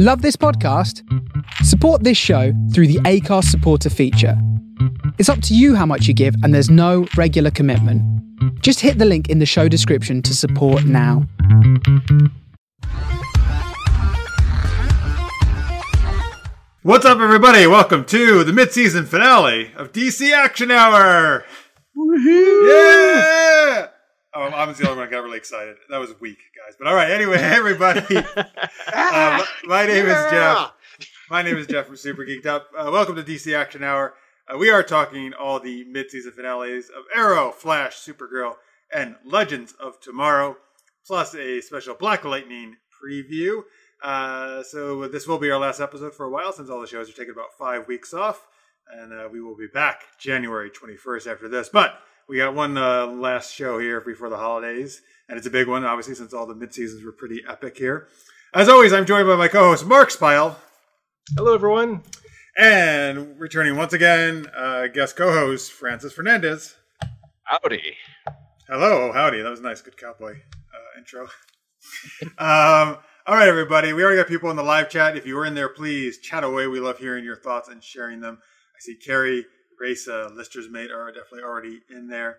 Love this podcast? Support this show through the Acast supporter feature. It's up to you how much you give, and there's no regular commitment. Just hit the link in the show description to support now. What's up, everybody? Welcome to the mid-season finale of DC Action Hour. Yeah! Oh, I'm the only one that got really excited. That was weak, guys. But all right, anyway, everybody. uh, my name is Jeff. My name is Jeff from Super Geeked Up. Uh, welcome to DC Action Hour. Uh, we are talking all the mid-season finales of Arrow, Flash, Supergirl, and Legends of Tomorrow, plus a special Black Lightning preview. Uh, so this will be our last episode for a while since all the shows are taking about five weeks off, and uh, we will be back January 21st after this. But we got one uh, last show here before the holidays, and it's a big one, obviously, since all the mid seasons were pretty epic here. As always, I'm joined by my co-host Mark Spile, Hello, everyone. and returning once again, uh, guest co-host Francis Fernandez. Howdy. Hello, howdy. That was a nice, good cowboy uh, intro. um, all right, everybody. We already got people in the live chat. If you were in there, please chat away. We love hearing your thoughts and sharing them. I see Carrie, Race, uh, Lister's mate are definitely already in there.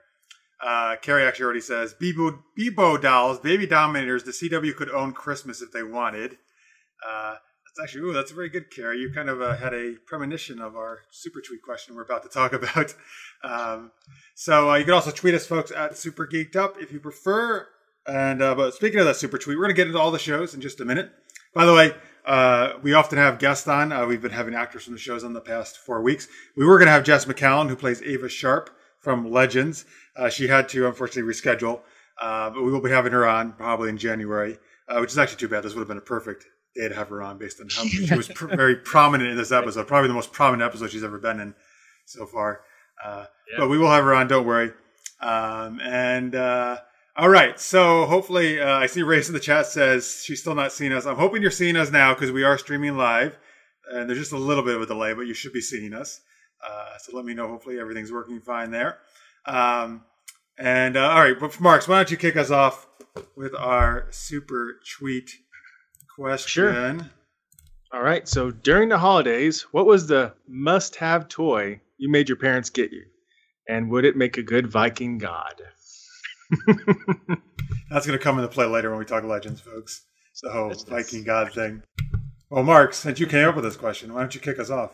Uh, Carrie actually already says, Bebo, Bebo dolls, baby dominators, the CW could own Christmas if they wanted. Uh, that's actually, ooh, that's a very good, Carrie. You kind of uh, had a premonition of our super tweet question we're about to talk about. Um, so uh, you can also tweet us, folks, at Super Geeked Up if you prefer. And uh, but speaking of that super tweet, we're going to get into all the shows in just a minute. By the way, uh, we often have guests on. Uh, we've been having actors from the shows on the past four weeks. We were going to have Jes Macallan, who plays Ava Sharp from Legends. Uh, she had to unfortunately reschedule, uh, but we will be having her on probably in January, uh, which is actually too bad. This would have been a perfect day to have her on based on how she was pr- very prominent in this episode. Probably the most prominent episode she's ever been in so far. Uh, But we will have her on. Don't worry. Um, and uh, all right, so hopefully, uh, I see Race in the chat says she's still not seeing us. I'm hoping you're seeing us now because we are streaming live, and there's just a little bit of a delay, but you should be seeing us. Uh, so let me know. Hopefully, everything's working fine there. Um, and uh, all right, but Marks, why don't you kick us off with our super tweet question? Sure. All right. So during the holidays, what was the must have toy you made your parents get you? And would it make a good Viking god? That's going to come into play later when we talk Legends, folks. The whole nice. Viking God thing. Well, Mark, since you came up with this question, why don't you kick us off?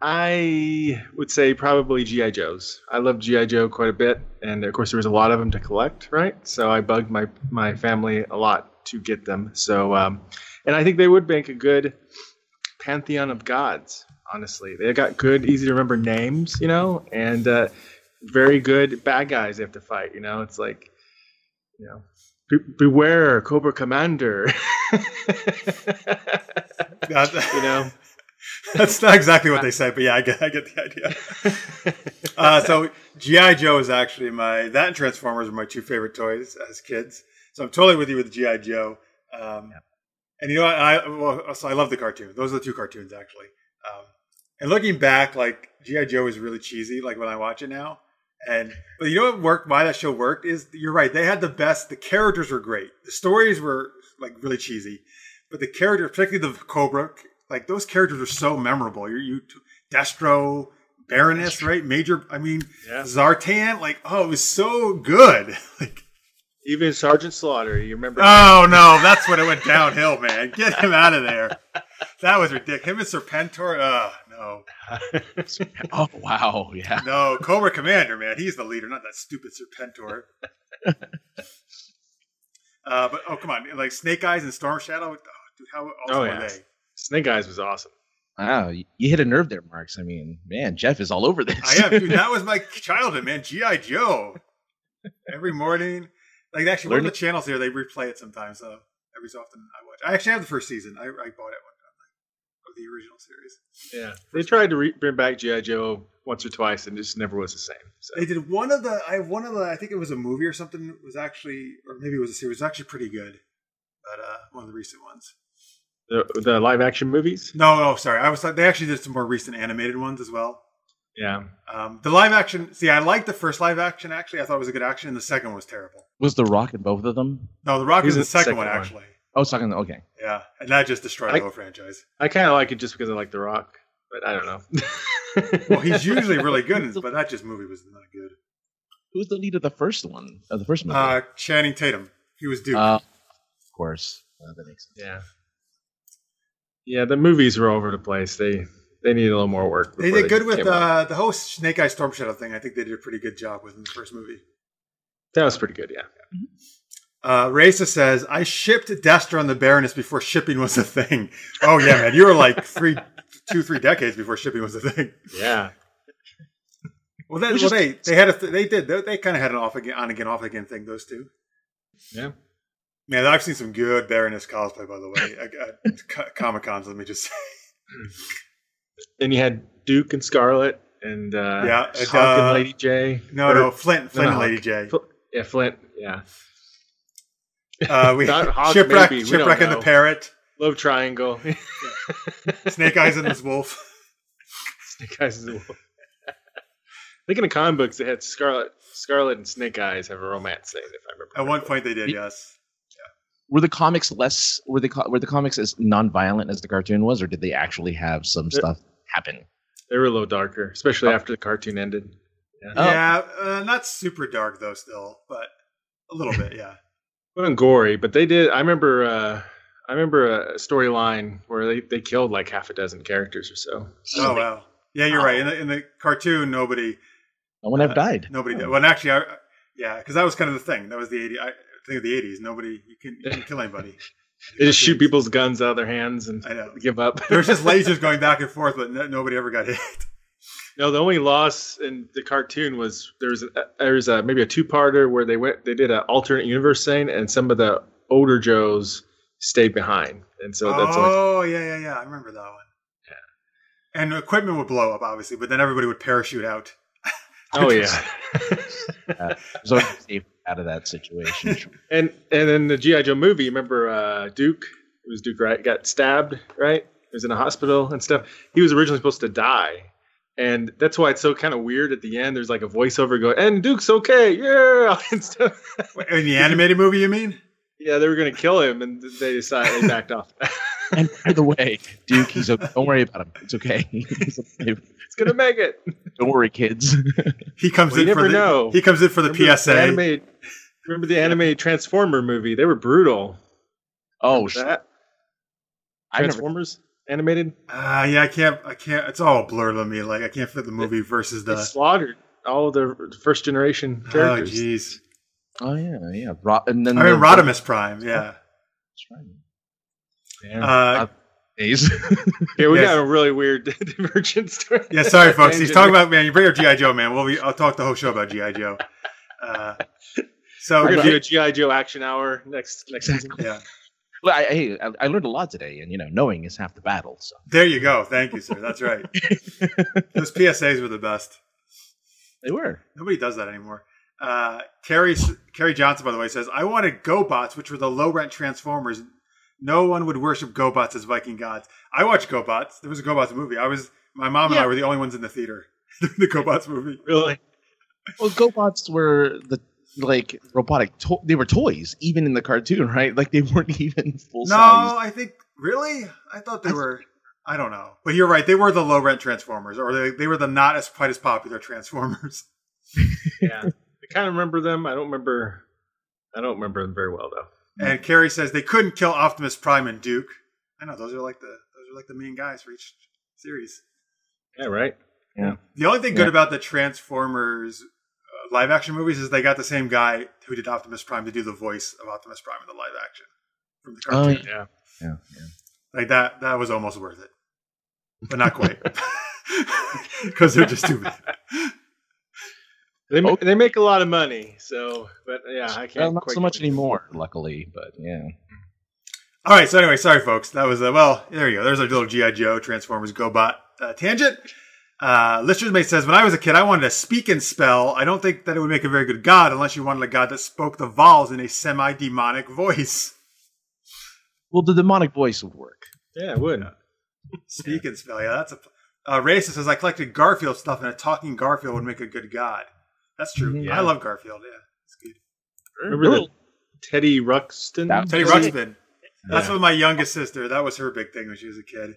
I would say probably G.I. Joe's. I love G.I. Joe quite a bit. And of course, there was a lot of them to collect, right? So I bugged my, my family a lot to get them. So, um, and I think they would make a good pantheon of gods, honestly. They got good, easy to remember names, you know, and uh, very good bad guys they have to fight, you know? It's like, you know, be- beware, Cobra Commander. That- you know? That's not exactly what they said, but yeah, I get, I get the idea. Uh, so GI Joe is actually my that and Transformers are my two favorite toys as kids. So I'm totally with you with GI Joe. Um, And you know what? I well, so I love the cartoon. Those are the two cartoons actually. Um, and looking back, like GI Joe is really cheesy. Like when I watch it now, and but you know what worked? Why that show worked is you're right. They had the best. The characters were great. The stories were like really cheesy, but the characters, particularly the Cobra, like those characters were so memorable. You, you Destro, Baroness, right? Major. I mean, Yeah. Zartan. Like, oh, it was so good. Like, Even Sergeant Slaughter, you remember? oh no, that's when it went downhill, man. Get him out of there. That was ridiculous. Him and Serpentor. Uh, no, Oh wow, yeah. no. Cobra Commander, man. He's the leader, not that stupid Serpentor. Uh, but oh come on, like Snake Eyes and Storm Shadow. Oh, dude, how awesome Oh, were yeah. they? Snake Eyes was awesome. Wow, you you hit a nerve there, Marks. I mean, man, Jeff is all over this. I am, dude. That was my childhood, man. GI Joe. Every morning, like actually, one of the channels here they replay it sometimes. So every so often I watch. I actually have the first season. I, I bought it one time like, of the original series. Yeah, they tried to re- bring back GI Joe once or twice, and it just never was the same. So They did one of the. I one of the. I think it was a movie or something. Was actually, or maybe it was a series. It was actually pretty good. But uh, one of the recent ones. the, the live action movies. No, no, sorry. I was. They actually did some more recent animated ones as well. Yeah, Um, the live action. See, I liked the first live action. Actually, I thought it was a good action. and The second one was terrible. Was The Rock in both of them? No, The Rock He's is the the second, second one, one. actually. Oh, it's talking. The okay. Yeah, and that just destroyed I- the whole franchise. I kind of like it just because I like The Rock, but I don't know. Well, he's usually really good, but that just movie was not good. Who was the lead of the first one? Of the first movie? Uh, Channing Tatum, he was Duke. Uh, of course. Uh, that makes sense. yeah, yeah. The movies were all over the place. They they need a little more work. they before did good with uh, the whole Snake Eye Storm Shadow thing. I think they did a pretty good job with in the first movie. that was pretty good. Yeah. Uh, Raisa says, I shipped Destro and the Baroness before shipping was a thing. Oh, yeah, man. You were like three, two, three decades before shipping was a thing. Yeah. Well, that, Which well is- they, they had a, th- they did, they, they kind of had an off again, on again, off again thing, those two. Yeah. Man, I've seen some good Baroness cosplay, by the way, at, at Comic Cons, let me just say. Then you had Duke and Scarlett and uh, Yeah, and, uh, and Lady Jaye. No, Or- no, Flint, Flint no, and Lady Jaye. Fl- Yeah, Flint. Yeah. Uh, we Not Hawk, Shipwreck, maybe, we don't Shipwreck and the. Parrot, Love Triangle. Snake Eyes and this Wolf. Snake Eyes is the wolf. I think in the comic books they had Scarlett, Scarlett and Snake Eyes have a romance thing. If I remember. At one point they did, yes. Were the comics less? Were the were the comics as non-violent as the cartoon was, or did they actually have some Yeah. stuff happen? they were a little darker, especially after the cartoon ended. Oh. Yeah, uh, not super dark though, still, but a little bit, yeah. Wasn't gory, but they did. I remember. Uh, I remember a storyline where they, they killed like half a dozen characters or so. Oh wow, yeah, you're right. In the, in the cartoon, nobody, No one ever Uh, died. nobody did. Well, actually, I, yeah, because that was kind of the thing. That was the 80. I think of the 80s. Nobody, you can, you can kill anybody. They just shoot people's guns out of their hands and I know. give up. There's just lasers going back and forth, but no, nobody ever got hit. No, the only loss in the cartoon was there was a, there was a, maybe a two parter where they went they did an alternate universe thing and some of the older Joes stayed behind, and so that's only, oh yeah, yeah, yeah. I remember that one. Yeah. And equipment would blow up, obviously, but then everybody would parachute out. oh yeah, There's always safe out of that situation. and and then the GI Joe movie. Remember uh, Duke? It was Duke, right? Got stabbed, right? He was in a hospital and stuff. He was originally supposed to die. And that's why it's so kind of weird at the end. There's like a voiceover going, and Duke's okay, yeah, and stuff. Wait, In the animated movie, you mean? Yeah, they were gonna kill him, and they decided they backed off. and by the way, Duke, he's okay. don't worry about him. It's okay. He's okay. it's gonna make it. Don't worry, kids. He comes Well, in you for never the know. he comes in for the Remember PSA. animated, remember the animated Transformer movie? They were brutal. oh, Remember sh- that never. Transformers animated. Ah, yeah, I can't. I can't. It's all blurred on me. Like I can't fit the movie versus the. slaughtered all the first generation characters. Oh, characters. jeez. Oh yeah, yeah. Ro- and then I mean, Rodimus Prime. Yeah. yeah. Uh, Days. yeah, we yes. got a really weird divergence. yeah. Sorry, folks. He's talking about man. You bring up GI Joe, man. We'll be. I'll talk the whole show about GI Joe. Uh, so We're gonna do a GI Joe action hour next next season. yeah. Well, I, I, I learned a lot today, and you know, knowing is half the battle. So There you go. Thank you, sir. That's right. Those PSAs were the best. they were. Nobody does that anymore. Uh, Carrie Carrie Johnson, by the way, says I wanted GoBots, which were the low rent Transformers. No one would worship GoBots as Viking gods. I watched GoBots. There was a GoBots movie. I was my mom and Yeah. I were the only ones in the theater. the GoBots movie. Really? Well, GoBots were the like robotic. To- they were toys, even in the cartoon, right? Like they weren't even full size. No, size. I think really. I thought they I- were. I don't know, but you're right. They were the low rent Transformers, or they, they were the not as quite as popular Transformers. Yeah. I kind of remember them. I don't remember. I don't remember them very well though. And Carrie says they couldn't kill Optimus Prime and Duke. I know those are like the those are like the main guys for each series. Yeah, right. Yeah the only thing good Yeah. about the Transformers live action movies is they got the same guy who did Optimus Prime to do the voice of Optimus Prime in the live action from the Oh, cartoon. Yeah. yeah, yeah. Like that that was almost worth it, but not quite because they're just too bad. They, ma- Oh. they make a lot of money, so but yeah, I can't. Well, not quite so much get it. anymore, luckily, but yeah. All right. So anyway, sorry folks. That was uh, well. There you go. There's our little GI Joe Transformers GoBot uh, tangent. Uh, Lister's mate says, when I was a kid, I wanted a speak and spell. I don't think that it would make a very good god unless you wanted a god that spoke the vowels in a semi-demonic voice. Well, the demonic voice would work. Yeah, it would. Speak and spell. Yeah, that's a. Uh, Raisa says, I collected Garfield stuff, and a talking Garfield would make a good god. That's true. Mhm. I love Garfield. Yeah, it's good. Remember the Teddy Ruxton? That- Teddy Really? Ruxpin. That's Yeah. what my youngest sister. That was her big thing when she was a kid.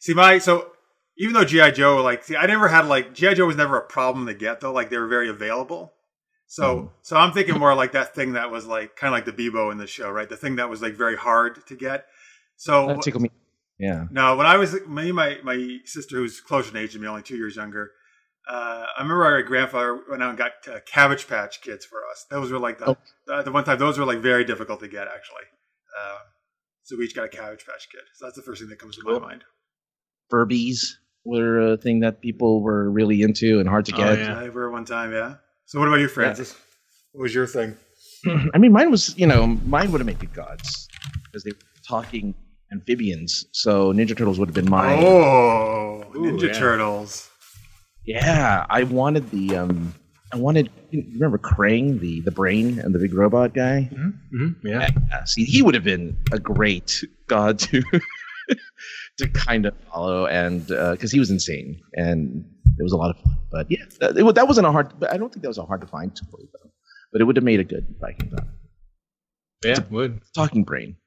See, my so even though GI Joe, like, see, I never had like GI Joe was never a problem to get though. Like they were very available. So, Mhm. so I'm thinking more like that thing that was like kind of like the Bebo in the show, right? The thing that was like very hard to get. So That tickled me. Yeah. no, when I was me, and my my sister, who's closer in age than me, only two years younger. Uh, I remember our grandfather went out and got uh, Cabbage Patch Kids for us. Those were like the, Oh. the the one time. Those were like very difficult to get actually. Uh, so we each got a Cabbage Patch Kid. So that's the first thing that comes to my mind. Furbies were a thing that people were really into and hard to Oh, get. yeah. I were one time, yeah. So what about you, Francis? What was your thing? I mean, mine was, you know, mine would have made good gods because they were talking amphibians. So Ninja Turtles would have been mine. Oh, Ooh, Ninja yeah. Turtles. Yeah, I wanted the, um, I wanted, you remember Krang, the the brain and the big robot guy? Mhm, Yeah. Yeah, see, he would have been a great god to to kind of follow, and because he was insane, and it was a lot of fun. But yeah, that, it, that wasn't a hard. But I don't think that was a hard to find toy though. But it would have made a good Viking god. Yeah. Would. Talking brain.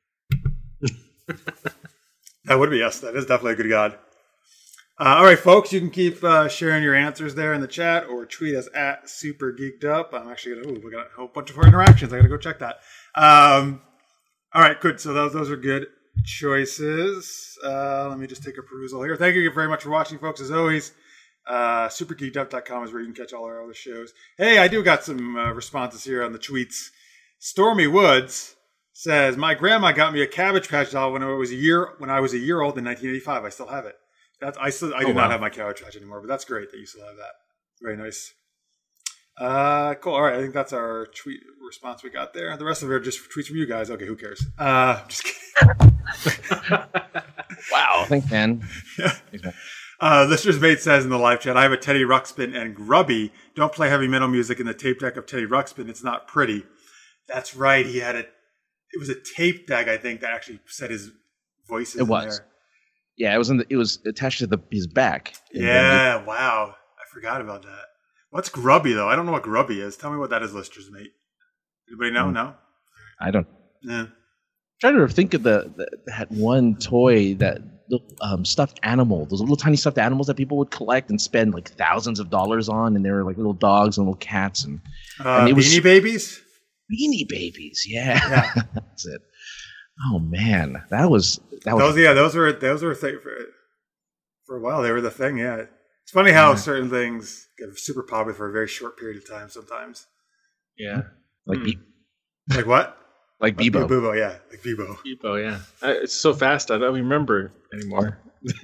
That would be yes. That is definitely a good god. Uh, all right, folks, you can keep uh, sharing your answers there in the chat or tweet us at Super Geeked Up. I'm actually gonna. Ooh, we got a whole bunch of our interactions. I gotta go check that. Um, all right, good. So those those are good choices. Uh, let me just take a perusal here. Thank you very much for watching, folks. As always, uh, supergeekedup.com is where you can catch all our other shows. Hey, I do got some uh, responses here on the tweets. Stormy Woods says my grandma got me a Cabbage Patch doll when I was a year when I was a year old in 1985. I still have it. That's I still I do Oh, not have my Cabbage Patch anymore, but that's great that you still have that. Very nice. Uh, cool. All right, I think that's our tweet response we got there. The rest of it are just tweets from you guys. Okay, who cares? Uh, just kidding. Wow, thanks, man. Thanks, man. Uh, Lister's mate says in the live chat, I have a Teddy Ruxpin and Grubby. Don't play heavy metal music in the tape deck of Teddy Ruxpin. It's not pretty. That's right. He had a, it was a tape deck, I think, that actually said his voices. It in was. there. Yeah, it was in the, it was attached to the his back. Yeah. Wow. I forgot about that. What's Grubby, though? I don't know what Grubby is. Tell me what that is, Lister's mate. Anybody know? Hmm. No? I don't Yeah. trying to think of the, the that one toy that um, stuffed animal, those little tiny stuffed animals that people would collect and spend like thousands of dollars on, and they were like little dogs and little cats and Uh, And it was- Beanie Babies? beanie babies. Yeah, Yeah. that's it. Oh man, that was that was Those, yeah, those were, those were, th- for, for a while, they were the thing, yeah. It's funny how Yeah. certain things get super popular for a very short period of time sometimes. Yeah. like Hmm. Be- Like what? like Like Bebo. Bebo, yeah, like Bebo. Epo, yeah. I, it's so fast, I don't remember anymore.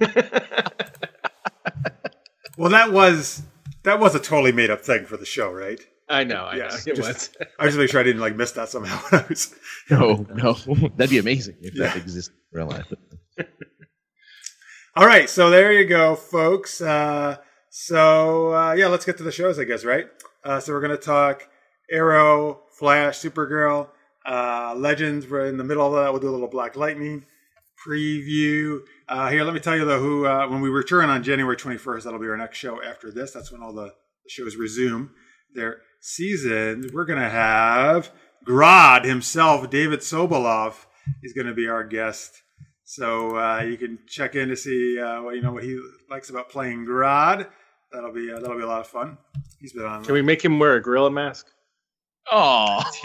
Well, that was that was a totally made up thing for the show, right? I know, I Yes, know. It just- was. I just make sure I didn't like miss that somehow. When I was, No, no, that'd be amazing if Yeah. that existed in real life. All right, so there you go, folks. Uh, so uh, yeah, let's get to the shows, I guess, right? Uh, so we're gonna talk Arrow, Flash, Supergirl, uh, Legends. We're in the middle of that. We'll do a little Black Lightning preview. Uh, here, let me tell you though, who uh, when we return on January 21st, that'll be our next show. After this, that's when all the, shows resume their seasons. We're gonna have Grodd himself, David Sobolov, is gonna be our guest. So uh, you can check in to see uh, what you know what he likes about playing Grodd. That'll be uh, that'll be a lot of fun. He's been on. Can we make him wear a gorilla mask? Oh,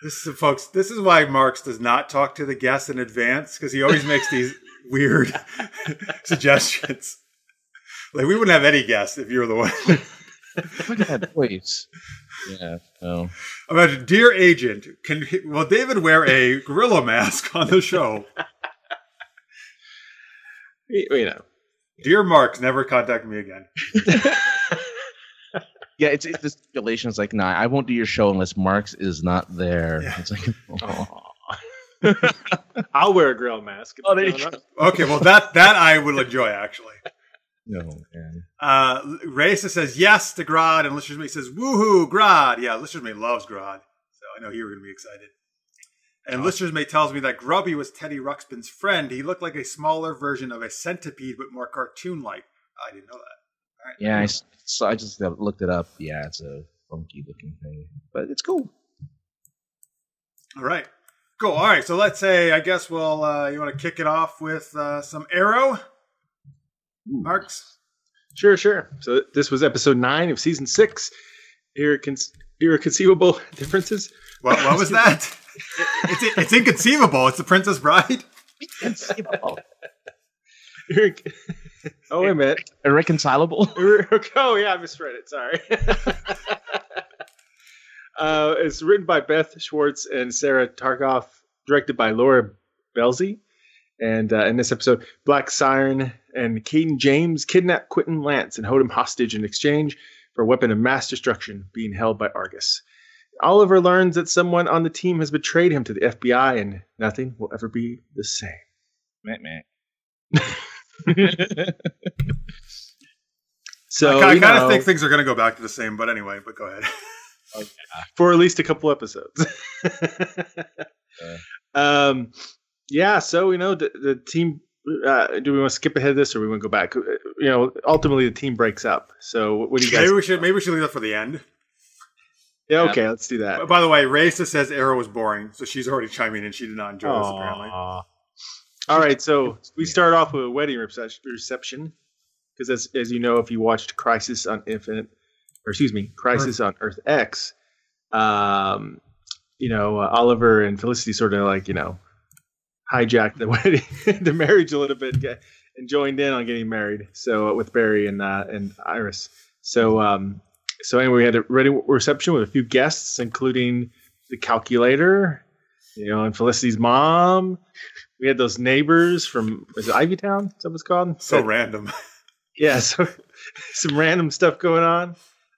This is, folks. This is why Marks does not talk to the guests in advance because he always makes these weird suggestions. Like we wouldn't have any guests if you were the one. look at that voice. Yeah, no. Imagine, dear agent, can will David wear a gorilla mask on the show? you you know. Dear Marks, never contact me again. Yeah, it's it's the stipulation. It's like, nah, I won't do your show unless Marks is not there. Yeah. It's like, Aw. I'll wear a gorilla mask. Oh, there you go. Okay, well that that I will enjoy actually. No, man. Uh, Raisa says yes to Grodd, and Lister's Mate says woohoo, Grodd. Yeah, Lister's Mate loves Grodd, so I know you were going to be excited. And Lister's Mate tells me that Grubby was Teddy Ruxpin's friend. He looked like a smaller version of a centipede, but more cartoon-like. I didn't know that. Right. Yeah, I, so I just looked it up. Yeah, it's a funky looking thing, but it's cool. All right. Cool. All right. So let's say, I guess we'll, uh, you want to kick it off with uh, some Arrow? Marks? Sure, sure. So this was episode nine of season six. Irrecon- irreconceivable differences. What, what was that? it's, it's inconceivable. It's the Princess Bride. Inconceivable. Irre- oh, wait a minute. Irreconcilable. Irre- oh, yeah, I misread it. Sorry. uh, it's written by Beth Schwartz and Sarah Tarkoff, directed by Laura Belsey. And uh, in this episode, Black Siren and Cayden James kidnap Quentin Lance and hold him hostage in exchange for a weapon of mass destruction being held by Argus. Oliver learns that someone on the team has betrayed him to the FBI, and nothing will ever be the same. Meh, meh. So I, you kind of think things are going to go back to the same, but anyway, but go ahead. for at least a couple episodes. um, yeah. So you know, the, the team. Uh, do we want to skip ahead of this, or we want to go back? Uh, You know, ultimately the team breaks up. So what do you guys? Maybe we should maybe we should leave that for the end. yeah, okay, let's do that. By the way, Raisa says Arrow was boring, so she's already chiming in. She did not enjoy this apparently. All right, so we start off with a wedding reception because, as as you know, if you watched Crisis on Infinite, or excuse me, Crisis on Earth X, um, you know uh, Oliver and Felicity sort of like you know hijacked the wedding, the marriage a little bit, and joined in on getting married. So uh, with Barry and uh, and Iris. So um, so anyway, we had a wedding reception with a few guests, including the calculator, you know, and Felicity's mom. We had those neighbors from is it Ivy Town? Is that what it's called? So That- random. yeah, so some random stuff going on.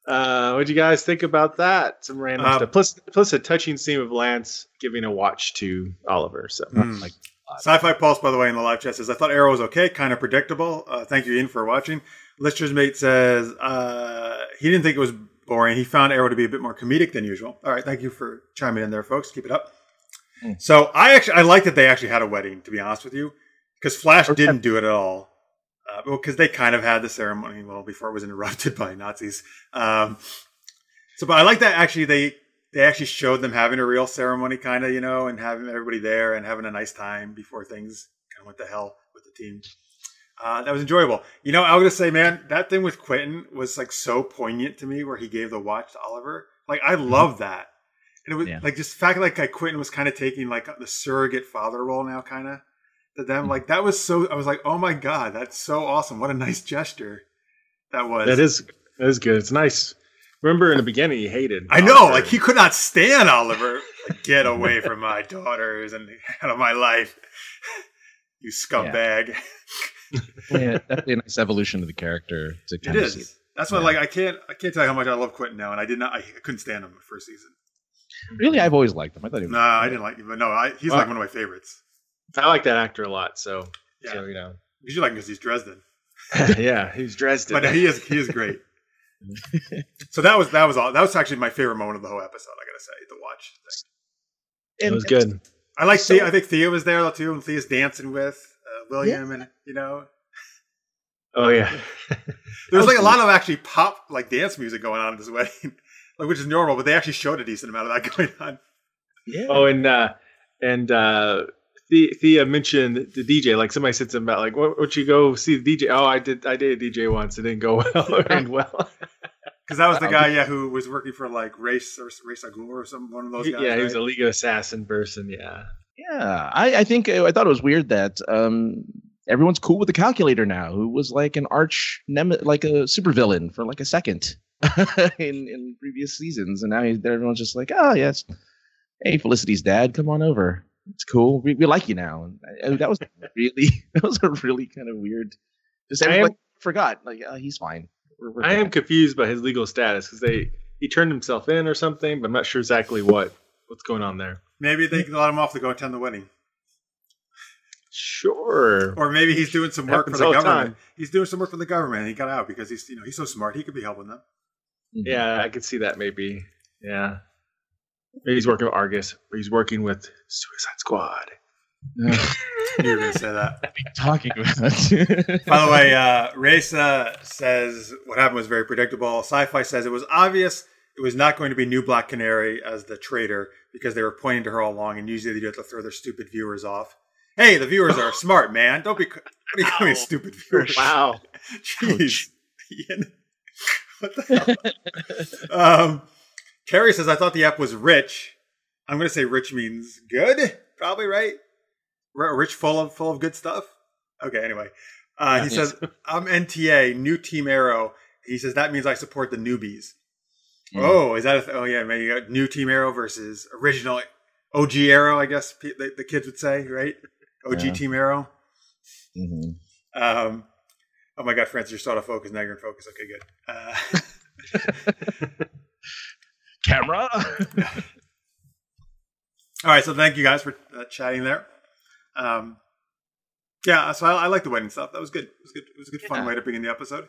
Uh, what'd you guys think about that? Some random Um, stuff. Plus, plus a touching scene of Lance giving a watch to Oliver. So, Hmm. Like, Sci-Fi Pulse, by the way, in the live chat says, "I thought Arrow was okay, kind of predictable." Uh, thank you, Ian, for watching. Lister's mate says uh, he didn't think it was boring. He found Arrow to be a bit more comedic than usual. All right, thank you for chiming in there, folks. Keep it up. Hmm. So I actually I like that they actually had a wedding. To be honest with you, because Flash Okay. didn't do it at all. Uh, well, because they kind of had the ceremony well before it was interrupted by Nazis. Um, so, but I like that actually they they actually showed them having a real ceremony, kind of, you know, and having everybody there and having a nice time before things kind of went to hell with the team. Uh, that was enjoyable. You know, I was gonna say, man, that thing with Quentin was like so poignant to me, where he gave the watch to Oliver. Like, I love that, and it was Yeah. like just the fact like, like Quentin was kind of taking like the surrogate father role now, kind of to them. Like that was so. I was like, oh my god, that's so awesome! What a nice gesture that was. that is that is good. It's nice. Remember in the beginning, he hated. I know, Oliver. like he could not stand Oliver. Like, Get away from my daughters and out of my life, you scumbag. yeah, definitely a nice evolution of the character to It kind of see. That's why, Yeah. like, I can't, I can't tell you how much I love Quentin now, and I did not, I couldn't stand him the first season. Really, I've always liked him. I thought he was. Nah, I didn't like him, but no, I, he's Well- like one of my favorites. I like that actor a lot. So, Yeah, so you know, you should like him because he's Dresden, yeah, he's dressed. but he is, he is great. so that was that was all. That was actually my favorite moment of the whole episode. I gotta say, the watch. Thing. It was good. I like So- Thea. I think Thea was there too, and Thea's dancing with uh, William, and you know, Oh yeah, There was like a lot of actually pop like dance music going on at this wedding, like which is normal, but they actually showed a decent amount of that going on. Yeah. Oh, and uh, and uh, The- Thea mentioned the DJ. Like somebody said something about like, what would you go see the DJ? Oh, I did. I did a DJ once. It didn't go well. or end well. Because that was the guy, yeah, who was working for like Ra's or Ra's al Ghul or some one of those guys. yeah, he was a right? League of Assassin person. Yeah. Yeah, I, I think uh, I thought it was weird that um, everyone's cool with the calculator now, who was like an arch nem- like a supervillain for like a second in in previous seasons, and now he's, everyone's just like, oh yes, hey Felicity's dad, come on over, it's cool, we, we like you now. And I, I- that was really that was a really kind of weird. Just I everyone am- forgot, like uh, he's fine. We're, we're I am confused by his legal status because they he turned himself in or something, but I'm not sure exactly what what's going on there. Maybe they can let him off to go attend the wedding, Sure. or maybe he's doing some work for the all the government. time. He's doing some work for the government. and He got out because he's you know he's so smart. He could be helping them. Mhm. Yeah, I could see that maybe. Yeah. Maybe he's working with Argus, or he's working with Suicide Squad. You were going to say that. talking about. By the way, uh, Reza says what happened was very predictable. Sci-Fi says it was obvious it was not going to be New Black Canary as the traitor, because they were pointing to her all along, and usually they do it to throw their stupid viewers off. Hey, the viewers are smart, man. Don't be what are you calling me stupid viewers? Wow. Jeez. Ian. What the hell? um, Carrie says, I thought the app was rich. I'm going to say rich means good, probably, right? Rich, full of full of good stuff. Okay, anyway. Uh, he says, I'm NTA, new Team Arrow. He says, that means I support the newbies. Mm. Oh, is that a th- oh yeah, maybe you got new Team Arrow versus original OG Arrow, I guess the, the kids would say, right? OG Yeah. Team Arrow. Mhm. Um, oh my God, Francis, you're out of focus. Now you're in focus. Okay, good. Uh, Camera. all right, so thank you guys for uh, chatting there. Um, yeah, so I, I like the wedding stuff. That was good. It was good. It was a good fun way to begin the episode.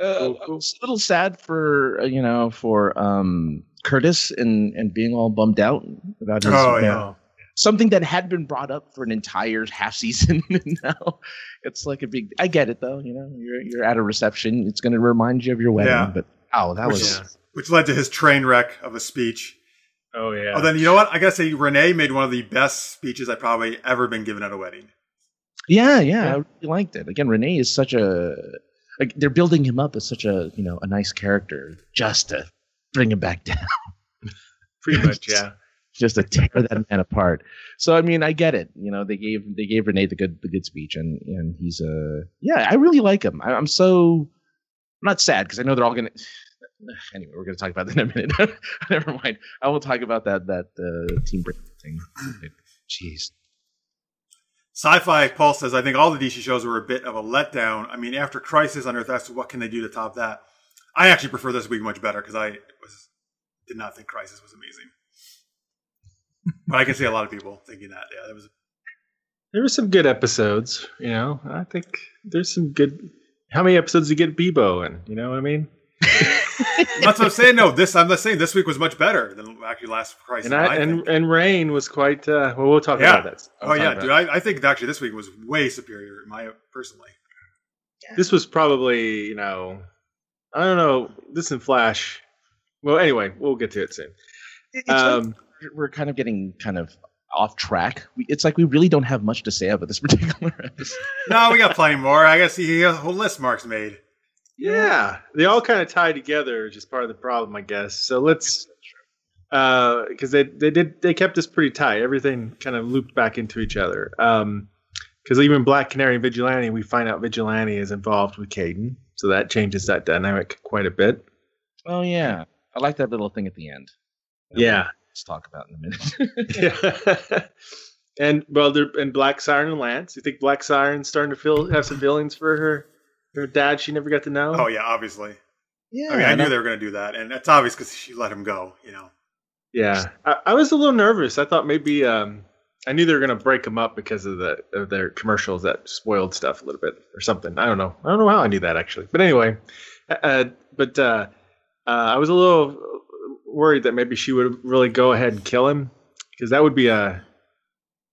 Uh, Cool, I cool. was a little sad for uh, you know for um Curtis and and being all bummed out about his Oh, yeah. something that had been brought up for an entire half season and now it's like a big I get it though you know you're you're at a reception it's going to remind you of your wedding Yeah. but oh that Which was Yeah. Which led to his train wreck of a speech. Oh yeah. Oh, then you know what? I gotta say, Renee made one of the best speeches I've probably ever been given at a wedding. yeah yeah Yeah. I really liked it again Renee is such a like they're building him up as such a you know a nice character just to bring him back down Pretty much, yeah. just to tear that man apart. So I mean, I get it. You know, they gave they gave Renee the good the good speech, and and he's uh yeah, I really like him. I, I'm so I'm not sad because I know they're all gonna. Anyway, we're gonna talk about that in a minute. Never mind. I will talk about that that uh, team break thing. Jeez. Sci-Fi Paul says, I think all the DC shows were a bit of a letdown. I mean, after Crisis on Earth X, what can they do to top that? I actually prefer this week much better because I was did not think Crisis was amazing. but I can see a lot of people thinking that. Yeah, that was There were some good episodes, you know. I think there's some good. How many episodes did you get Bebo in? You know what I mean? That's what I'm saying. No, this I'm not saying this week was much better than actually last Crisis. And I, I and and Rain was quite. Uh, well, we'll talk Yeah. about that. oh yeah, dude, I, I think actually this week was way superior. in My personally. This was probably, you know, I don't know. This and Flash. Well, anyway, we'll get to it soon. It's like Um, we're kind of getting kind of off track. We, it's like we really don't have much to say about this particular episode. No, we got plenty more. I guess he has a whole list Mark's made. Yeah, they all kind of tie together, which is part of the problem, I guess. So let's, because they they did they kept us pretty tight. Everything kind of looped back into each other. Um, because even Black Canary and Vigilante, we find out Vigilante is involved with Cayden, so that changes that dynamic quite a bit. Oh yeah, I like that little thing at the end. Yeah. let's talk about in a minute. Yeah. and well, and Black Siren and Lance. You think Black Siren's starting to feel have some feelings for her her dad? She never got to know. Oh yeah, obviously. yeah, I mean, I knew no- they were going to do that, and it's obvious because she let him go. You know. yeah. I, I was a little nervous. I thought maybe um, I knew they were going to break them up because of the of their commercials that spoiled stuff a little bit or something. I don't know. I don't know how I knew that actually. But anyway, uh, but uh, uh, I was a little worried that maybe she would really go ahead and kill him because that would be a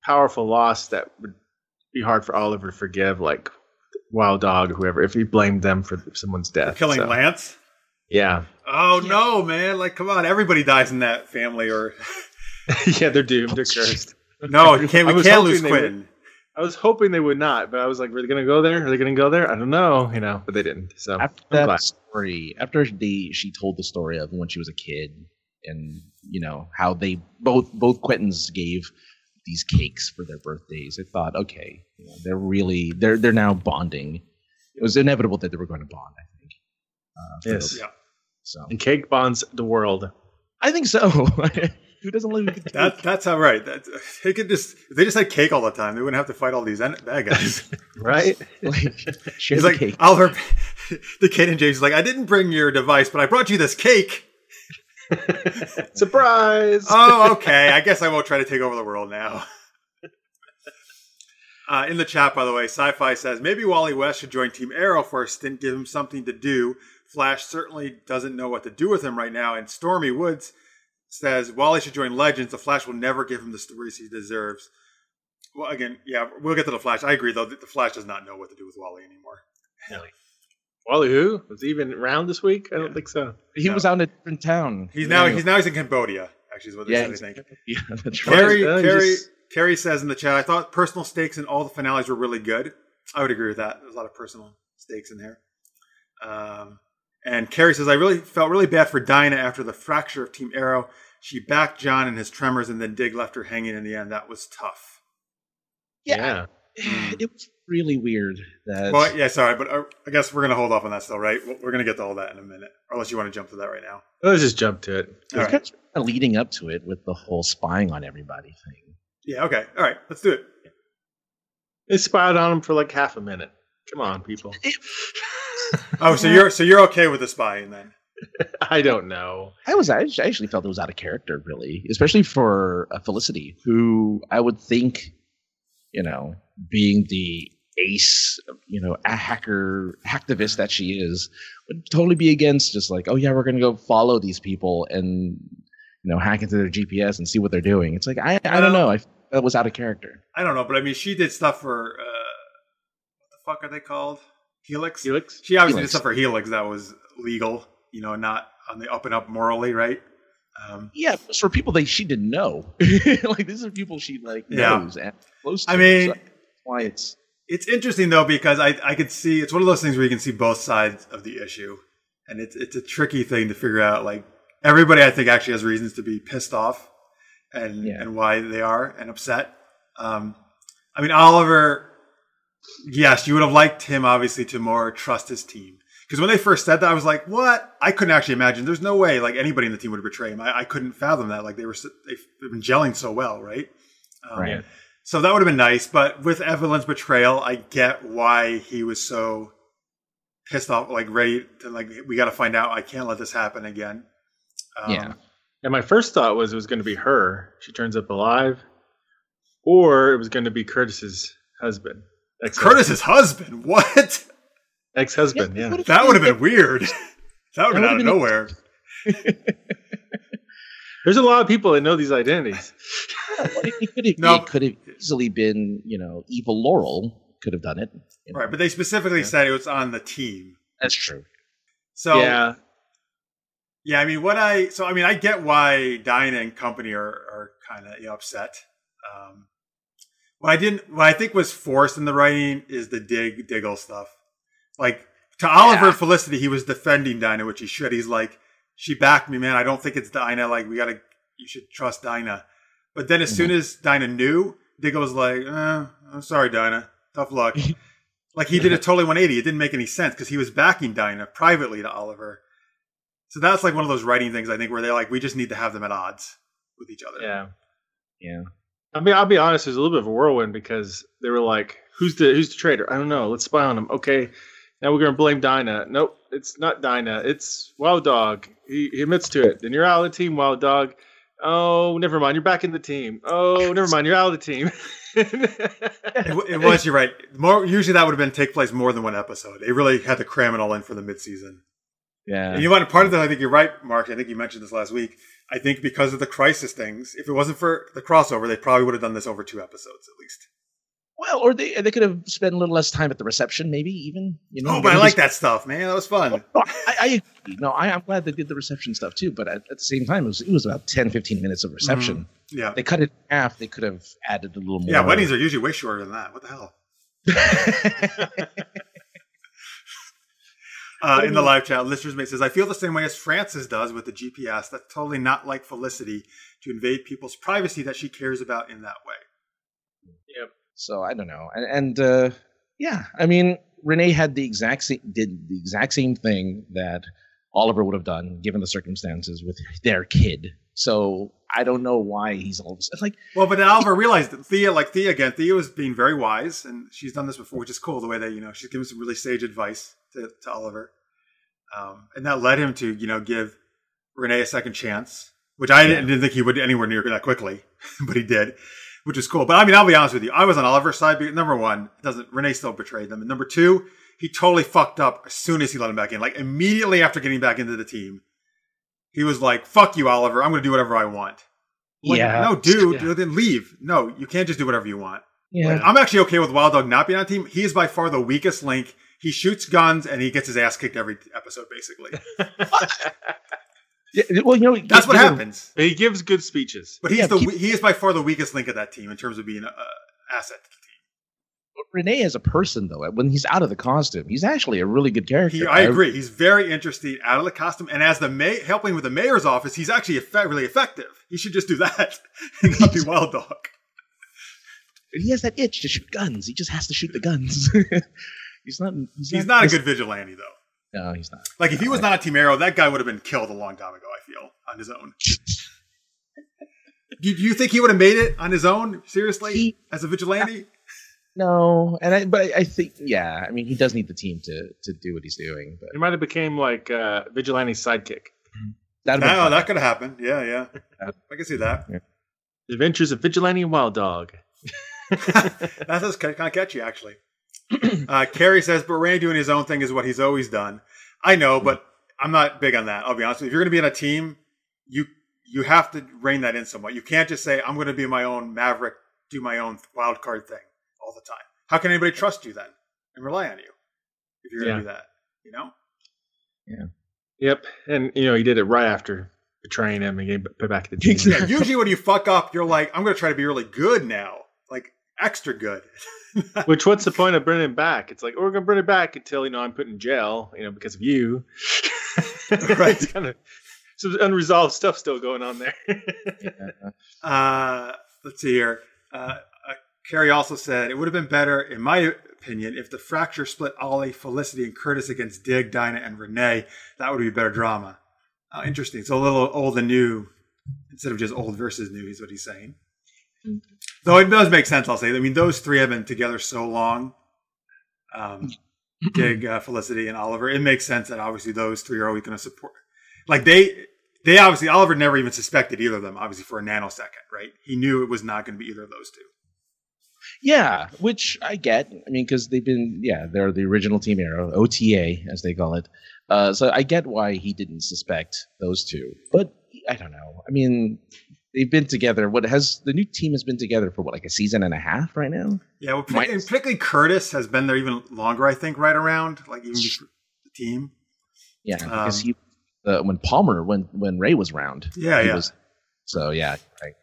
powerful loss that would be hard for Oliver to forgive, like Wild Dog whoever, if he blamed them for someone's death. Killing So, Lance. Yeah, Oh no, man! Like, come on, everybody dies in that family, or yeah, they're doomed. They're cursed. no, you can't. We can't lose they would- Quinn. I was hoping they would not, but I was like, "Are they going to go there? Are they going to go there?" I don't know, you know, but they didn't. So after I'm that glad. story, after the she told the story of when she was a kid, and you know how they both both Quentins gave these cakes for their birthdays. I thought, okay, you know, they're really they're they're now bonding. It was inevitable that they were going to bond. I think. Uh, Yes. those- Yeah. So And cake bonds the world. I think so. Who doesn't live? with That that's all right. right. That, they could just if they just had cake all the time, they wouldn't have to fight all these en- bad guys. Right? like, share He's the like cake. Oliver, the kid and James is like, I didn't bring your device, but I brought you this cake. Surprise! Oh, okay. I guess I won't try to take over the world now. Uh, in the chat, by the way, Sci-Fi says maybe Wally West should join Team Arrow for a stint, give him something to do. Flash certainly doesn't know what to do with him right now. And Stormy Woods says Wally should join Legends. The Flash will never give him the stories he deserves. Well, again, yeah, we'll get to the Flash. I agree, though. The Flash does not know what to do with Wally anymore. Wally who? Was he even around this week? I don't Yeah. think so. he no. was out in a different town. He's now he's now he's in Cambodia. Actually, is what they Yeah, said. I think. Yeah, that's right. Carrie, Uh, Carrie, just- Carrie says in the chat, I thought personal stakes in all the finales were really good. I would agree with that. There's a lot of personal stakes in there. Um, and Carrie says, I really felt really bad for Dinah after the fracture of Team Arrow. She backed John in his tremors, and then Dig left her hanging in the end. That was tough. Yeah, it was really weird that. Well, yeah, sorry, but uh, I guess we're going to hold off on that still, right? We're going to get to all that in a minute, unless you want to jump to that right now. Let's just jump to it. It's right. kind of leading up to it with the whole spying on everybody thing. Yeah, okay. All right, let's do it. They spied on him for like half a minute. Come on, people. Oh, so you're so you're okay with the spying then? I don't know. I was I actually felt it was out of character, really, especially for uh, Felicity, who I would think, you know, being the ace, you know, a hacker hacktivist that she is, would totally be against just like, oh yeah, we're gonna go follow these people and you know hack into their GPS and see what they're doing. It's like I I don't know, I that was out of character. I don't know, but I mean, she did stuff for uh, what the fuck are they called? Helix. Helix? She obviously Helix. did stuff for Helix that was legal, you know, not on the up and up morally, right? Um, Yeah, for people that she didn't know. like these are people she like Yeah. knows and close to. I mean, so why it's it's interesting though because I I could see it's one of those things where you can see both sides of the issue, and it's it's a tricky thing to figure out. Like everybody, I think actually has reasons to be pissed off, and Yeah. and why they are and upset. Um, I mean, Oliver. Yes, you would have liked him obviously to more trust his team. Because when they first said that, I was like, "What?" I couldn't actually imagine. There's no way like anybody in the team would betray him. I, I couldn't fathom that. Like they were, they've been gelling so well, right? Um, right. So that would have been nice, but with Evelyn's betrayal, I get why he was so pissed off, like ready to like we got to find out. I can't let this happen again. Um, Yeah. And my first thought was it was going to be her. She turns up alive, or it was going to be Curtis's husband. Ex- Curtis's husband. What? ex-husband. Yeah, Yeah, That would have been weird. That would have been out of nowhere. There's a lot of people that know these identities. it could have No. it could have easily been, you know, evil Laurel could have done it. you know. Right, but they specifically said it was on the team. That's true. So yeah, Yeah, I mean, what I so I mean, I get why Dinah and company are are kind of you know, upset. Um, what I didn't, what I think was forced in the writing is the dig diggle stuff. Like to Oliver Yeah. and Felicity, he was defending Dinah, which he should. He's like, she backed me, man. I don't think it's Dinah. Like we gotta, you should trust Dinah. But then as soon as Dinah knew, Diggle was like, eh, I'm sorry, Dinah. Tough luck. like he did a totally 180. It didn't make any sense because he was backing Dinah privately to Oliver. So that's like one of those writing things I think where they're like, we just need to have them at odds with each other. yeah. Yeah. I mean, I'll be honest. There's a little bit of a whirlwind because they were like, "Who's the who's the traitor?" I don't know. Let's spy on him. Okay, now we're gonna blame Dinah. Nope, it's not Dinah. It's Wild Dog. He, he admits to it. Then you're out of the team, Wild Dog. Oh, never mind. You're back in the team. Oh, never mind. You're out of the team. It, it was, you're right. More usually that would have been take place more than one episode. They really had to cram it all in for the midseason. Yeah. And you know? Part of that, I think you're right, Mark. I think you mentioned this last week. I think because of the crisis things, if it wasn't for the crossover, they probably would have done this over two episodes at least. Well, or they they could have spent a little less time at the reception, maybe even. You know. Oh, but I like just- that stuff, man. That was fun. No, I, I agree. No, I, I'm glad they did the reception stuff too. But at, at the same time, it was it was about 10, 15 minutes of reception. Yeah. They cut it in half. They could have added a little more. Yeah, weddings are usually way shorter than that. What the hell? Uh, in the live chat, Lister's mate says, I feel the same way as Francis does with the GPS. That's totally not like Felicity to invade people's privacy that she cares about in that way. So I don't know, and, and uh, yeah, I mean, Renee had the exact same did the exact same thing that Oliver would have done given the circumstances with their kid. So I don't know why he's all of a sudden like Well, but then Oliver realized that Thea, like Thea again, Thea was being very wise, and she's done this before, which is cool. The way that you know she's given some really sage advice to, to Oliver, um, and that led him to you know give Renee a second chance, which I didn't, didn't think he would anywhere near that quickly, but he did, which is cool. But I mean, I'll be honest with you, I was on Oliver's side. Because number one, doesn't Renee still betrayed them, and number two, he totally fucked up as soon as he let him back in. Like immediately after getting back into the team, he was like, "Fuck you, Oliver! I'm going to do whatever I want." Like, yeah no, dude, yeah, then leave. No, you can't just do whatever you want. yeah. Like, I'm actually okay with Wild Dog not being on the team. He is by far the weakest link. He shoots guns and he gets his ass kicked every episode, basically. Yeah, well, you know, That's what you know, happens. He gives good speeches. But he's Yeah, the keep- he is by far the weakest link of that team in terms of being an asset to the team. Renee as a person, though, when he's out of the costume, he's actually a really good character. He, I agree. He's very interesting out of the costume, and as the may helping with the mayor's office, he's actually effe- really effective. He should just do that and not be Wild Dog. He has that itch to shoot guns. He just has to shoot the guns. he's not. He's, He's not a good vigilante though. No, he's not. Like if he was not a Team Arrow, that guy would have been killed a long time ago. I feel on his own. Do, do you think he would have made it on his own? Seriously, He- as a vigilante? No, and I, but I think, yeah, I mean, he does need the team to to do what he's doing. But He might have became like uh, Vigilante's sidekick. that'd No, fun. that could have happened. Yeah, yeah. I can see that. The Adventures of Vigilante and Wild Dog. That's was kind of catchy, actually. Uh, Carrie says, but Randy doing his own thing is what he's always done. I know, but I'm not big on that. I'll be honest. If you're going to be in a team, you you have to rein that in somewhat. You can't just say, I'm going to be my own maverick, do my own wild card thing all the time. How can anybody trust you then and rely on you if you're going to Yeah. do that? You know? Yeah. Yep, and you know he did it right after betraying him and getting put back to the team. Yeah, usually when you fuck up, you're like, I'm going to try to be really good now, extra good. Which what's the point of bringing him back? It's like oh, we're gonna bring it back until you know I'm put in jail, you know, because of you. Right. it's kind of some unresolved stuff still going on there. Uh, let's see here. Uh, uh, Carrie also said it would have been better, in my opinion, if the fracture split Ollie, Felicity, and Curtis against Dig, Dinah, and Renee. That would be better drama. Uh, interesting. So a little old and new instead of just old versus new is what he's saying. Though it does make sense, I'll say. I mean, those three have been together so long. Um, Dig, uh, Felicity, and Oliver. It makes sense that obviously those three are always going to support. Like they, they obviously Oliver never even suspected either of them. Obviously for a nanosecond, right? He knew it was not going to be either of those two. Yeah, which I get. I mean, because they've been, yeah, they're the original Team Arrow, OTA as they call it. Uh, so I get why he didn't suspect those two. But I don't know. I mean, they've been together. What has the new team has been together for what, like a season and a half right now? Yeah, well, and particularly Curtis has been there even longer. I think right around like even the team. Yeah, because Um, he uh, when Palmer when when Ray was around. Yeah, he yeah. Was, so yeah, right.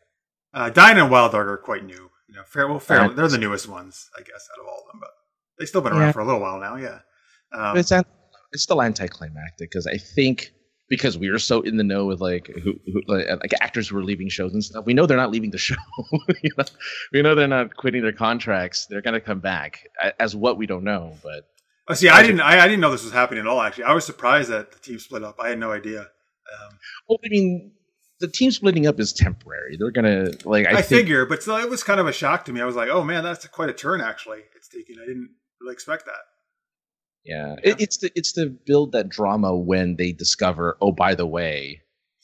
Uh, Dinah and Wild Dog are quite new. You know, fair, well, fair, Uh, they're the newest ones, I guess, out of all of them. But they've still been around Yeah. for a little while now. Yeah. Um, it's an- it's still anticlimactic because I think because we are so in the know with like who, who like, like actors who are leaving shows and stuff, we know they're not leaving the show. you know? We know they're not quitting their contracts. They're gonna come back as what we don't know, but oh, see, I didn't, I, I didn't know this was happening at all. Actually, I was surprised that the team split up. I had no idea. Um, well, I mean, the team splitting up is temporary. They're gonna like I, I, think figure, but still, it was kind of a shock to me. I was like, oh man, that's quite a turn. Actually, it's taking. I didn't really expect that. Yeah, It, it's to it's to build that drama when they discover oh by the way,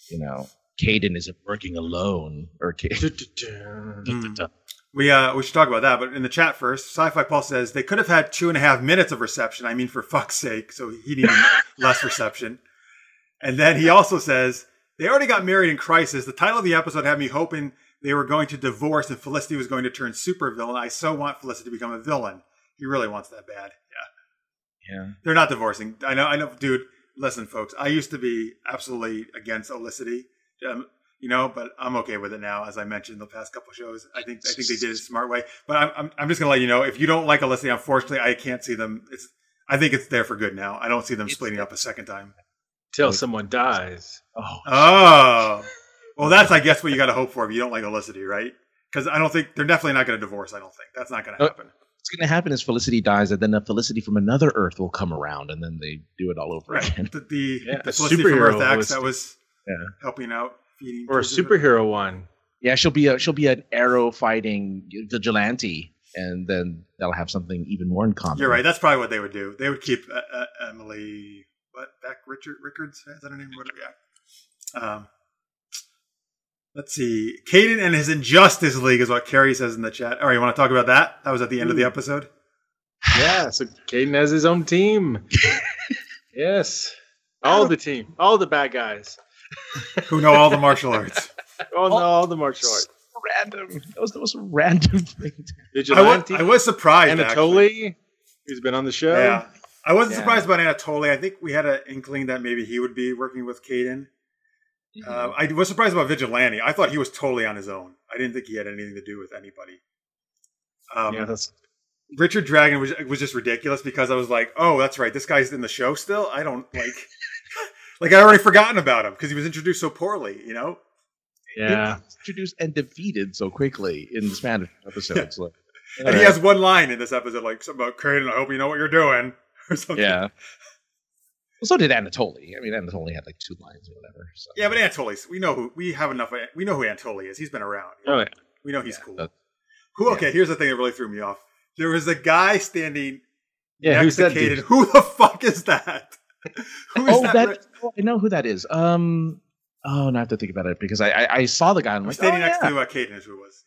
you know, Cayden isn't working alone or Ca- Mm. We uh we should talk about that, but in the chat first, Sci-Fi Paul says they could have had two and a half minutes of reception. I mean, for fuck's sake, so he needed less reception. And then he also says they already got married in Crisis. The title of the episode had me hoping they were going to divorce and Felicity was going to turn supervillain. I so want Felicity to become a villain. He really wants that bad. Yeah, yeah. they're not divorcing. I know, I know, dude. Listen, folks, I used to be absolutely against Olicity. Um, you know, but I'm okay with it now. As I mentioned the past couple shows, I think I think they did it a smart way. But I'm I'm, I'm just gonna let you know if you don't like Olicity, unfortunately, I can't see them. It's I think it's there for good now. I don't see them It's splitting up a second time. Till someone dies. Oh, Oh, well, that's I guess what you got to hope for if you don't like Olicity, right? Because I don't think they're definitely not going to divorce. I don't think that's not going to Uh, happen. What's going to happen is Felicity dies, and then a Felicity from another Earth will come around, and then they do it all over Right. again. The, the, Yeah, the a Felicity from Earth X Felicity. that was Yeah. helping out, feeding Or a children. superhero one. Yeah, she'll be a she'll be an arrow fighting vigilante, and then they'll have something even more in common. You're right. That's probably what they would do. They would keep uh, uh, Emily what back Richard Rickards is that her name? What? Yeah. Um, let's see. Cayden and his Injustice League is what Carrie says in the chat. All right, you want to talk about that? That was at the end of the episode. Yeah, so Cayden has his own team. yes. All the team. All the bad guys. Who know all the martial arts? Oh no, all the martial arts. Random. That was the most random thing. I was, Vigilante. I was surprised. actually. Anatoly, who's been on the show. Yeah. I wasn't Yeah. surprised about Anatoly. I think we had an inkling that maybe he would be working with Cayden. Uh, I was surprised about Vigilante. I thought he was totally on his own. I didn't think he had anything to do with anybody. Um, yeah, that's Richard Dragon was was just ridiculous because I was like, oh, that's right, this guy's in the show still. I don't like, like I already forgotten about him because he was introduced so poorly. You know, yeah. Introduced and defeated so quickly in the Spanish episodes. Like, and he has one line in this episode, like something about Kraden. I hope you know what you're doing, or something. yeah. Well, so did Anatoly. I mean, Anatoly had like two lines or whatever. So. Yeah, but Anatoly's we know who we have enough. We know who Anatoly is. He's been around. Oh yeah. We know he's Yeah, cool. that- who? Okay, here's the thing that really threw me off. There was a guy standing Yeah, next who's to that dude? Who the fuck is that? Who is oh, that? that, ra- oh, I know who that is. Um. Oh, now I have to think about it because I I, I saw the guy. and I'm like, standing oh, next yeah. to uh, Cayden is who it was.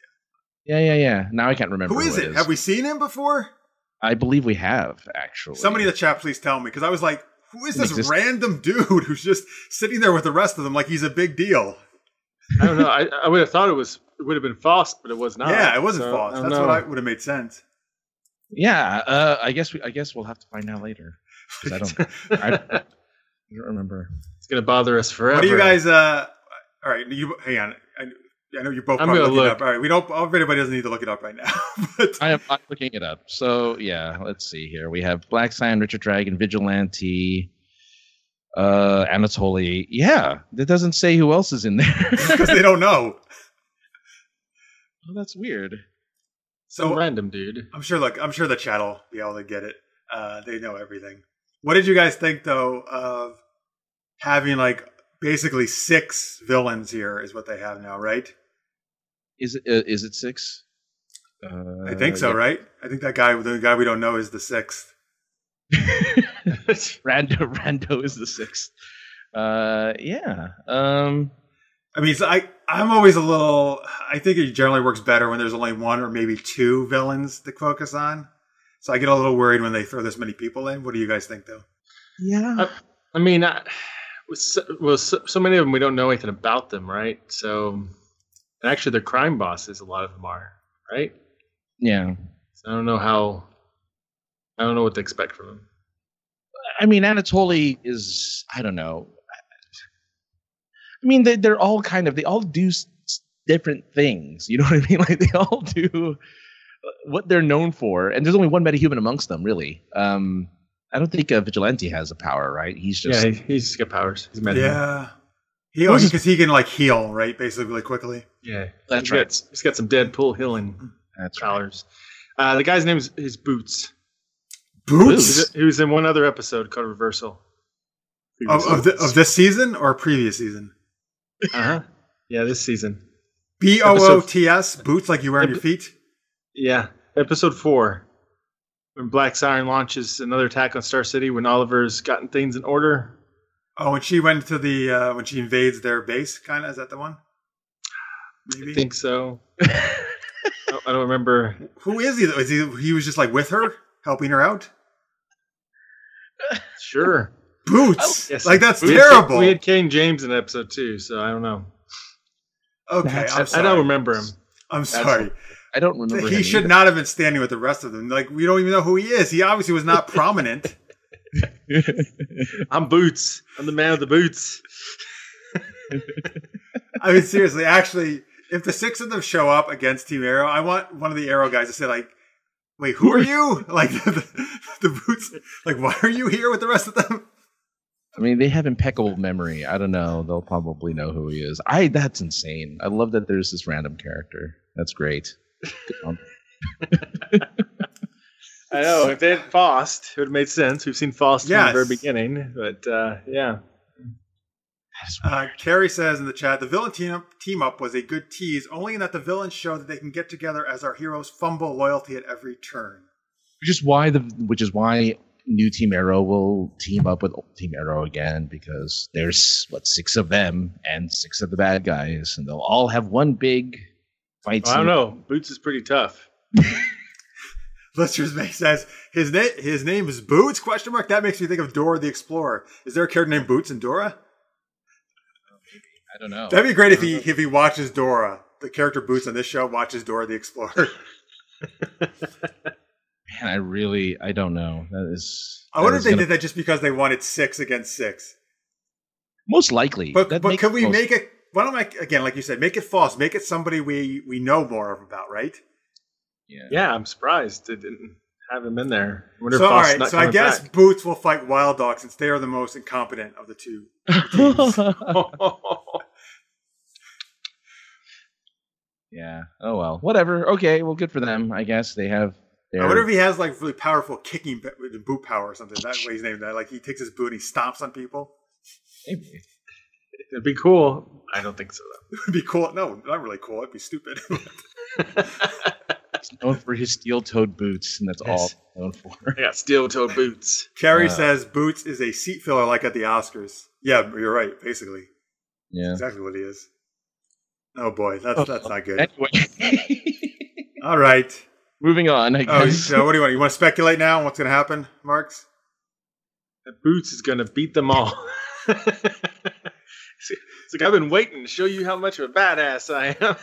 Yeah, yeah, yeah. Now I can't remember. Who is it? Have we seen him before? I believe we have actually. Somebody in the chat, please tell me, because I was like, who is this exists. random dude who's just sitting there with the rest of them like he's a big deal? I don't know. I, I would have thought it was it would have been Faust, but it was not. yeah, it wasn't So, false. That's don't what. I would have made sense. Yeah. Uh. I guess we. I guess we'll have to find out later. 'Cause I don't. I, I don't remember. It's gonna bother us forever. What do you guys? uh All right, you hang on. I, I know you're both I'm probably gonna looking it look. up. All right, we don't. Everybody doesn't need to look it up right now. but I am I'm looking it up. So yeah, let's see here. We have Black Siren, Richard Dragon, Vigilante, uh, Anatoly. Yeah, that doesn't say who else is in there. because they don't know. oh, that's weird. Some So random dude. I'm sure. Look, I'm sure the chat will be able to get it. Uh, they know everything. What did you guys think though of having like basically six villains here? Is what they have now, right? Is it uh, is it six? Uh, I think so, yeah. right? I think that guy, the guy we don't know, is the sixth. Rando Rando is the sixth. Uh, yeah. Um, I mean, so I I'm always a little. I think it generally works better when there's only one or maybe two villains to focus on. So I get a little worried when they throw this many people in. What do you guys think, though? yeah. I, I mean, I, with so, well, so, so many of them we don't know anything about them, right? So, and actually, they're crime bosses. A lot of them are, right? yeah. So I don't know how. I don't know what to expect from them. I mean, Anatoly is I don't know. I mean, they, they're all kind of they all do s- s- different things. You know what I mean? Like they all do what they're known for, and there's only one metahuman amongst them, really. Um, I don't think uh, Vigilante has a power, right? He's just yeah, he, he's just got powers. He's mad. Yeah, he because he can like heal, right? Basically, really quickly. yeah. That's he's right. Got, he's got some Deadpool healing that's right. powers. Uh, the guy's name is, is Boots. Boots He was in one other episode called Reversal. of of, the, of this season or previous season? Uh huh. Yeah, this season. B O O T S boots like you wear on your feet. Yeah, episode four. When Black Siren launches another attack on Star City, when Oliver's gotten things in order. Oh, when she went to the uh, when she invades their base, kind of is that the one? Maybe. I think so. I I don't remember. Who is he? though? Is he? He was just like with her, helping her out. Sure. Boots, Yes. like that's We had- terrible. we had Cayden James in episode two, so I don't know. okay, I'm I, sorry. I don't remember him. I'm sorry. I don't remember. He him should either. not have been standing with the rest of them. Like we don't even know who he is. He obviously was not prominent. I'm Boots. I'm the man of the boots. I mean, seriously, actually, if the six of them show up against Team Arrow, I want one of the Arrow guys to say like, "Wait, who are you?" Like the, the boots. Like, why are you here with the rest of them? I mean, they have impeccable memory. I don't know. They'll probably know who he is. I. That's insane. I love that there's this random character. That's great. Good on- I know. If they had Faust, it would have made sense. We've seen Faust from the very beginning, but uh, yeah. Uh, Carrie says in the chat, the villain team up, team up was a good tease, only in that the villains show that they can get together as our heroes fumble loyalty at every turn. which is why the which is why new Team Arrow will team up with old Team Arrow again because there's what six of them and six of the bad guys, and they'll all have one big fight. Well, I don't know. Boots is pretty tough. Listeners May says his name his name is Boots? Question mark. That makes me think of Dora the Explorer. Is there a character named Boots in Dora? I don't know. That'd be great if he if he watches Dora. The character Boots on this show watches Dora the Explorer. Man, I really I don't know. That is. I wonder if they gonna- did that just because they wanted six against six. Most likely. But That but could we most- make it? Why don't I again, like you said, make it Faust. Make it somebody we we know more of about, right? Yeah. Yeah, I'm surprised it didn't have him in there. I wonder So if all Faust is right, not so I guess back. Boots will fight Wild Dog since they are the most incompetent of the two. yeah. Oh well. Whatever. Okay. Well, good for them. I guess they have. Their... I wonder if he has like really powerful kicking with boot power or something. That way he's named that. Like he takes his boot and he stomps on people. Maybe. It'd be cool. I don't think so It would be cool. No, not really cool. It'd be stupid. though. He's known for his steel-toed boots, and that's all Yes. he's known for. I got steel-toed boots. Carrie Uh. says Boots is a seat filler like at the Oscars. Yeah, you're right. Basically, Yeah. exactly what he is. Oh boy, that's that's not good. Anyway. All right. Moving on. I Oh, so what do you want? You want to speculate now on what's going to happen, Marks? That Boots is gonna beat them all. it's like I've been waiting to show you how much of a badass I am.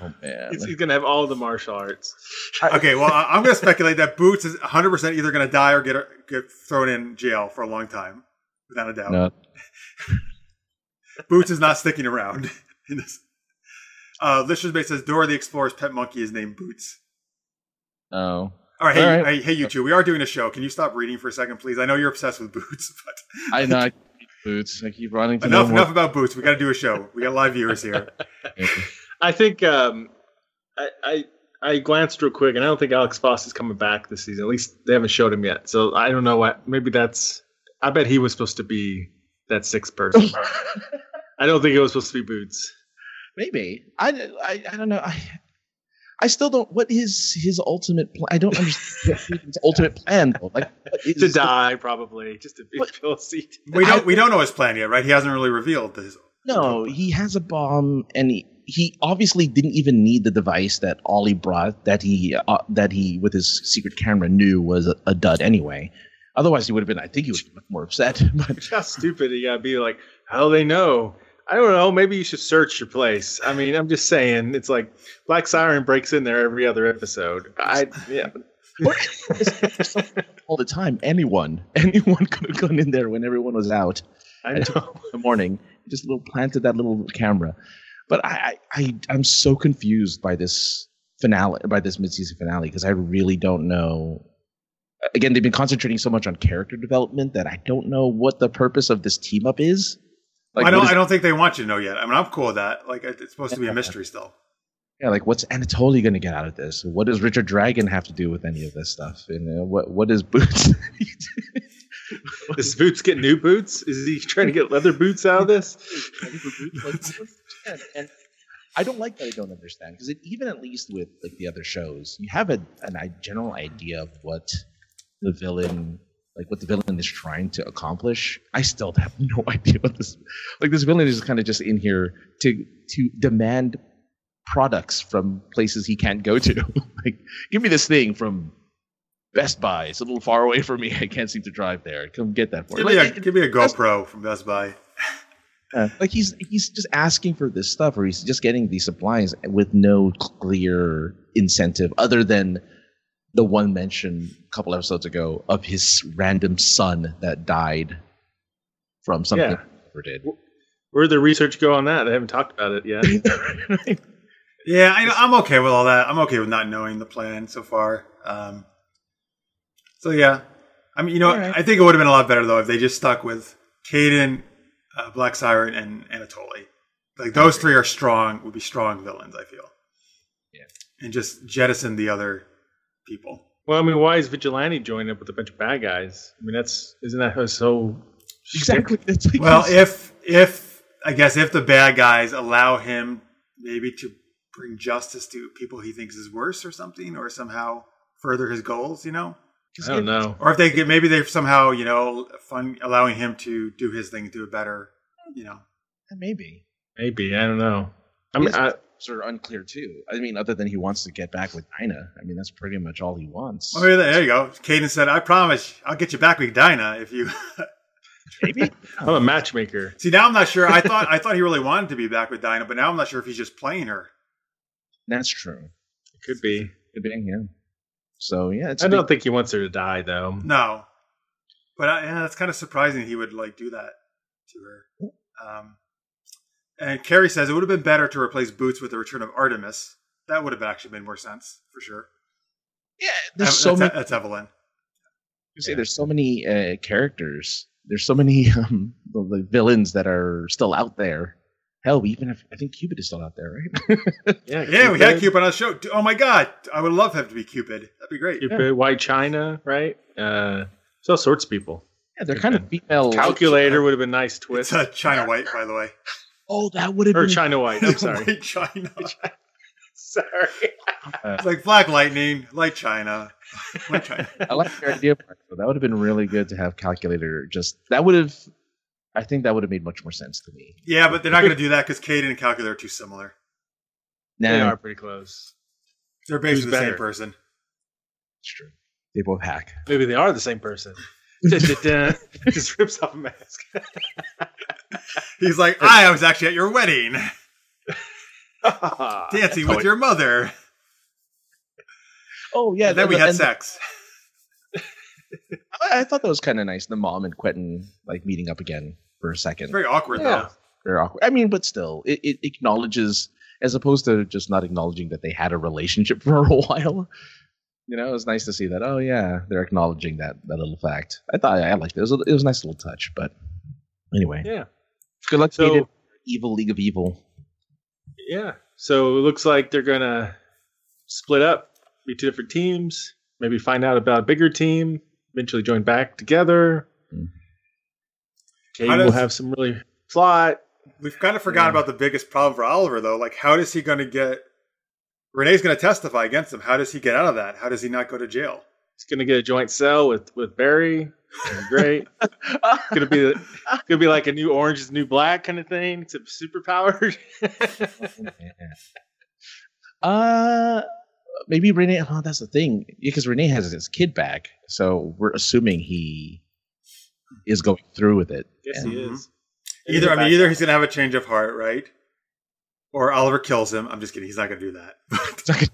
oh man. he's, he's gonna have all the martial arts. Okay, well, I- I'm going to speculate that Boots is 100% either going to die or get get thrown in jail for a long time, without a doubt. No. Boots is not sticking around in this. Uh, Lister's Mate says Dora the Explorer's pet monkey is named Boots. Oh. All right, hey, All right. hey, hey, you two, we are doing a show. Can you stop reading for a second, please? I know you're obsessed with Boots, but I know. I keep boots. I keep running to enough, enough about Boots. We got to do a show. We got live viewers here. I think um, I, I I glanced real quick, and I don't think Alex Faust is coming back this season. At least they haven't showed him yet. So I don't know what. Maybe that's. I bet he was supposed to be that sixth person. I don't think it was supposed to be Boots. Maybe. I, I, I don't know. I, I still don't. What is his ultimate plan? I don't understand his ultimate plan though. Like what is To die, probably just to be What? fill seat. We don't we don't know his plan yet, right? He hasn't really revealed his. No, he has a bomb, and he, he obviously didn't even need the device that Ollie brought. That he uh, that he with his secret camera knew was a, a dud anyway. Otherwise, he would have been. I think he would have been much more upset. But How stupid he gotta be like, how do they know? I don't know. Maybe you should search your place. I mean, I'm just saying. It's like Black Siren breaks in there every other episode. I yeah. all the time, anyone, anyone could have gone in there when everyone was out. I know. in the morning. Just little planted that little camera. But I, I, I I'm so confused by this finale, by this mid-season finale, because I really don't know. Again, they've been concentrating so much on character development that I don't know what the purpose of this team up is. I don't. is- I don't think they want you to know yet. I mean, I'm cool with that. Like, it's supposed to be a mystery still. Yeah, like what's Anatoly going to get out of this? What does Richard Dragon have to do with any of this stuff? And uh, what what is Boots? Does Boots get new boots? Is he trying to get leather boots out of this? and, and I don't like that I don't understand because even at least with like the other shows, you have a an i- general idea of what the villain like what the villain is trying to accomplish. I still have no idea what this like this villain is kind of just in here to to demand products from places he can't go to. like give me this thing from Best Buy. It's a little far away from me. I can't seem to drive there. Come get that for Give me. Like, a, give me a GoPro from Best Buy. uh, like he's he's just asking for this stuff, or he's just getting these supplies with no clear incentive other than the one mentioned a couple episodes ago of his random son that died from something Yeah. he did. Where'd the research go on that? They haven't talked about it yet. Yeah, I, I'm okay with all that. I'm okay with not knowing the plan so far. Um, so yeah, I mean, you know, All right. I think it would have been a lot better though if they just stuck with Cayden, uh, Black Siren, and Anatoly. Like those three are strong. Would be strong villains. I feel. Yeah. And just jettison the other people. well, I mean, why is Vigilante joining up with a bunch of bad guys? I mean, that's isn't that how so exactly. It's like Well, if if I guess if the bad guys allow him maybe to bring justice to people he thinks is worse or something, or somehow further his goals, you know, I don't know. or if they get maybe they somehow you know fun allowing him to do his thing, do it better, you know. maybe. Maybe I don't know. I mean, I, motives are unclear too. I mean, other than he wants to get back with Dinah. I mean, that's pretty much all he wants. Well, maybe there you go. Cayden said, "I promise, I'll get you back with Dinah if you." Maybe. I'm a matchmaker. See, now I'm not sure. I thought I thought he really wanted to be back with Dinah, but now I'm not sure if he's just playing her. That's true. It could be. Could be, yeah. So yeah, it's I a don't big- think he wants her to die, though. No, but I, yeah, that's kind of surprising he would like do that. to her. Um, and Carrie says it would have been better to replace Boots with the return of Artemis. That would have actually made more sense for sure. Yeah, there's Ev- so that's, many. that's Evelyn. You say there's so many uh, characters. There's so many um, the, the villains that are still out there. Hell, we even have. I think Cupid is still out there, right? Yeah, Yeah, we had Cupid on the show. Oh my god, I would love him to be Cupid. That'd be great. Cupid, White China, right? Uh, there's all sorts of people. yeah, they're kind of female. Calculator would have been a nice It's twist. uh, China White, by the way. Oh, that would have Or been. China White. I'm sorry. White China. sorry. Uh, it's like Black Lightning, Light China. Light China. I like your idea, Mark. So that would have been really good to have calculator. Just that would have. I think that would have made much more sense to me. Yeah, but they're not going to do that because Cayden and Calculator are too similar. They are pretty close. They're basically Who's the same person. it's true. They both hack. Maybe they are the same person. Just rips off a mask. He's like, I was actually at your wedding, dancing Oh, with your mother. Oh yeah. and then we had sex. I, I thought that was kind of nice. The mom and Quentin like meeting up again for a second. It's very awkward Yeah. Very awkward. I mean, but still, it, it acknowledges as opposed to just not acknowledging that they had a relationship for a while. You know, it was nice to see that. Oh yeah, they're acknowledging that that little fact. I thought I liked it. It was a, it was a nice little touch. But anyway, Yeah. good luck So- to Cayden. Evil League of Evil. Yeah. So it looks like they're gonna split up, be two different teams. Maybe find out about a bigger team. Eventually join back together. Hmm. Kate How will have some really plot. We've kind of forgotten Yeah. about the biggest problem for Oliver, though. Like, how is he going to get? Renee's going to testify against him. How does he get out of that? How does he not go to jail? He's gonna get a joint cell with with Barry. That'd be Great. gonna be gonna be like a new orange is new black kind of thing, except super powered. Uh, maybe Renee. Oh, that's the thing. Because Renee has his kid back, so we're assuming he is going through with it. Yes, And- he is. Either I mean, either he's going to have a change of heart, right? Or Oliver kills him. I'm just kidding. He's not going to do that.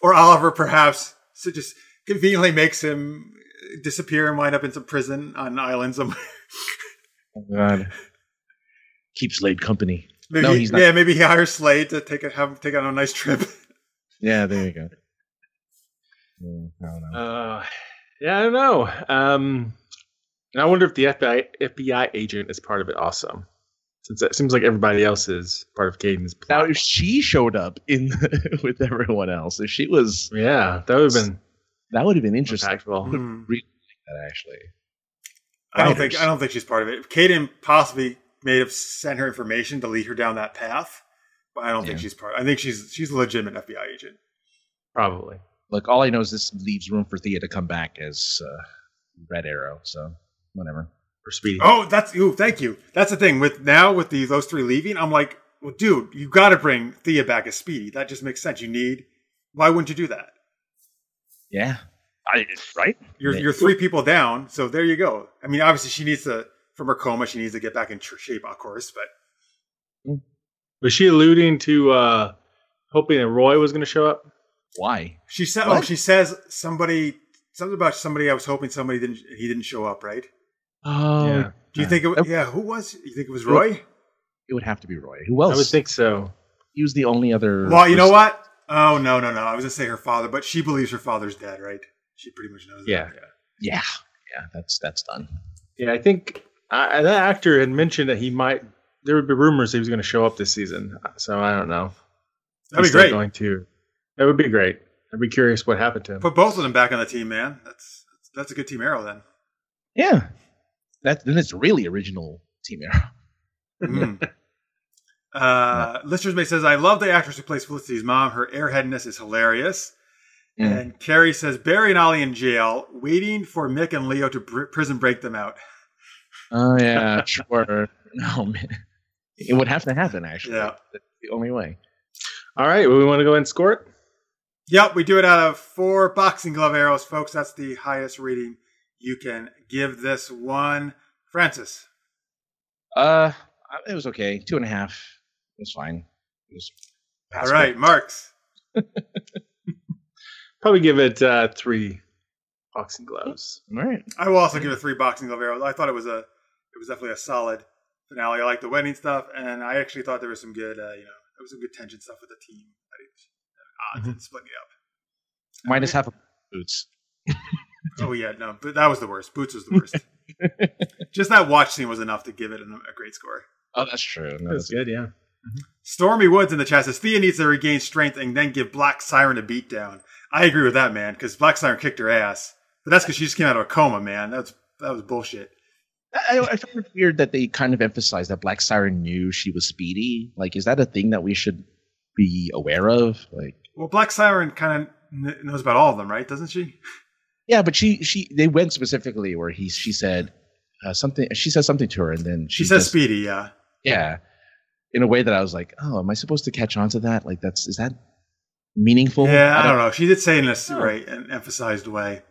or Oliver perhaps so just conveniently makes him disappear and wind up in some prison on an island somewhere. Oh, God. Keep Slade company. Maybe, No, he's not. Yeah, maybe he hires Slade to take a, have him take on a nice trip. Yeah, there you go. Mm, I don't know. Uh, yeah, I don't know. Um, and I wonder if the FBI FBI agent is part of it also, since it seems like everybody else is part of Cayden's now, plot. if she showed up in with everyone else, if she was, yeah, that would have been that would have been interesting. impactful. Hmm. That actually. I don't Writers. think I don't think she's part of it. Cayden possibly may have sent her information to lead her down that path, but I don't think she's part. I think she's she's a legitimate FBI agent. Probably. Look, all I know is this leaves room for Thea to come back as uh, Red Arrow. So whatever. Or Speedy. Oh, that's ooh, thank you. That's the thing with now with the those three leaving. I'm like, well, dude, you got to bring Thea back as Speedy. That just makes sense. You need. Why wouldn't you do that? Yeah. I, right? You're you're three people down, so there you go. I mean, obviously she needs to from her coma. She needs to get back in shape, of course. But Was she alluding to uh, hoping that Roy was going to show up? Why? she said, oh, she says somebody something about somebody. I was hoping somebody didn't. He didn't show up, right? Oh, Yeah. Do you think it? was Yeah, who was? You think it was Roy? it would have to be Roy. Who else? I would think so. he was the only other. Well, you know what? Oh no, no, no. I was gonna say her father, but she believes her father's dead, right? She pretty much knows. Yeah. That. Yeah, yeah, that's that's done. Yeah, I think uh, that actor had mentioned that he might. There would be rumors he was going to show up this season, so I don't know. That'd He's be great. Going to. That would be great. I'd be curious what happened to him. Put both of them back on the team, man. That's that's a good team arrow then. Yeah, that then it's really original Team Arrow. Mm. Uh, Lister's Mate says, I love the actress who plays Felicity's mom. Her airheadedness is hilarious. Mm. And Carrie says, Barry and Ollie in jail, waiting for Mick and Leo to br- prison break them out. Oh yeah, sure. No man, it would have to happen. Actually, Yeah. that's the only way. All right, well, we want to go and score it. Yep, we do it out of four boxing glove arrows, folks. That's the highest rating you can give this one. Francis. Uh, it was okay. Two and a half. It was fine. It was All passable. right, Marks. Probably give it uh, three boxing gloves. all right. I will also give it three boxing glove arrows. I thought it was a it was definitely a solid finale. I like the wedding stuff, and I actually thought there was some good, uh, you know, there was some good tension stuff with the team. I think odds Mm-hmm. and splitting it up. Minus half of boots. Oh yeah, no, but that was the worst. Boots was the worst. Just that watch scene was enough to give it a, a great score. Oh, that's true. No, That's good. Yeah. Mm-hmm. Stormy Woods in the chat says Thea needs to regain strength and then give Black Siren a beatdown. I agree with that, man, because Black Siren kicked her ass. But that's because she just came out of a coma, man. That's that was bullshit. I, I found it weird that they kind of emphasized that Black Siren knew she was speedy. Like, is that a thing that we should be aware of? Like, Well, Black Siren kind of kn- knows about all of them, right? Doesn't she? Yeah, but she she they went specifically where he she said uh, something. She said something to her, and then She she, says just- Speedy, yeah. yeah, in a way that I was like, oh, am I supposed to catch on to that? Like, that's is that meaningful? Yeah, I don't know. She did say in a s- right an emphasized way.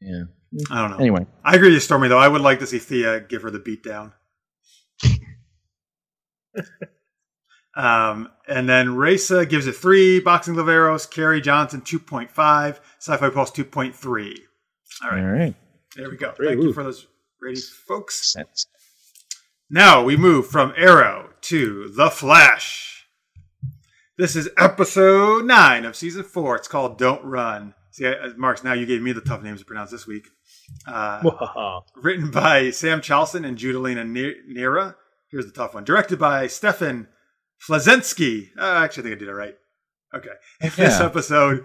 Yeah. I don't know. Anyway, I agree with Stormy though. I would like to see Thea give her the beatdown. um, and then Raisa gives it three. Boxing Laveros, Kerry Johnson two point five. Sci-Fi Pulse two point three. All right, all right. there we go. Three, Thank you for those ratings, folks. Sense. Now we move from Arrow to The Flash. This is episode nine of season four. It's called Don't Run. See, I- Marks, now you gave me the tough names to pronounce this week. Uh, written by Sam Chalsen and Judalina Ne- Neira. Here's the tough one. Directed by Stefan Pleszczynski. Uh, actually, I think I did it right. Okay. In this Yeah. episode,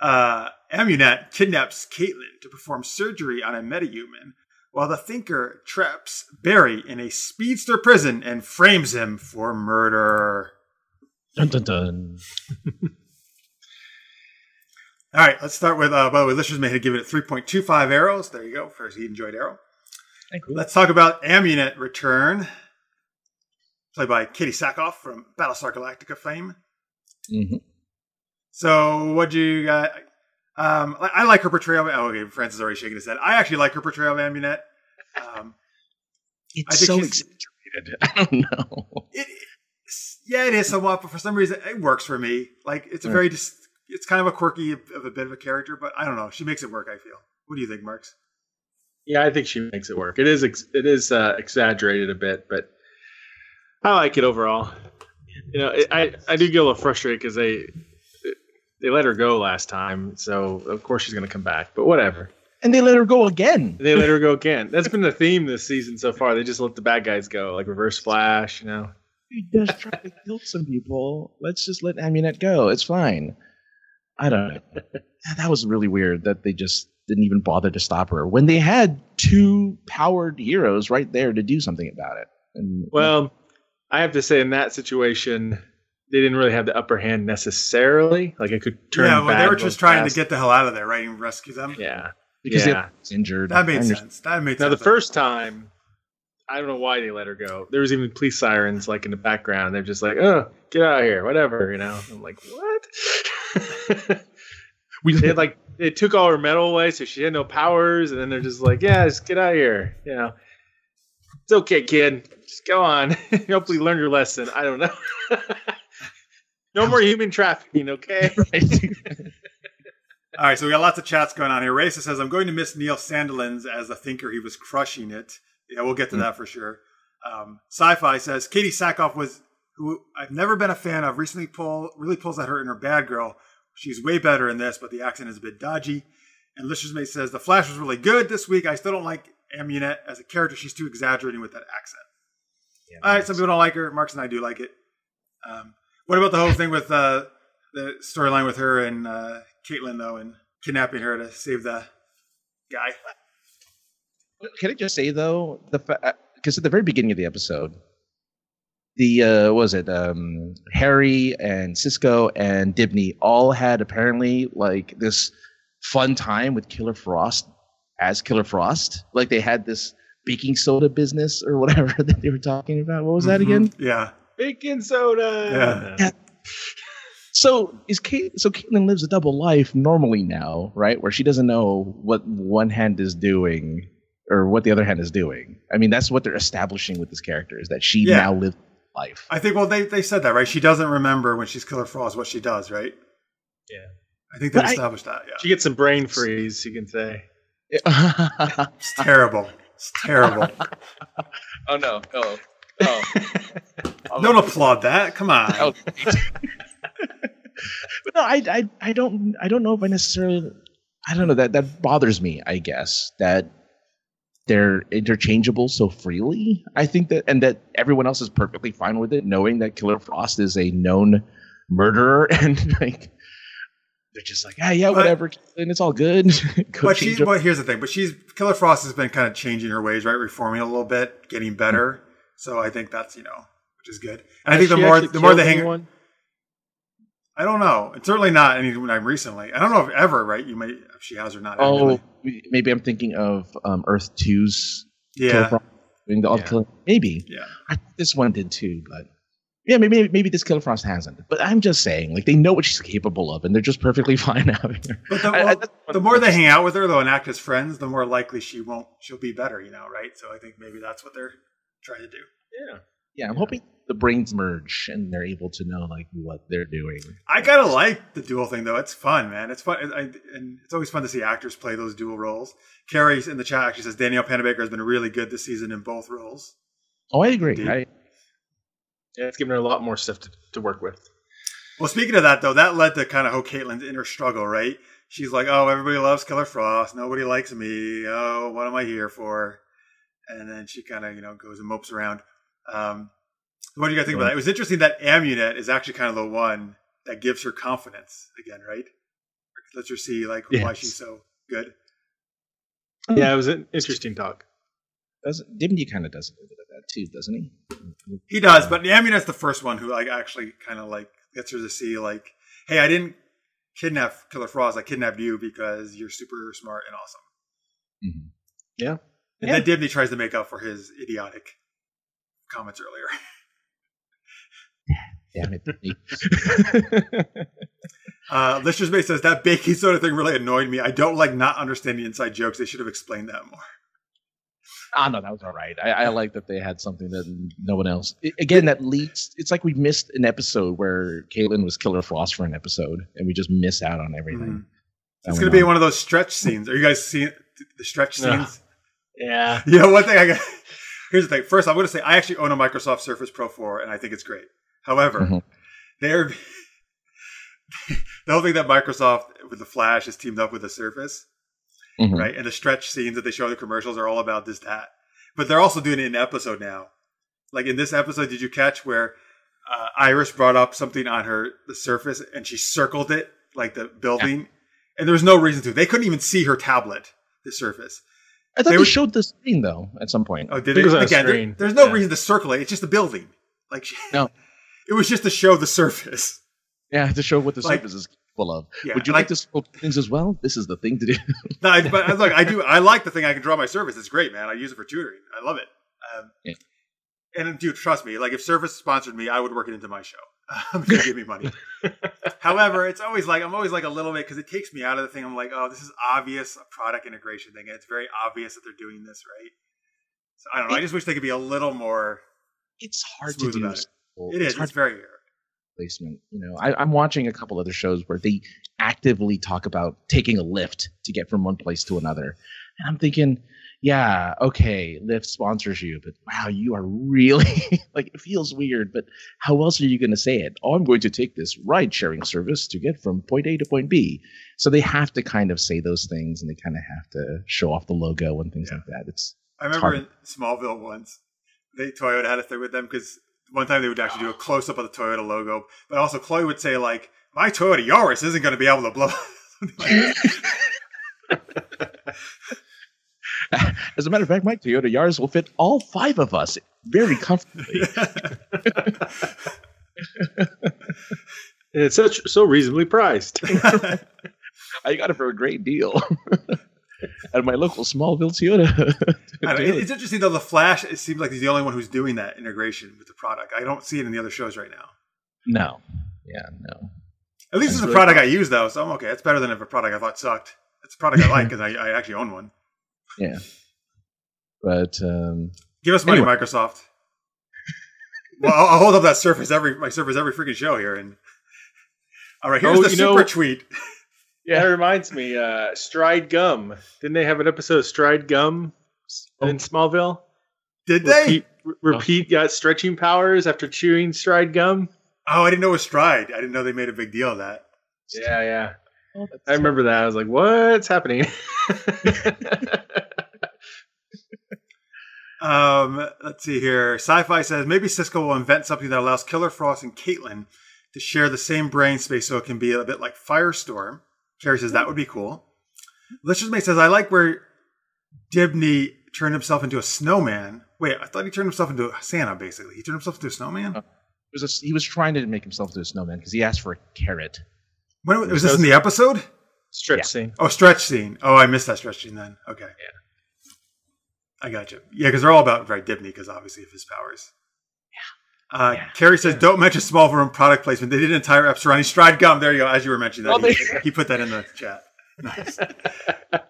uh, Amunet kidnaps Caitlin to perform surgery on a metahuman, while the Thinker traps Barry in a speedster prison and frames him for murder. Dun, dun, dun. All right, let's start with, uh, by the way, Listeners may have given it 3.25 arrows. There you go. First, he enjoyed Arrow. Thank you. Let's talk about Amunet Return, played by Katie Sackhoff from Battlestar Galactica fame. Mhm. So, what do you got? Um, I, I like her portrayal. Of, oh, okay, Francis already shaking his head. I actually like her portrayal of Amunet. Um, I It's think so exaggerated. I don't know. it, yeah, it is somewhat, but for some reason, it works for me. Like, it's a Right. very, dis- it's kind of a quirky of a bit of a character, but I don't know. She makes it work. I feel. What do you think, Marks? Yeah, I think she makes it work. It is ex- it is uh, exaggerated a bit, but I like it overall. You know, it, I I do get a little frustrated because they they let her go last time, so of course she's going to come back. But whatever, And they let her go again. they let her go again. That's been the theme this season so far. They just let the bad guys go, like Reverse Flash. You know, He just tried to kill some people. Let's just let Amunet go. It's fine. I don't know. that was really weird that they just didn't even bother to stop her when they had two powered heroes right there to do something about it. And well, I have to say in that situation. They didn't really have the upper hand necessarily. Like it could turn. yeah, well, they were just trying fast. to get the hell out of there, right, and rescue them. Yeah. because yeah. they was injured. That made I sense. That made sense. Now the first time, I don't know why they let her go. There was even police sirens like in the background. They're just like, "Oh, get out of here," whatever, you know. I'm like, "What?" We they had like they took all her metal away, so she had no powers, and then they're just like, "Yeah, just get out of here," you know. It's okay, kid. Just go on. Hopefully, learn your lesson. I don't know. no more human trafficking, okay? All right, so we got lots of chats going on here. Raisa says, I'm going to miss Neil Sandilands as a thinker. He was crushing it. Yeah, we'll get to that for sure. Um, Sci-Fi says, Katie Sackhoff was, who I've never been a fan of, recently pull, really pulls at her in her Bad Girl. She's way better in this, but the accent is a bit dodgy. And Lister's Mate says, The Flash was really good this week. I still don't like Amunet as a character. She's too exaggerating with that accent. All right, some people don't like her. Marks and I do like it. Um, what about the whole thing with uh, the storyline with her and uh, Caitlin, though, and kidnapping her to save the guy? Can I just say though, the because at the very beginning of the episode, the uh, what was it um, Harry and Cisco and Dibney all had apparently like this fun time with Killer Frost as Killer Frost. Like they had this baking soda business or whatever that they were talking about. What was that Mhm. again? Yeah. Baking soda. Yeah. So is Kate? So Caitlin lives a double life normally now, right? Where she doesn't know what one hand is doing or what the other hand is doing. I mean, that's what they're establishing with this character is that she Yeah. now lives life. I think, well, they, they said that, right? She doesn't remember when she's Killer Frost what she does, right? Yeah. I think they But I- established that, yeah. She gets some brain freeze, you can say. It's terrible. It's terrible. Oh no! Oh, oh. Don't applaud that. Come on. Oh. no, I, I, I don't, I don't know if I necessarily, I don't know that that bothers me. I guess that they're interchangeable so freely. I think that, and that everyone else is perfectly fine with it, knowing that Killer Frost is a known murderer, and like they're just like, ah, yeah, But- whatever, and it's all good. Go But she, but here's the thing. But she's Killer Frost has been kind of changing her ways, right? Reforming a little bit, getting better. So I think that's you know, which is good. And I think the more the more they hang, One? I don't know. It's certainly not anytime recently. I don't know if ever, right? You may if she has or not. oh, admittedly. maybe I'm thinking of um, Earth 2's Killer yeah, Frost doing the Yeah. killing. Maybe. yeah. I think this one did too, but yeah, maybe maybe this Killer Frost hasn't. But I'm just saying, like they know what she's capable of, and they're just perfectly fine having her. But the, I- I- the more they hang out with her, though, and act as friends, the more likely she won't. She'll be better, you know, right? So I think maybe that's what they're trying to do. Yeah. yeah, I'm hoping the brains merge and they're able to know like what they're doing. I kind of like the dual thing, though. It's fun, man. It's fun, I, and it's always fun to see actors play those dual roles. Carrie in the chat actually says Danielle Panabaker has been really good this season in both roles. Oh, I agree. Indeed. I, Yeah, it's given her a lot more stuff to, to work with. Well, speaking of that, though, that led to kind of how Caitlin's inner struggle, right? She's like, "Oh, everybody loves Killer Frost. Nobody likes me. Oh, what am I here for?" And then she kind of, you know, goes and mopes around. Um, what do you guys think about that? It was interesting that Amunet is actually kind of the one that gives her confidence again, right? Let's her see like why she's so good. Yeah, it was an interesting talk. doesn't Dibney kind of does a little that too, doesn't he? He does, but Amunet's the first one who like actually kind of like gets her to see like, "Hey, I didn't kidnap Killer Frost. I kidnapped you because you're super smart and awesome." Mhm. Yeah. And Yeah. then Dibney tries to make up for his idiotic comments earlier. Damn it, Dibney. Uh, Lister's Mate says that baking soda thing really annoyed me. I don't like not understanding inside jokes. They should have explained that more. Ah, no, that was all right. I, I like that they had something that no one else. I- again, that leads. It's like we missed an episode where Caitlin was Killer Frost for an episode, and we just miss out on everything. Mhm. It's going to be one of those stretch scenes. Are you guys seeing the stretch No. scenes? Yeah. You know, one thing I got. Here's the thing. First, I'm going to say I actually own a Microsoft Surface Pro 4, and I think it's great. However, Mhm. they're the whole thing that Microsoft with the Flash has teamed up with the Surface, Mhm. right? And the stretch scenes that they show in the commercials are all about this that. But they're also doing it in episode now. Like in this episode, did you catch where uh, Iris brought up something on her the Surface and she circled it like the building, and there was no reason to. They couldn't even see her tablet, the Surface. I thought they they, were- showed the screen though at some point. Oh, did think it? it was on a Again, there- there's no Yeah. reason to circle it. It's just a building. Like she, No. it was just to show the surface. Yeah, to show what the Like- surface is full of. Yeah, Would you like- like to scroll things as well? This is the thing to do. No, I, but I- look, I do. I like the thing. I can draw my Surface. It's great, man. I use it for tutoring. I love it. Um, Yeah. And dude, trust me. Like if Surface sponsored me, I would work it into my show. I'm give me money. However, it's always like I'm always like a little bit because it takes me out of the thing. I'm like, oh, this is obvious a product integration thing. It's very obvious that they're doing this right. So I don't know. I just wish they could be a little more. it's hard to do. about it. It is. It's hard It's very. Placement. You know, I, I'm watching a couple other shows where they actively talk about taking a lift to get from one place to another, and I'm thinking, yeah, okay, Lyft sponsors you, but wow, you are really like it feels weird. But how else are you going to say it? Oh, I'm going to take this ride-sharing service to get from point A to point B. So they have to kind of say those things, and they kind of have to show off the logo and things Yeah. like that. It's I remember hard. in Smallville once, they Toyota had a thing with them because one time they would actually do a close up of the Toyota logo, but also Chloe would say like, "My Toyota Yaris isn't going to be able to blow." something like that. As a matter of fact, my Toyota Yaris will fit all five of us very comfortably. And it's such so reasonably priced. I got it for a great deal at my local Smallville Toyota. I it's interesting though. The Flash, it seems like he's the only one who's doing that integration with the product. I don't see it in the other shows right now. no, yeah, no. At least it's a really product I use though, so I'm okay. It's better than if a product I thought sucked. It's a product I like because I, I actually own one. Yeah, but um, Give us money, Anyway. Microsoft. well, I'll, I'll hold up that Surface every my Surface every freaking show here. And all right, here's Oh, the super know- tweet. Yeah, that reminds me. Uh, Stride Gum. Didn't they have an episode of Stride Gum in Smallville. Did they? Repeat, repeat got stretching powers after chewing stride gum. Oh, I didn't know it was Stride. I didn't know they made a big deal of that. Yeah, yeah. Oh, I remember that. I was like, "What's happening?" Um, let's see here. Sci-fi says maybe Cisco will invent something that allows Killer Frost and Caitlin to share the same brain space, so it can be a bit like Firestorm. Carrie says that would be cool. Lister's Mate says I like where Dibney turned himself into a snowman. Wait, I thought he turned himself into a Santa. Basically, he turned himself into a snowman. Uh, it was a, he was trying to make himself into a snowman because he asked for a carrot. When was this in the episode? Stretch Yeah. scene. Oh, stretch scene. Oh, I missed that stretch scene then. Okay. Yeah. I got you. Yeah, because they're all about right Dibney because obviously of his powers. Uh, Yeah. Carrie says, "Don't mention Smallville product placement. They did an entire episode surrounding Stride Gum. There you go. As you were mentioning that, Oh, he, he put that in the chat. Nice.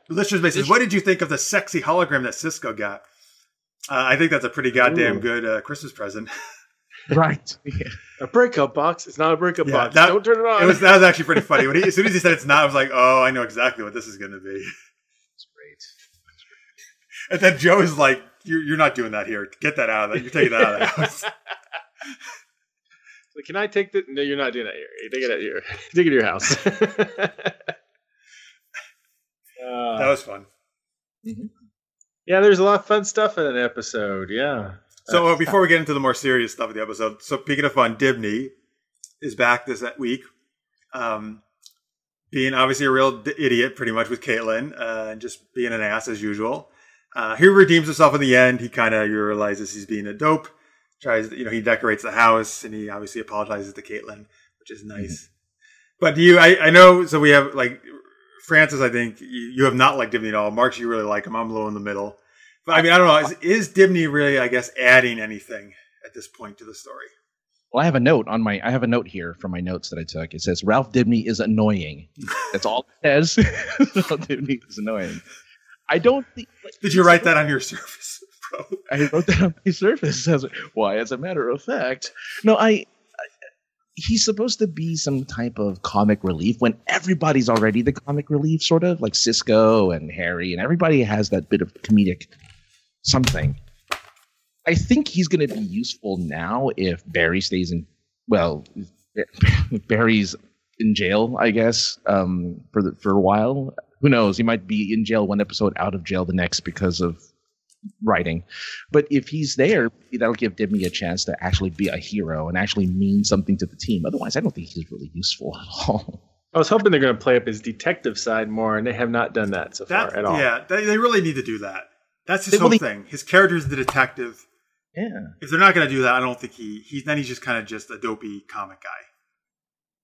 Listeners, says, "What did you think of the sexy hologram that Cisco got?" Uh, I think that's a pretty goddamn Ooh. good uh, Christmas present. Right. Yeah. A breakup box. It's not a breakup Yeah, box. that- Don't turn it on. It was that was actually pretty funny. When he, as soon as he said it's not, I was like, "Oh, I know exactly what this is going to be." That's great. And then Joe is like, "You're, you're not doing that here. Get that out of that. You're taking that out of the house." Like, Can I take the? No, you're not doing that here. You take it at your take it to your house. Uh, That was fun. yeah, there's a lot of fun stuff in an episode. Yeah. So uh, before we get into the more serious stuff of the episode, so speaking of fun, Dibney is back this week, um, being obviously a real d- idiot, pretty much with Caitlin, uh, and just being an ass as usual. Uh, he redeems himself in the end. He kind of realizes he's being a dope. Tries, you know, he decorates the house, and he obviously apologizes to Caitlin, which is mm-hmm. nice. But do you, I, I know. So we have like Francis. I think you, you have not liked Dibney at all. Mark, you really like him. I'm a little in the middle. But I mean, I don't know. Is, is Dibney really, I guess, adding anything at this point to the story? Well, I have a note on my. I have a note here from my notes that I took. It says Ralph Dibney is annoying. That's all it says. Ralph Dibney is annoying. I don't think. Did you write that on your surface, I wrote that on my surface. As, why, as a matter of fact, no, I, I. He's supposed to be some type of comic relief when everybody's already the comic relief, sort of like Cisco and Harry, and everybody has that bit of comedic something. I think he's going to be useful now if Barry stays in. Well, Barry's in jail, I guess, um, for the, for a while. Who knows? He might be in jail one episode, out of jail the next because of writing. But if he's there, that'll give Dibney a chance to actually be a hero and actually mean something to the team. Otherwise, I don't think he's really useful at all. I was hoping they're going to play up his detective side more, and they have not done that so far That, at all. yeah, they, they really need to do that. That's his They whole really- thing. His character is the detective. Yeah. If they're not going to do that, I don't think he. He then he's just kind of just a dopey comic guy.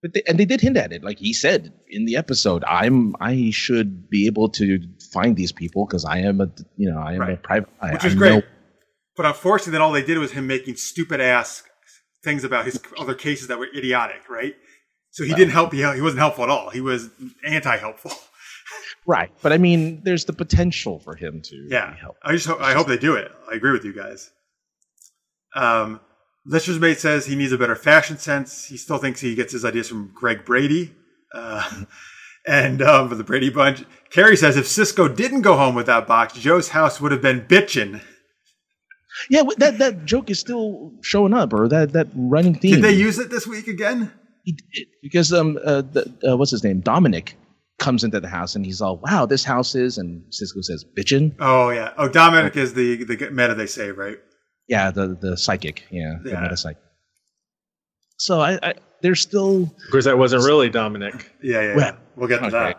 But they, and they did hint at it, like he said in the episode. I'm I should be able to find these people because I am a you know I am a private. I- which I is great. know- But unfortunately, then all they did was him making stupid ass things about his other cases that were idiotic, right? So he didn't help. He, he wasn't helpful at all. He was anti-helpful. right, but I mean, there's the potential for him to Yeah, help. I just hope, I hope they do it. I agree with you guys. Um, Lister's mate says he needs a better fashion sense. He still thinks he gets his ideas from Greg Brady. Uh, and um, for the Brady Bunch, Carrie says if Cisco didn't go home with that box, Joe's house would have been bitchin'. Yeah, that that joke is still showing up, or that that running theme. Did they use it this week again? He did, because um uh, the, uh what's his name Dominic comes into the house and he's all wow this house is and Cisco says bitchin Oh yeah. Oh, Dominic is the the meta they say right? Yeah the the psychic yeah, the Yeah. meta psychic. So I, I there's still Of course, that wasn't really Dominic. Yeah, yeah. Well, yeah. We'll get to okay.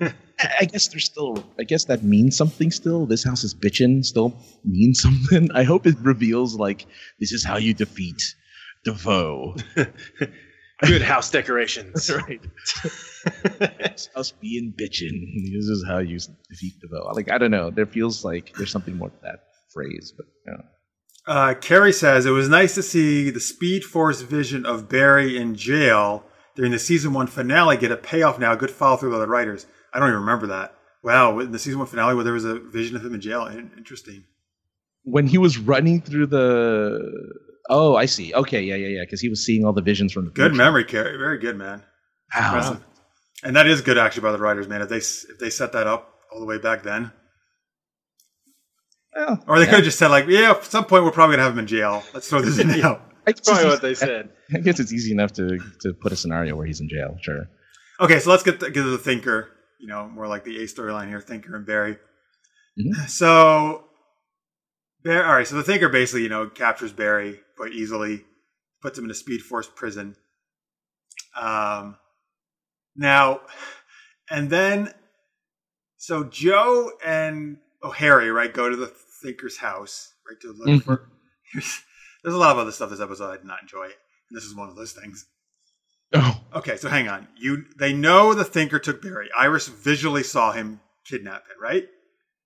that. I I guess there's still I guess that means something still. This house is bitching still means something. I hope it reveals like this is how you defeat the foe. Good house decorations. right. this house being bitching. This is how you defeat the foe. Like I don't know. There feels like there's something more to that phrase, but you know. Uh, Carrie says it was nice to see the Speed Force vision of Barry in jail during the season one finale get a payoff. Now, good follow through by the writers. I don't even remember that. Wow, in the season one finale where there was a vision of him in jail. Interesting. when he was running through the oh i see okay yeah yeah yeah because he was seeing all the visions from the Good future. memory, Carrie. Very good, man. Wow. Impressive. And that is good actually by the writers, man. If they if they set that up all the way back then, Well, Or they yeah. could have just said like, yeah, at some point we're probably gonna have him in jail. Let's throw this in now. I guess Probably it's- what they said. I guess it's easy enough to to put a scenario where he's in jail. Sure. Okay, so let's get to, get to the Thinker. You know, more like the A storyline here, Thinker and Barry. Mhm. So, Barry, all right. So the Thinker basically, you know, captures Barry quite easily, puts him in a Speed Force prison. Um, now, and then, so Joe and oh Harry, right, go to the Thinker's house, right, to look Mhm. for. There's a lot of other stuff this episode I did not enjoy, and this is one of those things. Oh, Okay, so hang on. You they know the thinker took Barry. Iris visually saw him kidnap him, right?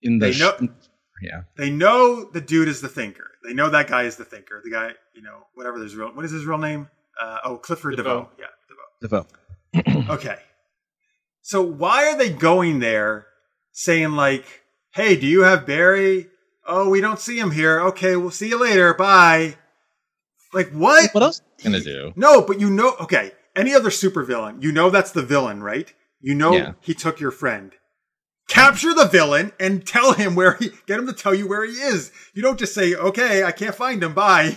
in the They know- sh- yeah. They know the dude is the thinker. They know that guy is the thinker. The guy, you know, whatever his real what is his real name? Uh, oh, Clifford DeVoe. DeVoe. Yeah, The vote. DeVoe. Okay. So why are they going there saying like, "Hey, do you have Barry?" Oh, we don't see him here. Okay, we'll see you later. Bye. Like what? What else are you gonna do? No, but you know, okay. Any other supervillain, you know that's the villain, right? You know Yeah. he took your friend. Capture the villain and tell him where he. Get him to tell you where he is. You don't just say, "Okay, I can't find him." Bye.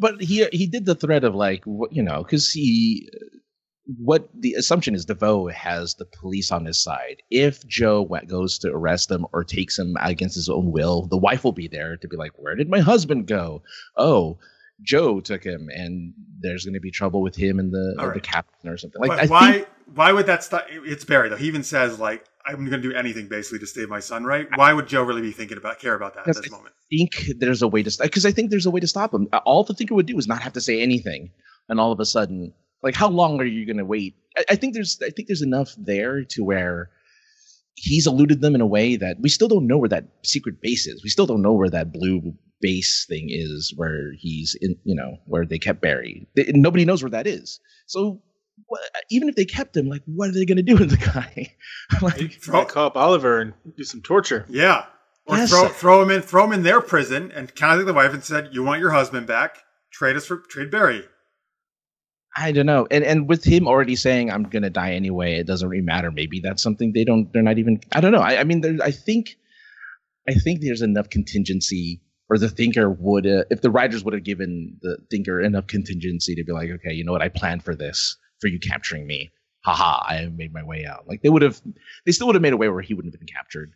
But he he did the threat of like what you know because he what the assumption is DeVoe has the police on his side. If Joe goes to arrest him or takes him against his own will, the wife will be there to be like, "Where did my husband go?" Oh, Joe took him, and there's going to be trouble with him and the or the captain or something. Like but I why? think why would that stop? It's Barry though. He even says like, "I'm going to do anything basically to save my son." Right? Why would Joe really be thinking about care about that at this I moment? think there's a way to stop because I think there's a way to stop him. All the thinker would do is not have to say anything, and all of a sudden, like how long are you going to wait? I, I think there's I think there's enough there to where he's eluded them in a way that we still don't know where that secret base is. We still don't know where that blue base thing is, where he's in, you know, where they kept Barry. They, nobody knows where that is. So. What, even if they kept him, like, what are they going to do with the guy? like, Throw- call up Oliver and do some torture. Yeah. Or Yes. throw throw him in throw him in their prison and contacted the wife and said, "You want your husband back? Trade us for trade Barry." I don't know. And and with him already saying I'm gonna die anyway, it doesn't really matter. Maybe that's something they don't. They're not even. I don't know. I, I mean, there, I think, I think there's enough contingency, or the thinker would, uh, if the writers would have given the thinker enough contingency to be like, okay, you know what, I planned for this, for you capturing me. Haha, I made my way out. Like they would have, they still would have made a way where he wouldn't have been captured.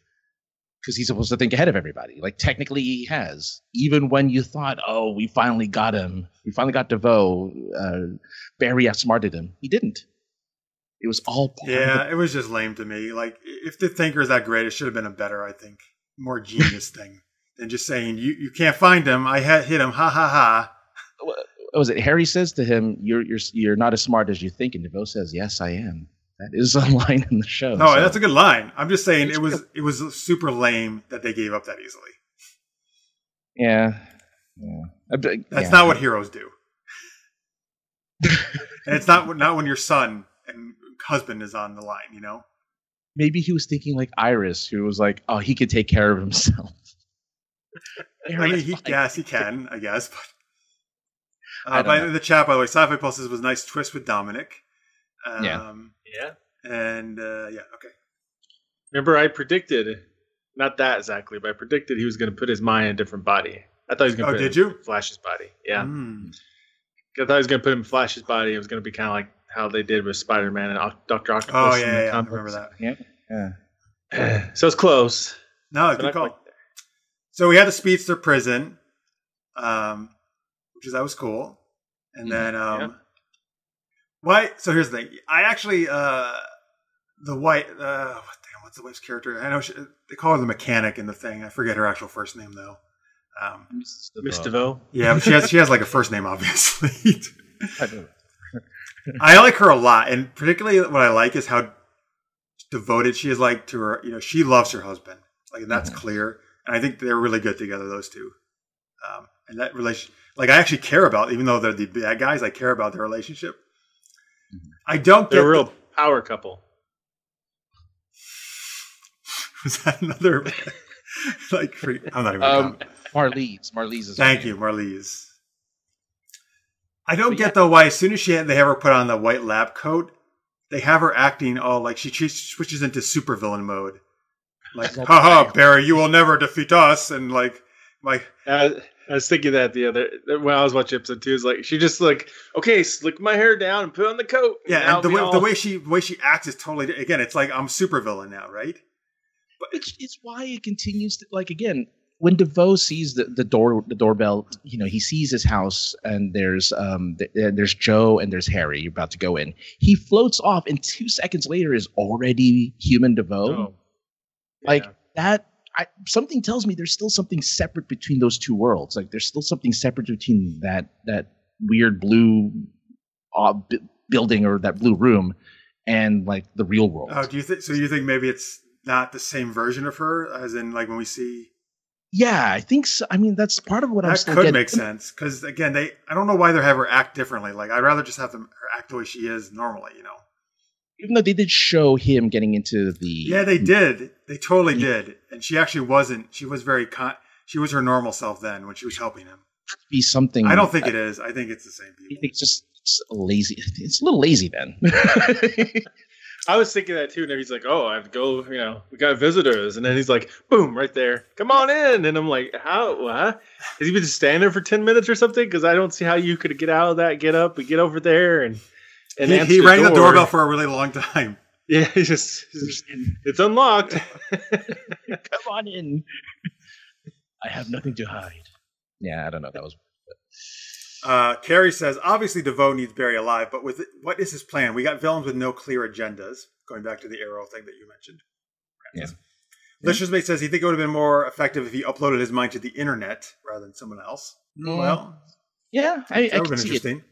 Because he's supposed to think ahead of everybody. Like technically he has. Even when you thought, oh, we finally got him. We finally got DeVoe. Uh, Barry outsmarted him. He didn't. It was all of Yeah, it was just lame to me. Like, if the thinker is that great, it should have been a better, I think, more genius thing than just saying you you can't find him. I ha- hit him. Ha ha ha. what was it? Harry says to him, "You're you're you're not as smart as you think," and DeVoe says, "Yes, I am." That is a line in the show. No, so- that's a good line. I'm just saying It's it was it was super lame that they gave up that easily. yeah, yeah. That's yeah. not what heroes do. and it's not not when your son and husband is on the line. You know. Maybe he was thinking like Iris, who was like, "Oh, he could take care of himself." I mean, he, yes, he can, I guess. But uh, by know. the chat, by the way, Sci-Fi Pulse says was a nice twist with Dominic. Um, Yeah. Yeah. And uh, yeah, okay. Remember, I predicted, not that exactly, but I predicted he was going to put his mind in a different body. I thought he was going Oh, to put did him you? in Flash's body. Yeah. Mm. I thought he was going to put him in Flash's body. It was going to be kind of like how they did with Spider Man and Doctor Octopus. Oh in yeah, the yeah, I remember that. Yeah, yeah. so it's close. No, but good call. quite. So we had the Speedster prison, um, which is that was cool. And Mhm. then um, Yeah. why? So here's the thing. I actually uh, the white. Uh, what damn, what's the wife's character? I know she, they call her the mechanic in the thing. I forget her actual first name though. Um, Miss DeVoe. DeVoe. yeah, but she has she has like a first name, obviously. I don't. I like her a lot, and particularly what I like is how devoted she is like to her. You know, she loves her husband. Like that's Mhm. clear, and I think they're really good together. Those two, um, and that relation, like I actually care about, even though they're the bad guys, I care about their relationship. I don't They're a real the- power couple. was that another like? Free, I'm not even. gonna Um. Marlize. Marlize is. her Thank name. you, Marlize. I don't But get yeah. though why as soon as she they have her put on the white lab coat, they have her acting all like she, she switches into supervillain mode. like, haha, Barry, you will never defeat us, and like, like, I, I was thinking that the other when I was watching episode two. Is like she just like okay, slick my hair down and put on the coat. yeah, and the way the way she the way she acts is totally again. It's like I'm super villain now, right? It's, it's why it continues to like again when DeVoe sees the, the door the doorbell, you know, he sees his house and there's um th- there's Joe and there's Harry you're about to go in. He floats off and two seconds later is already human DeVoe. Oh. Like Yeah. that I, something tells me there's still something separate between those two worlds. Like there's still something separate between that that weird blue uh, b- building or that blue room and like the real world. Oh, do you think? So you think maybe it's not the same version of her, as in like when we see yeah, I think so. I mean, that's part of what I'm that could getting. make sense because again, they I don't know why they have her act differently. Like I'd rather just have them act the way she is normally, you know. Even though they did show him getting into the Yeah, they did. They totally did. And she actually wasn't. She was very con. She was her normal self then when she was helping him. be something. I don't think it is. I think it's the same I people. it's just it's lazy. It's a little lazy then. I was thinking that too, and then he's like, "Oh, I have to go. You know, we got visitors," and then he's like, "Boom, right there, come on in." And I'm like, "How? What? Has he been standing there for ten minutes or something? Because I don't see how you could get out of that, get up, and get over there, and and He, he rang the door. doorbell for a really long time. Yeah, he's just, just- it's unlocked. Come on in. I have nothing to hide. Yeah, I don't know. That was Uh, Carrie says, obviously DeVoe needs Barry alive, but with what is his plan? We got villains with no clear agendas. Going back to the arrow thing that you mentioned. Yeah. Lister's mate says he think it would have been more effective if he uploaded his mind to the internet rather than someone else. Well, yeah. I, that would can have been see it.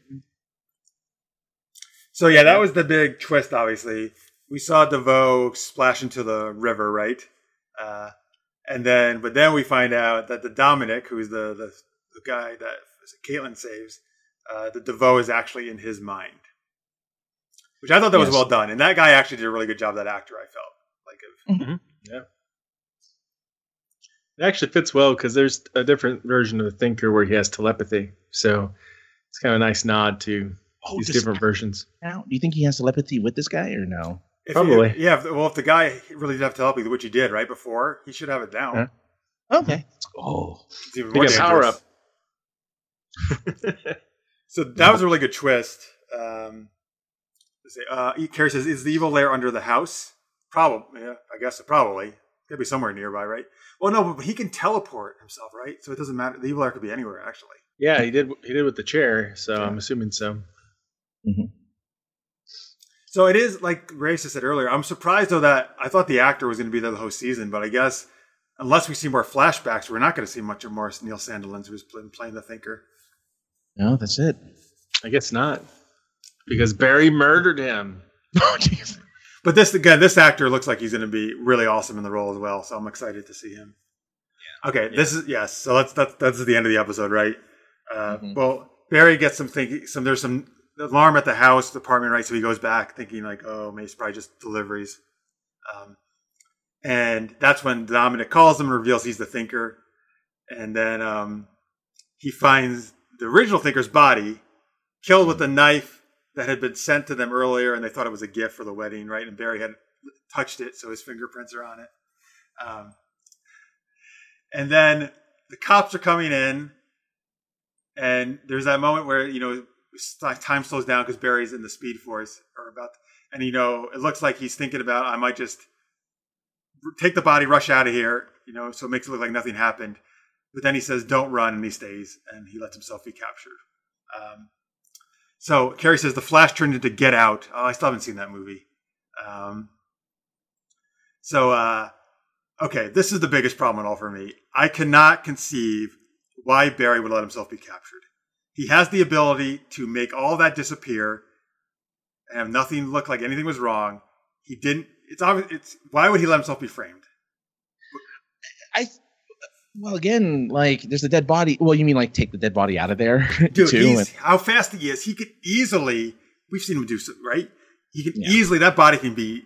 Interesting. So yeah, that was the big twist. Obviously, we saw DeVoe splash into the river, right? Uh, and then, but then we find out that the Dominic, who's the the, the guy that Caitlin saves, uh, the DeVoe is actually in his mind, which I thought that was well done. And that guy actually did a really good job. That actor, I felt like, of, It actually fits well because there's a different version of the Thinker where he has telepathy, so it's kind of a nice nod to Oh, these different versions. now, do you think he has telepathy with this guy or no? if Probably. he- yeah. Well, if the guy really did have telepathy, which he did right before, he should have it down. Huh? Okay. Oh, It's even more power dangerous. So that was a really good twist. Um, let's. Uh, Carrie says, "Is the evil lair under the house?" Probably. Yeah, I guess probably. Could be somewhere nearby, right? Well, no, but he can teleport himself, right? So it doesn't matter. The evil lair could be anywhere, actually. yeah, he did. He did with the chair, so I'm assuming so. So it is like Raisa said earlier. I'm surprised though that I thought the actor was going to be there the whole season, but I guess unless we see more flashbacks, we're not going to see much of Morris Neil Sandilands, who's been playing the Thinker. no, that's it. I guess not, because Barry murdered him. Oh, jeez. But this again, this actor looks like he's going to be really awesome in the role as well. So I'm excited to see him. Okay, this is yes. So that's that's that's the end of the episode, right? Uh, Mhm. Well, Barry gets some thinking. Some there's some alarm at the house department, right? So he goes back thinking like, oh, maybe it's probably just deliveries. Um, and that's when Dominic calls him and reveals he's the thinker. And then um, he finds the original thinker's body killed with a knife that had been sent to them earlier, and they thought it was a gift for the wedding, right? And Barry had touched it, so his fingerprints are on it. Um, and then the cops are coming in, and there's that moment where you know like time slows down because Barry's in the Speed Force or about, and you know it looks like he's thinking about I might just take the body, rush out of here, you know, so it makes it look like nothing happened. But then he says, "Don't run," and he stays, and he lets himself be captured. Um, so Carrie says the Flash turned into Get Out. Oh, I still haven't seen that movie. Um, so uh, okay, this is the biggest problem at all for me. I cannot conceive why Barry would let himself be captured. He has the ability to make all that disappear and have nothing look like anything was wrong. He didn't. It's obvious. It's why would he let himself be framed? I. Well, again, like there's a dead body. Well, you mean like take the dead body out of there Dude, too? he's, and- how fast he is. He could easily. We've seen him do so, right? He can Yeah. easily. That body can be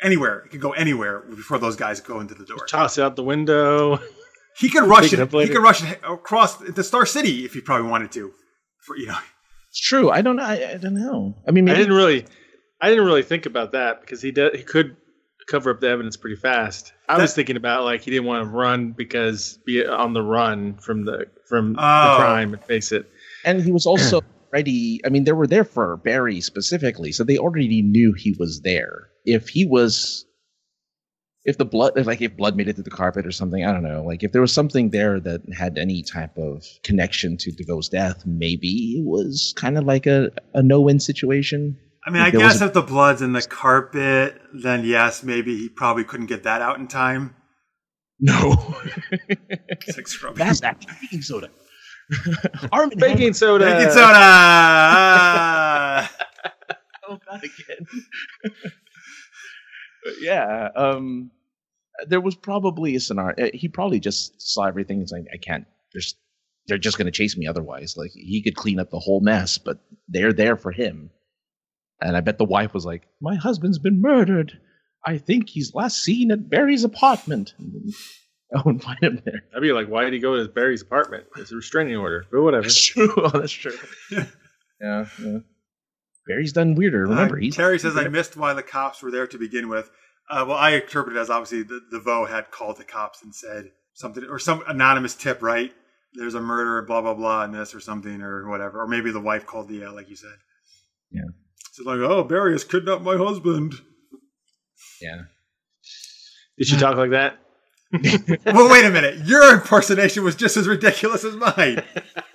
anywhere. It can go anywhere before those guys go into the door. Toss it out the window. He could rush it it. He could rush it across into Star City if he probably wanted to. For you know, it's true. I don't know. I, I don't know. I mean, I didn't really, I didn't really think about that because he did. He could cover up the evidence pretty fast. I That- was thinking about like he didn't want to run because be on the run from the from Oh. the crime and face it. And he was also ready. I mean, they were there for Barry specifically, so they already knew he was there. If he was, if the blood, if, like if blood made it through the carpet or something, I don't know. Like if there was something there that had any type of connection to DeVoe's death, maybe it was kind of like a, a no-win situation. I mean, I If there guess a- if the blood's in the carpet, then yes, maybe he probably couldn't get that out in time. No, It's like scrubbing. fast acting baking soda. Arm Baking soda. Baking soda. Ah. Oh, not again. But yeah, um, there was probably a scenario. uh, He probably just saw everything and saying, "I can't." There's, they're just going to chase me otherwise. Like he could clean up the whole mess, but they're there for him. And I bet the wife was like, "My husband's been murdered. I think he's last seen at Barry's apartment." And then go and find him there. I'd be like, why did he go to Barry's apartment? It's a restraining order, but whatever. That's true. Oh, that's true. yeah, yeah. Barry's done weirder. Remember, Uh, he's Terry says, I missed why the cops were there to begin with. Uh, well, I interpret it as obviously the, the Vo had called the cops and said something, or some anonymous tip, right? There's a murder, blah, blah, blah, and this or something, or whatever. Or maybe the wife called the, uh, like you said. Yeah. So like, oh, Barry has kidnapped my husband. yeah. Did she talk like that? well, wait a minute. Your impersonation was just as ridiculous as mine.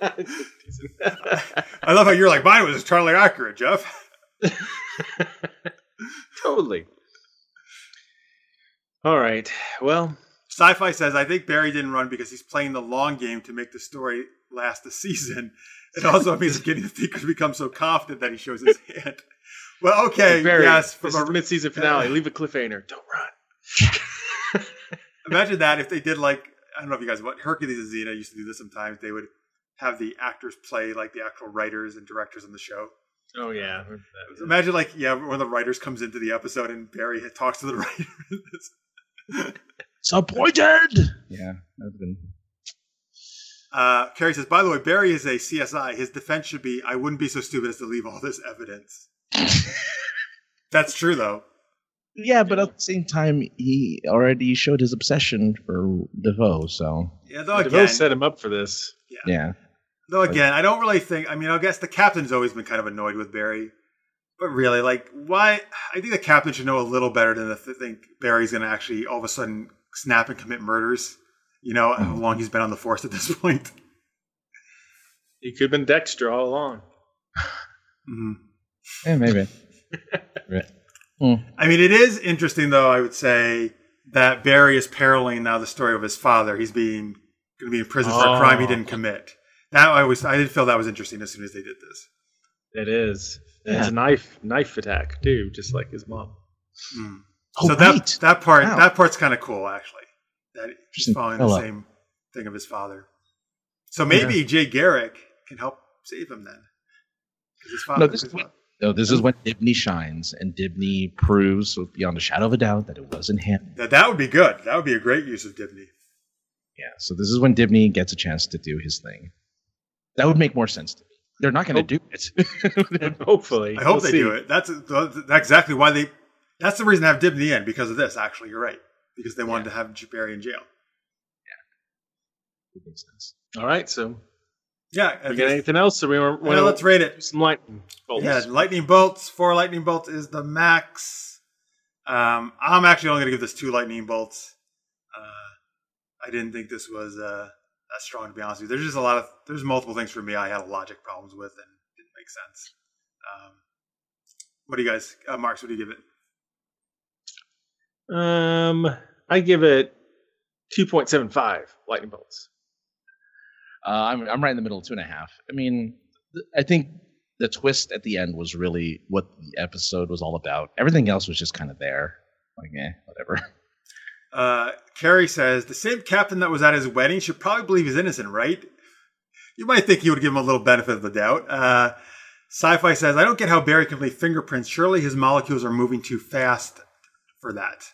I love how you're like, mine was entirely accurate, Jeff. totally. All right. Well, Sci-Fi says, I think Barry didn't run because he's playing the long game to make the story last a season. It also means getting the Thinkers become so confident that he shows his hand. Well, okay, Barry, yes. this From is a, mid-season finale. Leave a cliffhanger. Don't run. Imagine that if they did like, I don't know if you guys, what Hercules and Xena used to do this sometimes. They would have the actors play like the actual writers and directors on the show. Oh yeah. Imagine like, yeah, one of the writers comes into the episode and Barry talks to the writer. Disappointed. Yeah, that's been. Uh, Carrie says, by the way, Barry is a CSI. His defense should be, I wouldn't be so stupid as to leave all this evidence. That's true, though. Yeah, but at the same time, he already showed his obsession for DeVoe. So Yeah, though DeVoe set him up for this. yeah, though again, I don't really think. I mean, I guess the captain's always been kind of annoyed with Barry, but really, like, why? I think the captain should know a little better than to th- think Barry's going to actually all of a sudden snap and commit murders. You know how long he's been on the force at this point. He could have been Dexter all along. Mhm. yeah, maybe. I mean, it is interesting, though. I would say that Barry is paralleling now the story of his father. He's being going to be in prison for a crime he Oh. didn't commit. That I was, I did feel that was interesting as soon as they did this. It is. And It's a knife knife attack too, just like his mom. Mm. Oh, so that right. that part Wow. that part's kind of cool, actually. That he's Interesting following the same thing of his father. So maybe Jay Garrick can help save him then. 'Cause His father, No, this his father- no, this is mm. when Dibney shines, and Dibney proves beyond a shadow of a doubt that it wasn't him. that, that would be good. That would be a great use of Dibney. Yeah, so this is when Dibney gets a chance to do his thing. That would make more sense to me. They're not going to do it. Hopefully. I hope We'll they see. do it. That's that's exactly why they. That's the reason to have Dibney in because of this. Actually, you're right. Because they wanted to have Barry in jail. It makes sense. All right, so Yeah. we got anything else? So we want Well, let's rate it. some lightning bolts. Yeah, lightning bolts. Four lightning bolts is the max. Um, I'm actually only going to give this two lightning bolts. Uh, I didn't think this was uh, that strong, to be honest with you. There's just a lot of there's multiple things for me I had logic problems with and didn't make sense. Um, what do you guys, uh, Marks? What do you give it? Um, I give it two point seven five lightning bolts. Uh, I'm I'm right in the middle, of two and a half. I mean, th- I think the twist at the end was really what the episode was all about. Everything else was just kind of there, like eh, whatever. Uh, Carrie says the same captain that was at his wedding should probably believe he's innocent, right? You might think he would give him a little benefit of the doubt. Uh, Sci-fi says I don't get how Barry can leave fingerprints. Surely his molecules are moving too fast for that.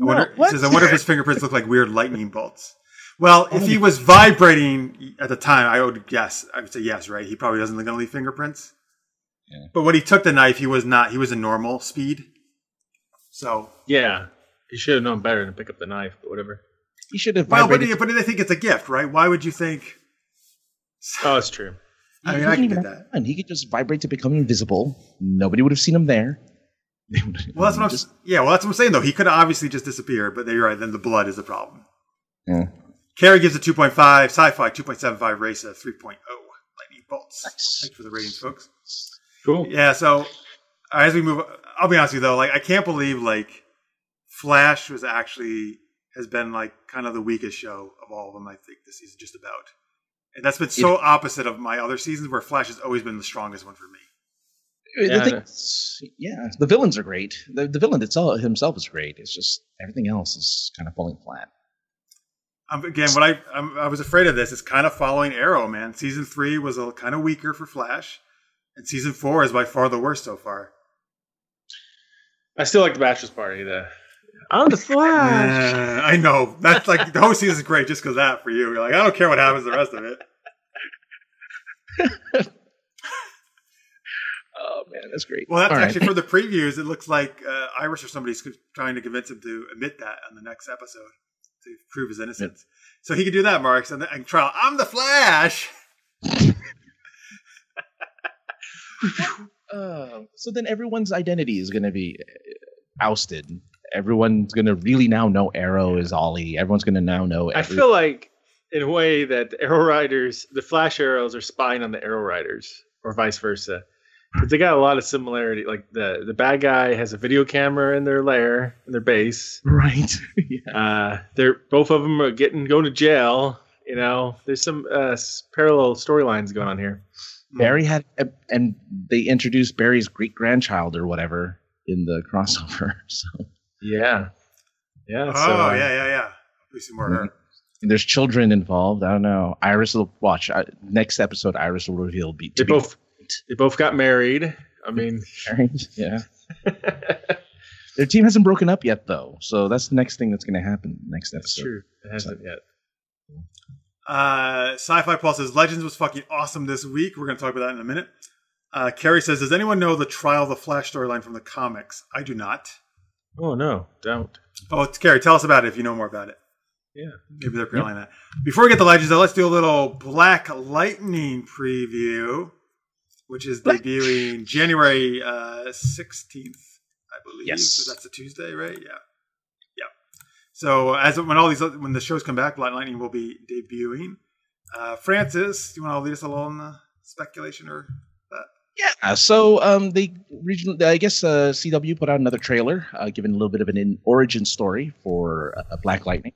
I wonder, he what? says, I wonder if his fingerprints look like weird lightning bolts. Well, if oh. he was vibrating at the time, I would guess. I would say yes, right? He probably doesn't going to leave fingerprints. Yeah. But when he took the knife, he was not. He was a normal speed. So Yeah, he should have known better than to pick up the knife, but whatever. He should have well, but, vibrated. but they think it's a gift, right? Why would you think? Oh, it's true. I He mean, I can even get that. And He could just vibrate to become invisible. Nobody would have seen him there. Well, that's what I'm. just- yeah, well, that's what I'm saying though. He could obviously just disappear, but you're right. Then the blood is the problem. Yeah. Carrie gives a 2.5, sci-fi 2.75, Raisa 3.0, lightning bolts. Nice. Thanks for the ratings, folks. Cool. Yeah, so uh, as we move, I'll be honest with you though, like I can't believe like Flash was actually has been like kind of the weakest show of all of them. I think this season just about, and that's been so opposite of my other seasons where Flash has always been the strongest one for me. The Yeah, thing- yeah, the villains are great. The, the villain itself himself is great. It's just everything else is kind of falling flat. Um, again, what I I'm, I was afraid of this is kind of following Arrow. Man, season three was a kind of weaker for Flash, and season four is by far the worst so far. I still like the bachelor's party. The I'm the Flash. Uh, I know that's like the whole season is great just because that for you. You're like I don't care what happens the rest of it. Oh man, that's great. Well, that's All right. actually for the previews. It looks like uh, Iris or somebody's trying to convince him to admit that on the next episode to prove his innocence. So he could do that, Marks, and, and trial. I'm the Flash. Uh, so then everyone's identity is going to be uh, ousted. Everyone's going to really now know Arrow is Ollie. Everyone's going to now know. I feel like, in a way, that the Arrow Riders, the Flash Arrows, are spying on the Arrow Riders, or vice versa. 'Cause they got a lot of similarity. Like the the bad guy has a video camera in their lair, in their base. right. yeah. Uh, they're both of them are getting going to jail. You know, there's some uh, parallel storylines going on here. Barry had, and they introduced Barry's great grandchild or whatever in the crossover. So Yeah, yeah. Oh so, uh, yeah, yeah, yeah. We see more her. and there's children involved. I don't know. Iris will watch uh, next episode. Iris will reveal. Be, They to be both they both got married. I mean. Yeah. Their team hasn't broken up yet, though. So that's the next thing that's going to happen next that's episode. true. It hasn't yet. Uh, Sci-Fi Pulse says Legends was fucking awesome this week. We're going to talk about that in a minute. Uh, Carrie says, "Does anyone know the Trial of the Flash storyline from the comics? I do not. Oh no, don't. Oh, it's Carrie, tell us about it if you know more about it. Yeah. Maybe they're prelaying that. Before we get to Legends, though, let's do a little Black Lightning preview, which is debuting January uh, 16th, I believe. Yes. So that's a Tuesday, right? Yeah. Yeah. So as when all these when the shows come back, Black Lightning will be debuting. Uh, Francis, do you want to lead us along the speculation or that? Yeah. So um, they regional, I guess uh, CW put out another trailer, uh, giving a little bit of an in origin story for uh, Black Lightning.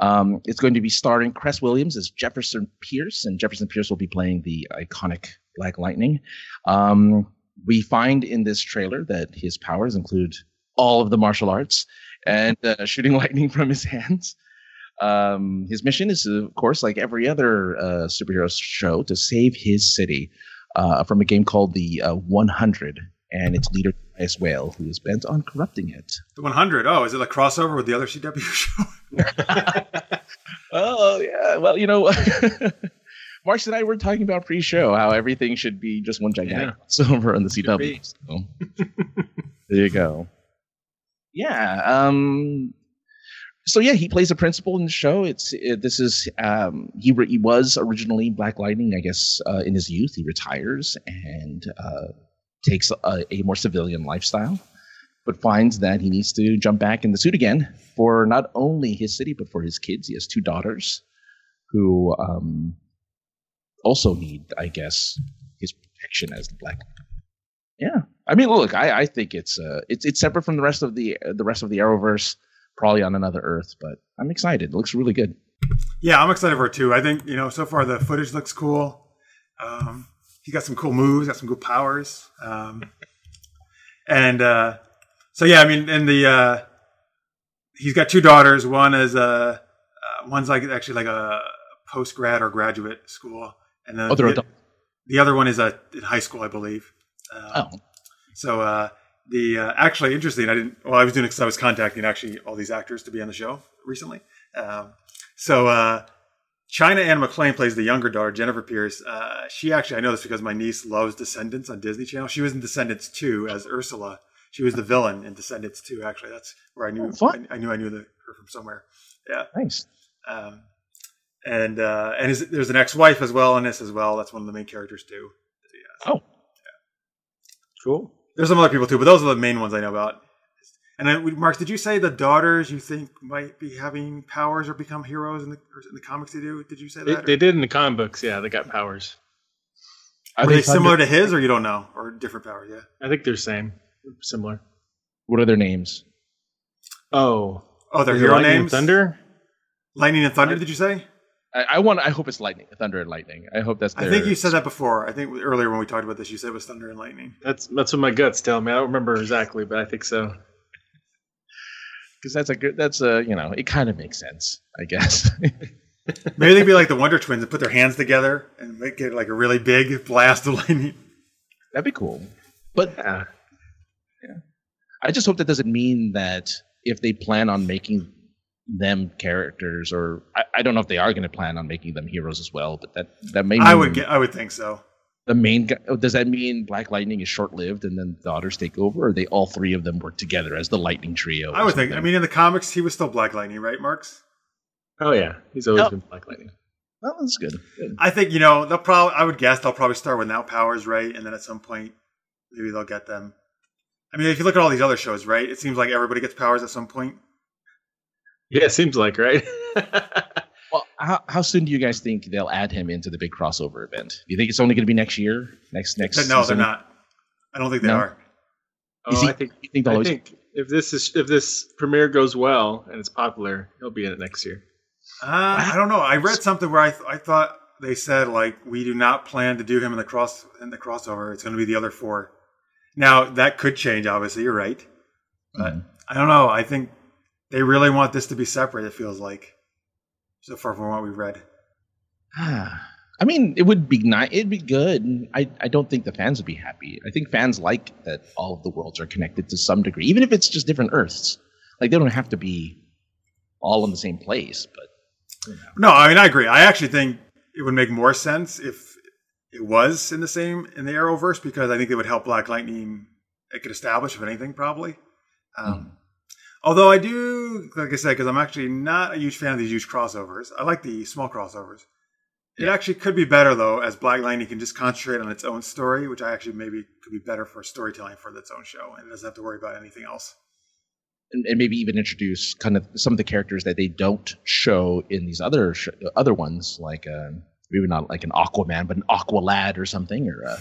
Um, it's going to be starring Cress Williams as Jefferson Pierce, and Jefferson Pierce will be playing the iconic Black Lightning. Um, we find in this trailer that his powers include all of the martial arts and uh, shooting lightning from his hands. Um, his mission is, of course, like every other uh, superhero show, to save his city uh, from a game called the uh, 100 and its leader, Tobias Whale, who is bent on corrupting it. The 100. Oh, is it a crossover with the other CW show? Oh, yeah. Well, you know, Marks and I were talking about pre show how everything should be just one gigantic crossover on the. CW. So, there you go. Yeah. Um, so yeah, he plays a principal in the show. It's it, this is um, he re- he was originally Black Lightning, I guess, uh, in his youth. He retires and uh, takes a, a more civilian lifestyle, but finds that he needs to jump back in the suit again for not only his city but for his kids. He has two daughters who um, also need, I guess, his protection as the Black. Yeah, I mean, look, I, I think it's uh, it's it's separate from the rest of the the rest of the Arrowverse, probably on another Earth, but I'm excited. It looks really good. Yeah, I'm excited for it too. I think you know so far the footage looks cool. Um, he got some cool moves, got some cool powers, um, and uh, so yeah, I mean, and the uh, he's got two daughters. One is uh, uh, one's like actually like a post grad or graduate school, and then Oh, they're the, the other one is uh, in high school, I believe. Um, Oh, So uh, the uh, actually interesting. I didn't. Well, I was doing it because I was contacting actually all these actors to be on the show recently. Um, so uh, China Anne McClain plays the younger daughter, Jennifer Pierce. Uh, she actually, I know this because my niece loves Descendants on Disney Channel. She was in Descendants 2 as Ursula. She was the villain in Descendants too. Actually, that's where I knew oh, I, I knew I knew the, her from somewhere. Yeah. Nice. Um, and uh, and his, there's an ex-wife as well in this as well. That's one of the main characters too. Oh, yeah. Cool. There's some other people too, but those are the main ones I know about. And then, Mark, did you say the daughters you think might be having powers or become heroes in the in the comics? They do. Did you say They, that? they did in the comic books. Yeah, they got powers. are Are they thunder- similar to his, or you don't know, or different powers? Yeah. I think they're same, similar. What are their names? Oh, Oh, their hero Lightning names. Thunder. Lightning and Thunder. Did you say? I, I want. I hope it's lightning, thunder, and lightning. I hope that's. I think you said that before. I think earlier when we talked about this, you said it was Thunder and Lightning. That's that's what my guts tell me. I don't remember exactly, but I think so. because that's a good. That's a you know. It kind of makes sense, I guess. Maybe they'd be like the Wonder Twins and put their hands together and make it like a really big blast of lightning. That'd be cool. But Yeah. I just hope that doesn't mean that if they plan on making them characters, or I, I don't know if they are going to plan on making them heroes as well. But that that may. I would get. I would think so. the main. guy- oh, Does that mean Black Lightning is short lived and then the daughters take over, or they all three of them work together as the Lightning Trio? I would think. I mean, in the comics, he was still Black Lightning, right, Marks? Oh yeah, he's always Yep. been Black Lightning. well, that's good. Good. I think you know they'll probably. I would guess they'll probably start without powers, right? And then at some point, maybe they'll get them. I mean, if you look at all these other shows, right? It seems like everybody gets powers at some point. Yeah, it seems like right. Well, how, how soon do you guys think they'll add him into the big crossover event? Do you think it's only going to be next year? Next next? no, they're not. I don't think they No? are. oh, he- I think You think I always? think if this is if this premiere goes well and it's popular, he'll be in it next year. Uh, I don't know. I read something where I th- I thought they said like we do not plan to do him in the cross in the crossover. It's going to be the other four. Now that could change. Obviously, you're right, but Mhm. I don't know. I think they really want this to be separate. It feels like so far from what we've read. Ah, I mean, it would be nice. It'd be good. I, I don't think the fans would be happy. I think fans like that all of the worlds are connected to some degree, even if it's just different Earths. Like they don't have to be all in the same place. But No, I mean I agree. I actually think it would make more sense if it was in the same in the Arrowverse because I think it would help Black Lightning. It could establish, if anything, probably. Um, Although I do, like I said, because I'm actually not a huge fan of these huge crossovers. I like the small crossovers. It actually could be better though, as Black Lightning can just concentrate on its own story, which I actually maybe could be better for storytelling for its own show, and it doesn't have to worry about anything else. and, and maybe even introduce kind of some of the characters that they don't show in these other sh- other ones, like uh, maybe not like an Aquaman, but an Aqua Lad or something, or a,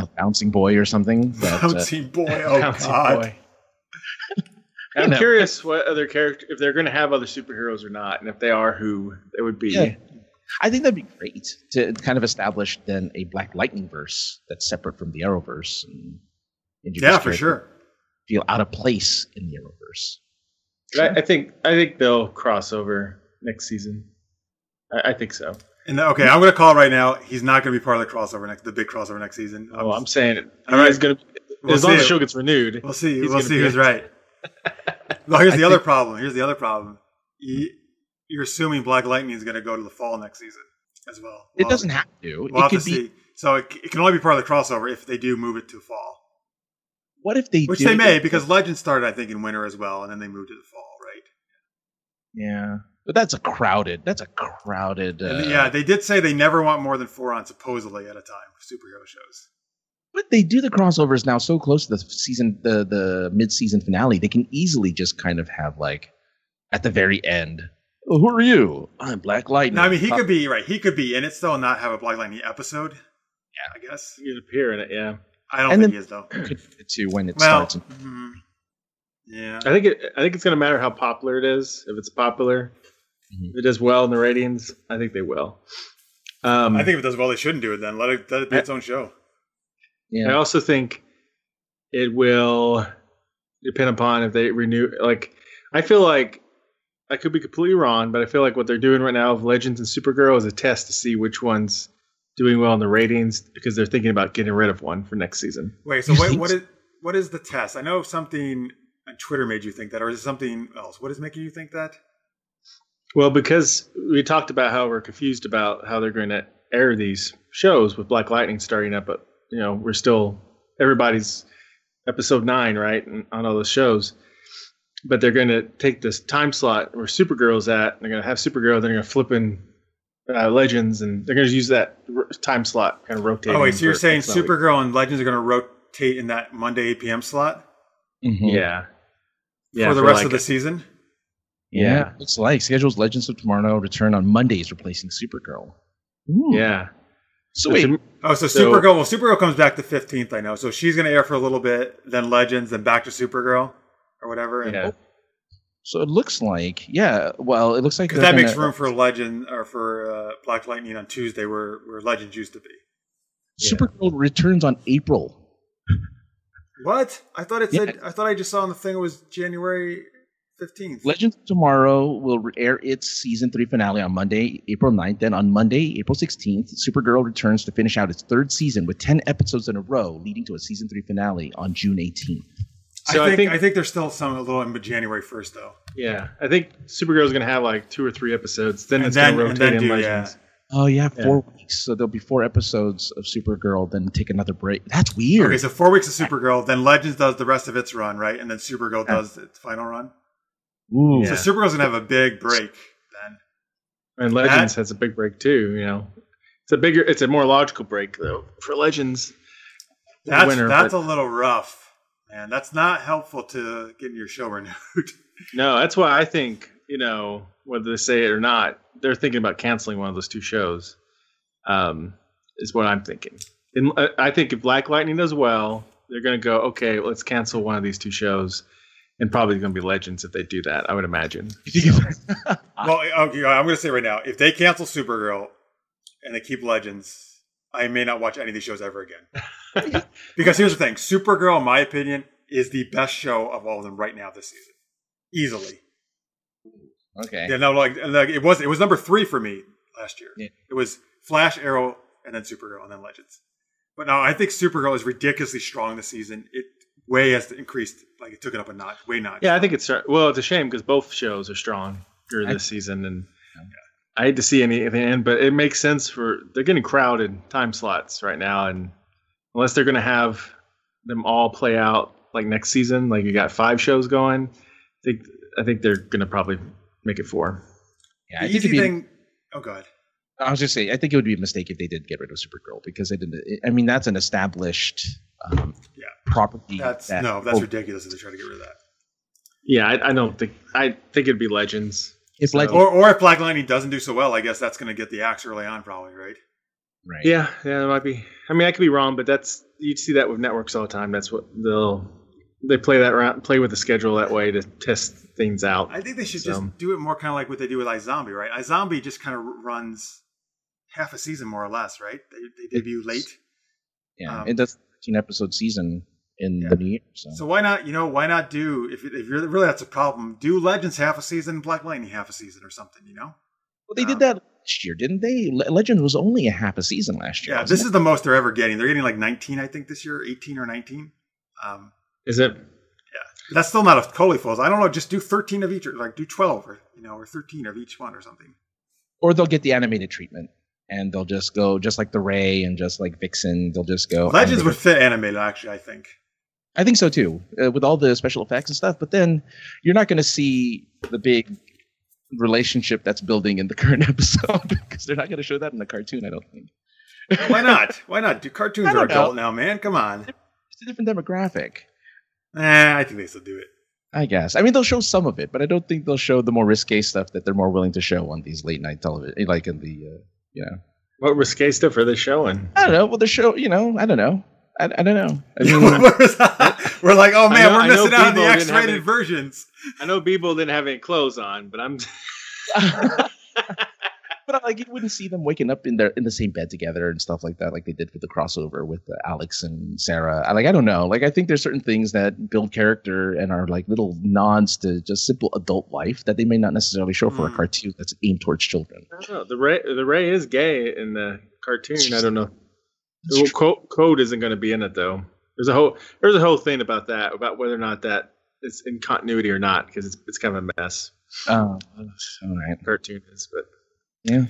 a bouncing boy or something. That, uh, Bouncing boy, oh Bouncing god! boy. You I'm know. curious what other character if they're going to have other superheroes or not, and if they are, who it would be. Yeah. I think that'd be great to kind of establish then a Black Lightning verse that's separate from the Arrowverse. And introduce Yeah, for sure. Feel out of place in the Arrowverse. I, I think I think they'll cross over next season. I, I think so. And okay, I'm going to call it right now. He's not going to be part of the crossover next, the big crossover next season. Oh, I'm saying it. All right. He's gonna We'll as long as the show gets renewed. We'll see. we'll see who's it. right. Well, here's I the other think- problem. Here's the other problem. You, you're assuming Black Lightning is going to go to the fall next season as well. It doesn't have to. We'll it have to be. see. So it, it can only be part of the crossover if they do move it to fall, What if they which they may it- because Legends started, I think, in winter as well, and then they moved to the fall, right? Yeah, but that's a crowded. That's a crowded. Uh, yeah, they did say they never want more than four on supposedly at a time for superhero shows. But they do the crossovers now so close to the season, the the mid season finale. They can easily just kind of have like at the very end. Oh, who are you? I'm Black Lightning. No, I mean he Uh, could be right. He could be in it still and not have a Black Lightning episode. Yeah, I guess. He could appear in it. Yeah, I don't And think he is though. could fit to when it Well, starts. in- mhm. yeah. I think it. I think it's going to matter how popular it is. If it's popular, Mhm. if it does well in the ratings, I think they will. Um, I think if it does well, they shouldn't do it. Then let it let it be its own show. I also think it will depend upon if they renew. Like, I feel like I could be completely wrong, but I feel like what they're doing right now of Legends and Supergirl is a test to see which one's doing well in the ratings because they're thinking about getting rid of one for next season. Wait, so You what, think what so? is what is the test? I know something on Twitter made you think that, or is it something else? What is making you think that? Well, because we talked about how we're confused about how they're going to air these shows with Black Lightning starting up, but you know we're still everybody's episode nine, right, and on all those shows. But they're going to take this time slot where Supergirl's at. And they're going to have Supergirl. Then they're going to flip in uh, Legends, and they're going to use that r- time slot kind of rotate. Oh wait, so you're saying Supergirl and Legends are going to rotate in that Monday 8 p.m. slot Mhm. Yeah. Yeah. for the rest like- of the season? Yeah. it's like schedules Legends of Tomorrow return on Mondays, replacing Supergirl. Ooh. Yeah. So wait, Oh, so, So- Supergirl. Well, Supergirl comes back the 15th. I know. So she's going to air for a little bit, then Legends, then back to Supergirl or whatever. And Yeah. so it looks like yeah. Well, it looks like that makes gonna- room for Legend or for uh, Black Lightning on Tuesday, where where Legends used to be. Supergirl returns on April. What? I thought it Yeah. said. I thought I just saw on the thing it was January 15th. Legends of Tomorrow will air its season three finale on Monday, April 9th. Then on Monday, April 16th, Supergirl returns to finish out its third season with 10 episodes in a row, leading to a season three finale on June 18th. So I, I think, I think- think there's still some a little in January 1st though. Yeah. I think Supergirl is going to have like two or three episodes. Then And it's going to rotate then in do- Legends. Oh, yeah, Yeah. four weeks. So there'll be four episodes of Supergirl, then take another break. That's weird. Okay, so four weeks of Supergirl, then Legends does the rest of its run, right? And then Supergirl does its final run. Ooh. Yeah. So Supergirl's gonna have a big break then. And Legends has a big break too. You know, it's a bigger, it's a more logical break though for Legends. That's winner, that's but- a little rough, man. That's not helpful to getting your show renewed. No, that's why I think you know whether they say it or not, they're thinking about canceling one of those two shows. Um, is what I'm thinking. And uh, I think if Black Lightning does well, they're going to go, okay, let's cancel one of these two shows, and probably going to be Legends if they do that. I would imagine. well, okay, I'm gonna say right now, if they cancel Supergirl and they keep Legends, I may not watch any of these shows ever again. because here's the thing: Supergirl, in my opinion, is the best show of all of them right now this season, easily. okay. Yeah, no, like, like it was it was number three for me last year. Yeah. It was Flash, Arrow, and then Supergirl, and then Legends. But now I think Supergirl is ridiculously strong this season. It way has increased, like it took it up a notch, way notch. Yeah, I think it's well, it's a shame because both shows are strong I- this season, and I hate to see anything end, but it makes sense for they're getting crowded time slots right now, and unless they're going to have them all play out like next season, like you got five shows going, I think I think they're going to probably make it four. Yeah, the I think be, thing. Oh god. I was just saying, I think it would be a mistake if they did get rid of Supergirl because they didn't. I mean, that's an established um, Yeah. property. That's that- no, that's oh, ridiculous if they try to get rid of that. Yeah, I, I don't think I think it'd be Legends. If So- like, Or, or if Black Lightning doesn't do so well, I guess that's going to get the axe early on, probably, right? right? Yeah, yeah, it might be. I mean, I could be wrong, but that's you see that with networks all the time. That's what they'll they play that around, play with the schedule that way to test things out. I think they should So- just do it more kind of like what they do with iZombie, right? iZombie just kind of runs half a season more or less, right? They, they debut late. yeah. um, it does 13 episode season in Yeah. the new year. So, So why not, you know, why not do if, if you're really that's a problem, do Legends half a season, Black Lightning half a season or something, you know? well, they um, did that last year, didn't they? Le- Legend was only a half a season last year. Yeah, this is the most they're ever getting. They're getting like 19, I think, this year, 18 or 19. Um, Is it? Yeah, that's still not a totally full. I don't know. Just do 13 of each, or like do 12, or you know, or 13 of each one, or something. or they'll get the animated treatment. And they'll just go, just like the Ray and just like Vixen, they'll just go. Legends would fit animated, actually. I think. I think so too, uh, with all the special effects and stuff. But then you're not going to see the big relationship that's building in the current episode because they're not going to show that in the cartoon. I don't think Why not? Why not? Do cartoons are adult know. now, man? Come on. it's a different demographic. Eh, I think they still do it. I guess. I mean, they'll show some of it, but I don't think they'll show the more risque stuff that they're more willing to show on these late night television, like in the, uh, you know, What risque stuff are they showing? I don't know. Well, the show, you know, I don't know. I, I don't know. I mean, we're like, oh man, know- we're missing out on the Beebo X-rated any- versions. I know Beebo didn't have any clothes on, but I'm. but like you wouldn't see them waking up in their in the same bed together and stuff like that, like they did with the crossover with uh, Alex and Sara. I, like I don't know. Like I think there's certain things that build character and are like little nods to just simple adult life that they may not necessarily show for a Mm. cartoon that's aimed towards children. I don't know. The Ray, the Ray is gay in the cartoon. I don't know. The code, code isn't going to be in it though. There's a whole there's a whole thing about that about whether or not that is in continuity or not because it's it's kind of a mess. Oh, all right. Cartoon is, but Yeah.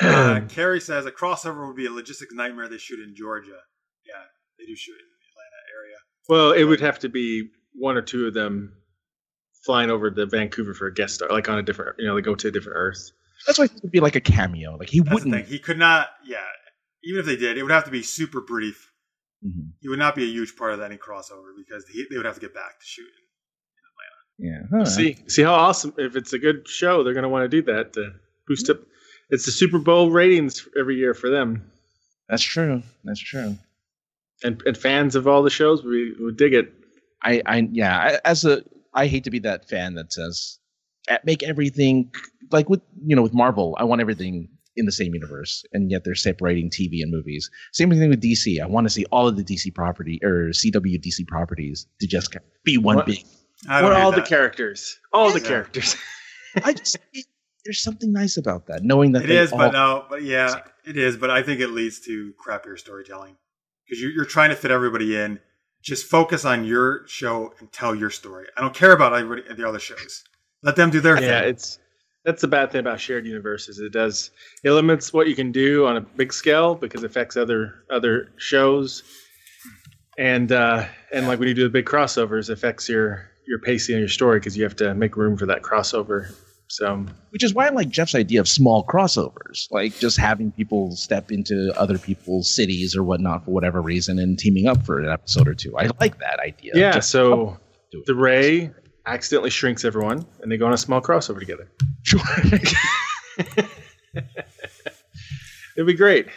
Uh, Carrie says a crossover would be a logistics nightmare. They shoot in Georgia. Yeah, they do shoot in the Atlanta area. Well, it would have to be one or two of them flying over to Vancouver for a guest star, like on a different, you know, they go to a different Earth. That's why it would be like a cameo. Like he That's wouldn't. thing. He could not. Yeah, even if they did, it would have to be super brief. Mhm. He would not be a huge part of any crossover because he, they would have to get back to shooting. In Atlanta. Yeah. All right. See, see how awesome! If it's a good show, they're going to want to do that to boost up. It's the Super Bowl ratings every year for them, That's true. That's true. and and fans of all the shows we would dig it. I, I, yeah. I, as a, I hate to be that fan that says, "Eh, make everything like with you know with Marvel. I want everything in the same universe, and yet they're separating TV and movies. Same thing with DC. I want to see all of the DC property or CW DC properties to just be one What? big. What hate all the characters? All the Yeah. characters. I just it, there's something nice about that, knowing that It they is, all, but no, but yeah, it is. But I think it leads to crappier storytelling because you're, you're trying to fit everybody in. Just focus on your show and tell your story. I don't care about everybody the other shows. Let them do their thing. yeah, thing. it's that's the bad thing about shared universes. It does it limits what you can do on a big scale because it affects other other shows, and uh, and like when you do the big crossovers, it affects your your pacing and your story because you have to make room for that crossover. So which is why I like Jeff's idea of small crossovers, like just having people step into other people's cities or whatnot for whatever reason and teaming up for an episode or two. I like that idea. yeah, Just so the Ray accidentally shrinks everyone, and they go on a small crossover together. sure. It'd be great.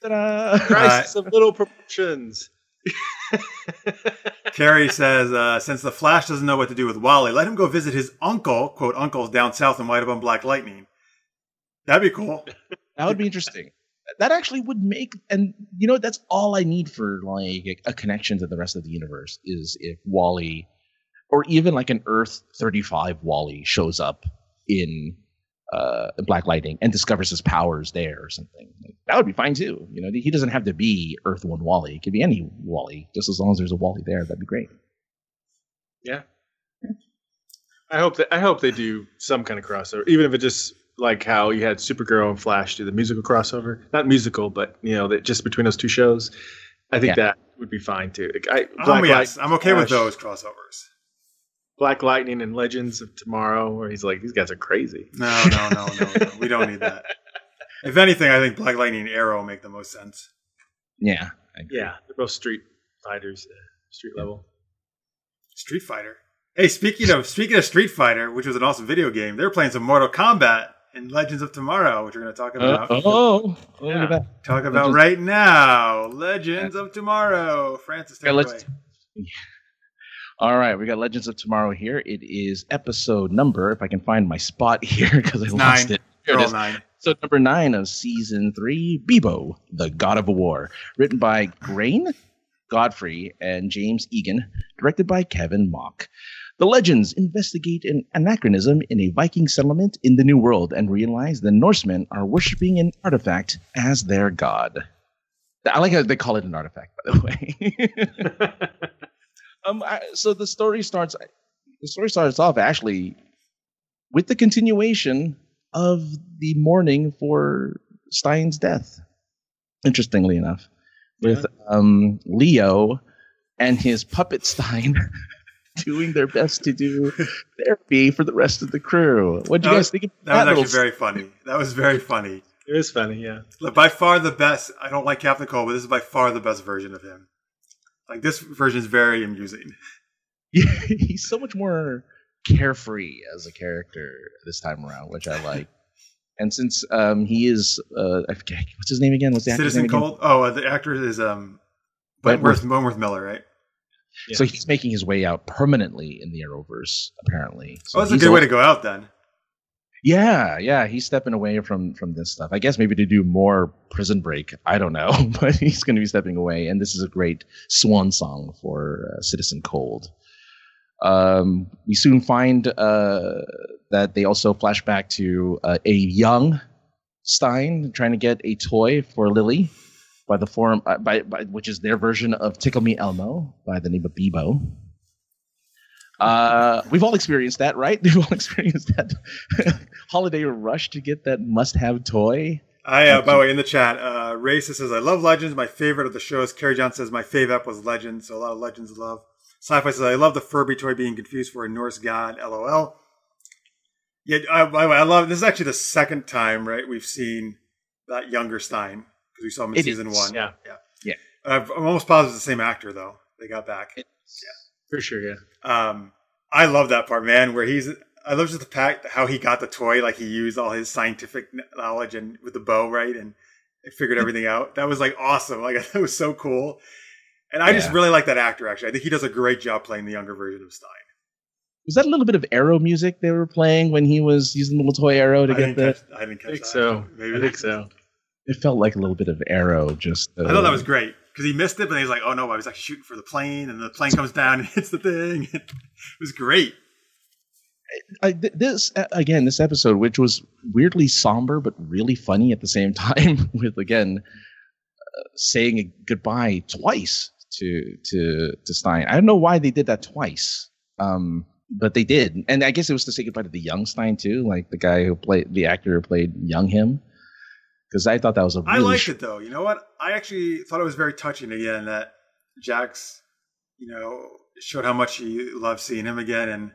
Ta-da. Crisis of little proportions. Carrie says, uh, since the Flash doesn't know what to do with Wally, let him go visit his uncle, quote, uncles down south in White on Black Lightning. That'd be cool. That would be interesting. That actually would make, and you know, that's all I need for like a, connection to the rest of the universe is if Wally, or even like an Earth 35 Wally shows up in uh, Black Lightning and discovers his powers there or something. Like, that would be fine too. You know, he doesn't have to be Earth One Wally. It could be any Wally, just as long as there's a Wally there. That'd be great. Yeah. I hope that I hope they do some kind of crossover, even if it just like how you had Supergirl and Flash do the musical crossover. Not musical, but you know, that just between those two shows. I think Yeah. that would be fine too. Like, I, Oh, Black yes. Light- I'm okay with those crossovers. Black Lightning and Legends of Tomorrow, where he's like, these guys are crazy. No, no, no, no, no. We don't need that. If anything, I think Black Lightning and Arrow make the most sense. Yeah. Yeah, they're both street fighters, uh, street level. Street Fighter. Hey, speaking of speaking of Street Fighter, which was an awesome video game, they're playing some Mortal Kombat in Legends of Tomorrow, which we're going to talk about. Uh, oh, look Yeah. at that. Talk about Legends- right now. Legends of Tomorrow. Francis, take Yeah, it let's- away. All right, we got Legends of Tomorrow here. It is episode number, if I can find my spot here because I It's lost it. Here it is. nine. Episode number nine of season three, Beebo, the God of War, written by Grain, Godfree, and James Eagan, directed by Kevin Mock. The legends investigate an anachronism in a Viking settlement in the New World and realize the Norsemen are worshipping an artifact as their god. I like how they call it an artifact, by the way. um, I, so the story starts. The story starts off actually with the continuation of the mourning for Stein's death. Interestingly enough, with um, Leo and his puppet Stein doing their best to do therapy for the rest of the crew. What do you guys was- think? Of That was actually little- very funny. That was very funny. It was funny, yeah. Look, By far the best. I don't like Captain Cold, but this is by far the best version of him. Like this version is very amusing. Yeah, he's so much more carefree as a character this time around, which I like. And since um, he is, uh, I forget what's his name again. What's the Citizen again? Cold. Oh, uh, the actor is um, Wentworth. Wentworth, Wentworth Miller, right? Yeah. So he's making his way out permanently in the Arrowverse, apparently. So oh, that's a good way to go out then. Yeah, yeah, he's stepping away from from this stuff. I guess maybe to do more Prison Break. I don't know, but he's going to be stepping away, and this is a great swan song for uh, Citizen Cold. Um, we soon find uh, that they also flash back to uh, a young Stein trying to get a toy for Lily by the form uh, by, by which is their version of Tickle Me Elmo by the name of Beebo. Uh, we've all experienced that, right? We've all experienced that holiday rush to get that must-have toy. I, uh, by the way, in the chat, uh, Raisa says, I love Legends. My favorite of the shows. Carrie John says, my favorite was Legends. So a lot of Legends love. Sci-fi says, "I love the Furby toy being confused for a Norse god." LOL. Yeah, I, I, I love. This is actually the second time, right? We've seen that younger Stein because we saw him in It season is, one. yeah. yeah, Yeah. I've, I'm almost positive it's the same actor though. They got back. For sure, yeah. Um, I love that part, man. Where he's, I love just the fact how he got the toy. Like he used all his scientific knowledge and with the bow, right, and figured everything out. That was like awesome. Like that was so cool. And I just really like that actor. Actually, I think he does a great job playing the younger version of Stein. Was that a little bit of arrow music they were playing when he was using the little toy arrow to I get the? catch, I didn't catch I think that. so. Maybe I think so. It felt like a little bit of arrow. Just uh, I thought that was great because he missed it, but he was like, "Oh no!" I was like shooting for the plane, and the plane comes down and hits the thing. it was great. I, this again, this episode, which was weirdly somber but really funny at the same time, with again uh, saying goodbye twice to to to Stein. I don't know why they did that twice, um, but they did, and I guess it was to say goodbye to the young Stein too, like the guy who played the actor who played young him. Because I thought that was a really I liked sh- it though. You know what? I actually thought it was very touching again that Jax, you know, showed how much he loved seeing him again, and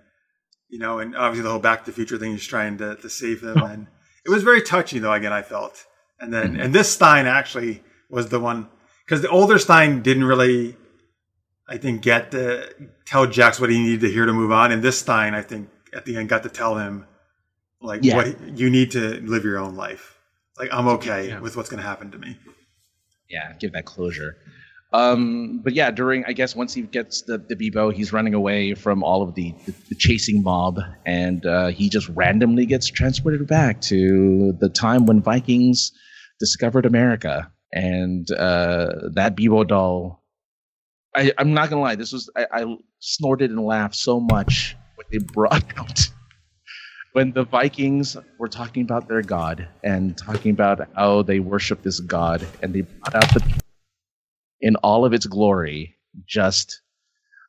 you know, and obviously the whole Back to the Future thing, he's trying to, to save him, and it was very touching though. Again, I felt, and then mm-hmm. and this Stein actually was the one because the older Stein didn't really, I think, get to tell Jax what he needed to hear to move on, and this Stein, I think, at the end got to tell him like Yeah. what you need to live your own life. Like I'm okay Yeah. with what's going to happen to me. yeah, give that closure. Um, but yeah, during I guess once he gets the the Beebo, he's running away from all of the the, the chasing mob, and uh, he just randomly gets transported back to the time when Vikings discovered America, and uh, that Beebo doll. I, I'm not gonna lie, this was I, I snorted and laughed so much when they brought out when the Vikings were talking about their god and talking about how they worship this god, and they brought out the in all of its glory. Just,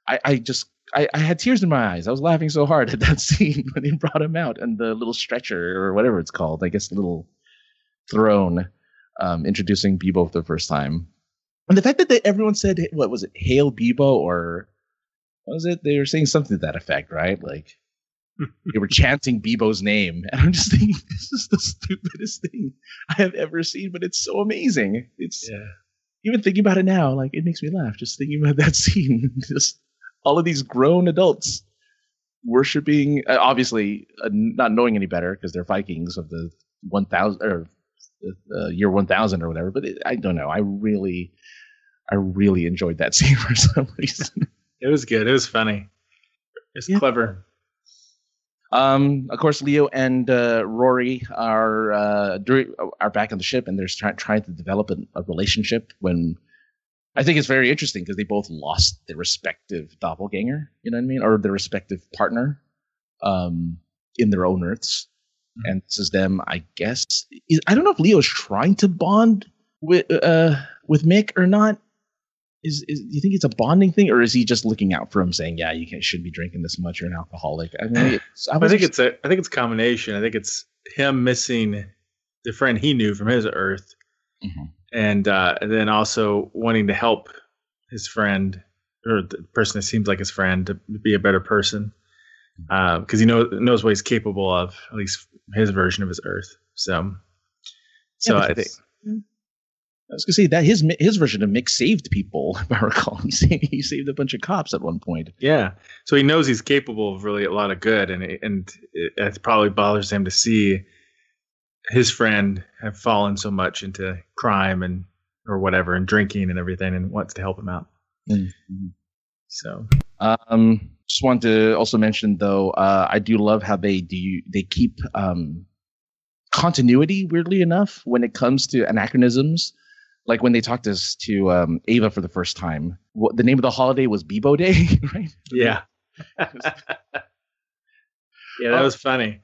I, I just, I, I had tears in my eyes. I was laughing so hard at that scene when they brought him out and the little stretcher or whatever it's called. I guess little throne, um, introducing Beebo for the first time, and the fact that they, everyone said, what was it, Hail Beebo or what was it? They were saying something to that effect, right? Like they were chanting Beebo's name, and I'm just thinking, this is the stupidest thing I have ever seen, but it's so amazing. It's Yeah. even thinking about it now, like it makes me laugh just thinking about that scene. just all of these grown adults worshiping, uh, obviously uh, not knowing any better because they're Vikings of the 1000 or uh, year 1000 or whatever. But it, I don't know. I really, I really enjoyed that scene for some reason. It was good. It was funny. It's Yeah. clever. Um, of course, Leo and uh, Rory are uh, are back on the ship, and they're try- trying to develop a, a relationship. When I think it's very interesting because they both lost their respective doppelganger, you know what I mean, or their respective partner, um, in their own Earths. Mhm. And this is them, I guess. Is- I don't know if Leo's trying to bond with uh with Mick or not. Is, is do you think it's a bonding thing, or is he just looking out for him, saying, "Yeah, you can't, shouldn't be drinking this much. You're an alcoholic." I mean, it's, I, I think just- it's a. I think it's a combination. I think it's him missing the friend he knew from his Earth, Mhm. and uh, and then also wanting to help his friend or the person that seems like his friend to be a better person, because he knows knows what he's capable of, at least his version of his Earth. So, so Yeah, I think it's- I was gonna say that his his version of Mick saved people. If I recall, he saved, he saved a bunch of cops at one point. Yeah. So he knows he's capable of really a lot of good, and and it, it probably bothers him to see his friend have fallen so much into crime and or whatever and drinking and everything, and wants to help him out. So Um, just want to also mention though, uh, I do love how they do they keep um, continuity. Weirdly enough, when it comes to anachronisms, like when they talked to us to um, Ava for the first time, what, the name of the holiday was Beebo Day, right? yeah, yeah, that was funny.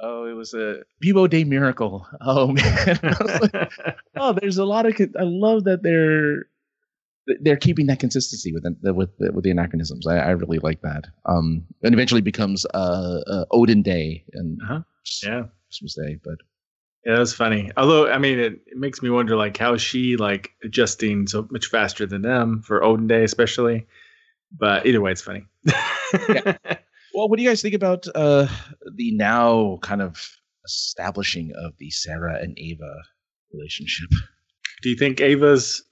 Oh, it was a Beebo Day miracle. Oh man. Like, oh, there's a lot of. I love that they're they're keeping that consistency with the, with the, with the anachronisms. I, I really like that. Um, and eventually becomes uh, uh Odin Day and Uh-huh. Yeah. Christmas Day. But Yeah, that was funny. Although, I mean, it, it makes me wonder, like, how is she like adjusting so much faster than them for Odin Day, especially? But either way, it's funny. Well, what do you guys think about uh, the now kind of establishing of the Sara and Ava relationship? Do you think Ava's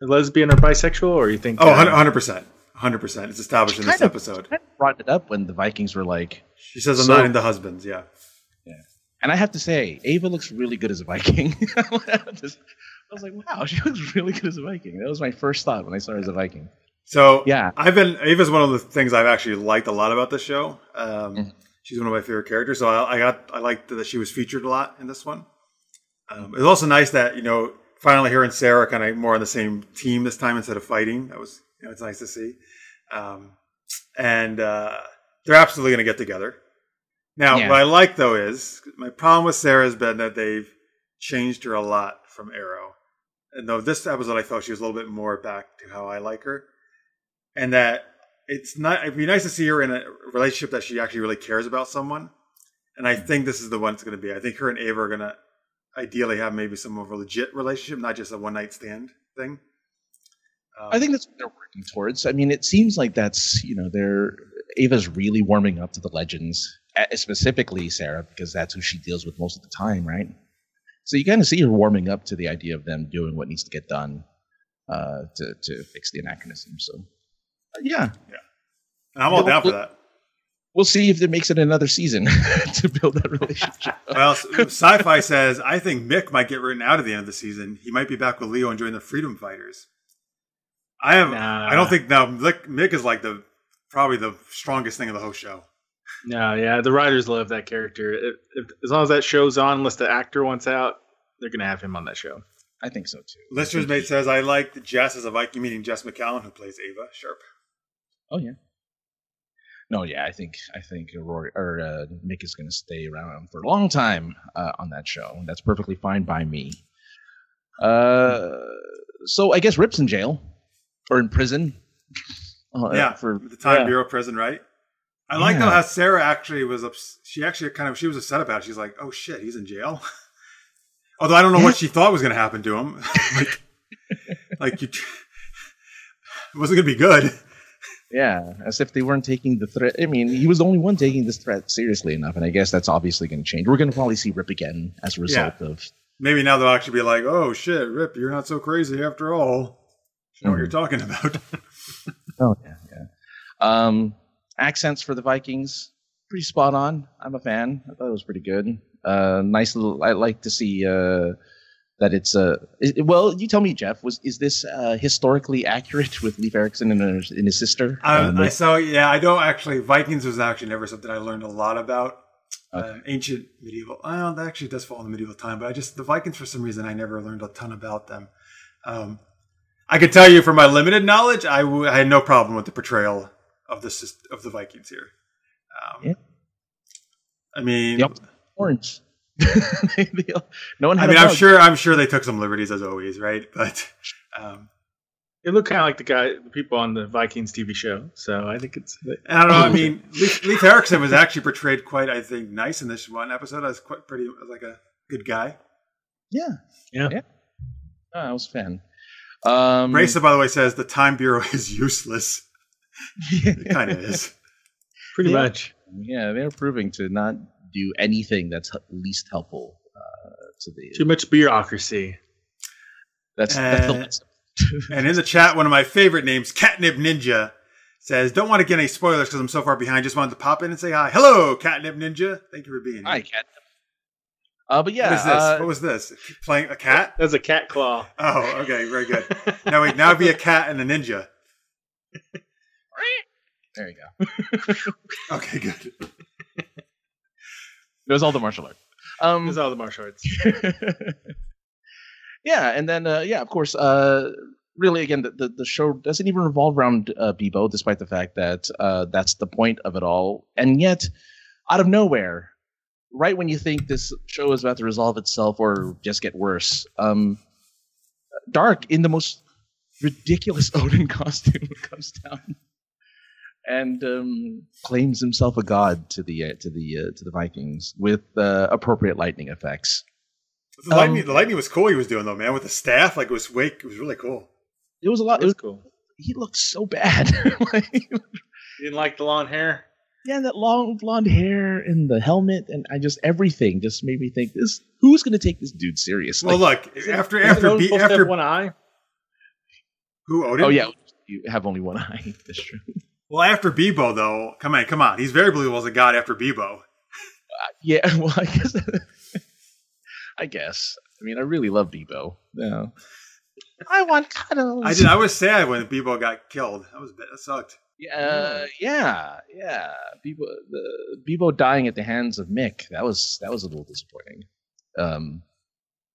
lesbian or bisexual, or you think? Oh, uh, 100 percent, hundred percent. It's established in this of- episode. I brought it up when the Vikings were like, She says, "I'm So- not into husbands." Yeah. And I have to say, Ava looks really good as a Viking. Just- I was like, wow, she looks really good as a Viking. That was my first thought when I saw her as a Viking. So Yeah. I've been Ava's one of the things I've actually liked a lot about this show. Um, Mhm. She's one of my favorite characters, so I, I got I liked that she was featured a lot in this one. Um, it was also nice that you know finally her and Sara kind of more on the same team this time instead of fighting. That was you know it's nice to see, um, and uh, they're absolutely going to get together. Now, Yeah. what I like though is my problem with Sara has been that they've changed her a lot from Arrow. And though this episode I felt she was a little bit more back to how I like her and that it's not it'd be nice to see her in a relationship that she actually really cares about someone and i think this is the one it's going to be i think her and ava are going to ideally have maybe some of a legit relationship not just a one night stand thing um, I think that's what they're working towards. I mean, it seems like that's you know, they're Ava's really warming up to the legends, specifically Sara, because that's who she deals with most of the time, right? So you kind of see her warming up to the idea of them doing what needs to get done uh, to to fix the anachronism. So, uh, yeah, and i'm all down for that we'll see if it makes it another season to build that relationship. well sci-fi says i think mick might get written out at the end of the season he might be back with leo and join the freedom fighters i have Nah. i don't think now mick, mick is like the probably the strongest thing of the whole show No, yeah, the writers love that character. If, if, as long as that show's on, unless the actor wants out, they're gonna have him on that show. I think so too. Lister's mate says i like jess as a viking meeting Jes Macallan who plays ava Sharpe Oh yeah. No, yeah, I think I think Rory or uh, Mick is going to stay around for a long time uh, on that show. and That's perfectly fine by me. Uh, so I guess Rip's in jail or in prison. Uh, yeah, for the Time yeah. Bureau prison, right? I like though how Sara actually was. Ups- she actually kind of she was upset about. it. She's like, "Oh shit, he's in jail." Although I don't know what she thought was going to happen to him. like, like you, it wasn't going to be good. Yeah, as if they weren't taking the threat. I mean, he was the only one taking this threat seriously enough, and I guess that's obviously going to change. We're going to probably see Rip again as a result of. Maybe now they'll actually be like, "Oh shit, Rip, you're not so crazy after all." You know what you're talking about? Oh yeah, yeah. Um, accents for the Vikings, pretty spot on. I'm a fan. I thought it was pretty good. Uh, nice little. I like to see uh, that it's uh, i- well. You tell me, Jeff. Was is this uh, historically accurate with Leif Erikson and, his- and his sister? I, Um, I saw. Yeah, I don't actually. Vikings was actually never something I learned a lot about. Okay. Um, ancient medieval. Well, that actually does fall in the medieval time, but I just the Vikings for some reason I never learned a ton about them. Um, I could tell you from my limited knowledge, I, w- I had no problem with the portrayal of the of the Vikings here. Um, Yeah. I mean, Yep. orange. They- they all- no one I had mean, a I'm sure I'm sure they took some liberties as always, right? But um, They look kind of like the guy, the people on the Vikings TV show. So I think it's. I don't know. I mean, Leif, Leif Erikson was actually portrayed quite, I think, nice in this one episode. I was quite pretty, as like a good guy. Yeah, Yeah. yeah. Oh, I was a fan. Um, Raisa, by the way, says the Time Bureau is useless. It kind of is. Pretty Yeah. much. yeah, they're proving to not do anything that's least helpful uh, to the. Too much bureaucracy. That's, that's the Uh, least. And in the chat, one of my favorite names, Catnip Ninja, says, "Don't want to get any spoilers because I'm so far behind. Just wanted to pop in and say hi. Hello, Catnip Ninja. Thank you for being here. Hi, cat. Uh, but yeah, What is this? uh, what was this? Playing a cat? That's a cat claw. Oh, okay, very good. Now wait, now it'd be a cat and a ninja. there you go. Okay, good. It was all the martial art. Um, There's all the martial arts. yeah, and then uh, yeah, of course, uh, really again, the, the, the show doesn't even revolve around uh, Beebo, despite the fact that uh, that's the point of it all, and yet, out of nowhere, right when you think this show is about to resolve itself or just get worse, um, Darhk in the most ridiculous Odin costume comes down. And um, claims himself a god to the uh, to the uh, to the Vikings with uh, appropriate lightning effects. The lightning, Um, the lightning was cool. He was doing though, man, with the staff. Like it was wake. It was really cool. It was a lot. It That's was cool. he looked so bad. like, You didn't like the long hair? yeah, that long blonde hair and the helmet, and I just everything just made me think this. Who's going to take this dude seriously? Well, look Isn't- after isn't after Odin B, supposed to have after one eye. who Odin? oh yeah, you have only one eye. That's true. Well, after Beebo though, come on, come on. He's very believable as a god after Beebo. Yeah, well, I guess. I guess. I mean, I really love Beebo. No. I want cuddles. I did. I was sad when Beebo got killed. That was that sucked. Yeah, yeah, yeah. Beebo, the Beebo dying at the hands of Mick. That was that was a little disappointing. Um,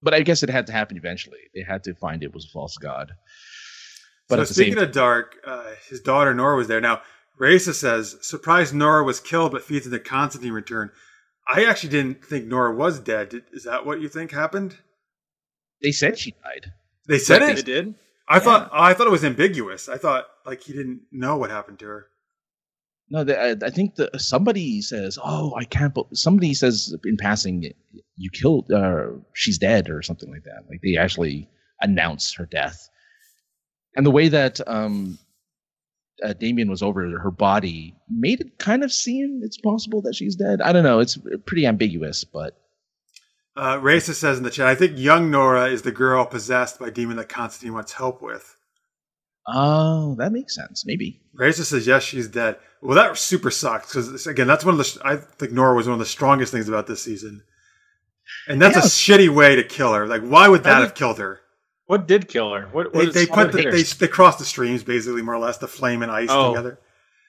but I guess it had to happen eventually. They had to find it was a false god. But so speaking same, of Darhk, uh, his daughter Nora was there. Now, Raisa says, surprised Nora was killed, but feeds into Constantine return. I actually didn't think Nora was dead. Did, is that what you think happened? they said she died. They said They it. did. I thought. I thought it was ambiguous. I thought like he didn't know what happened to her. No, the, I, I think the somebody says, "Oh, I can't." bel somebody says in passing, "You killed. Uh, she's dead," or something like that. Like they actually announce her death, and the way that um, uh, Damien was over her body made it kind of seem it's possible that she's dead. I don't know. It's pretty ambiguous, but Uh, Raisa says in the chat, I think young Nora is the girl possessed by demon that Constantine wants help with. oh, that makes sense. Maybe. Raisa says yes, she's dead. Well, that super sucks because again, that's one of the. I think Nora was one of the strongest things about this season, and that's a shitty way to kill her. Like, why would that I have killed her? What did kill her? What, They, what they is- put the, they they crossed the streams basically more or less, the flame and ice Oh, together.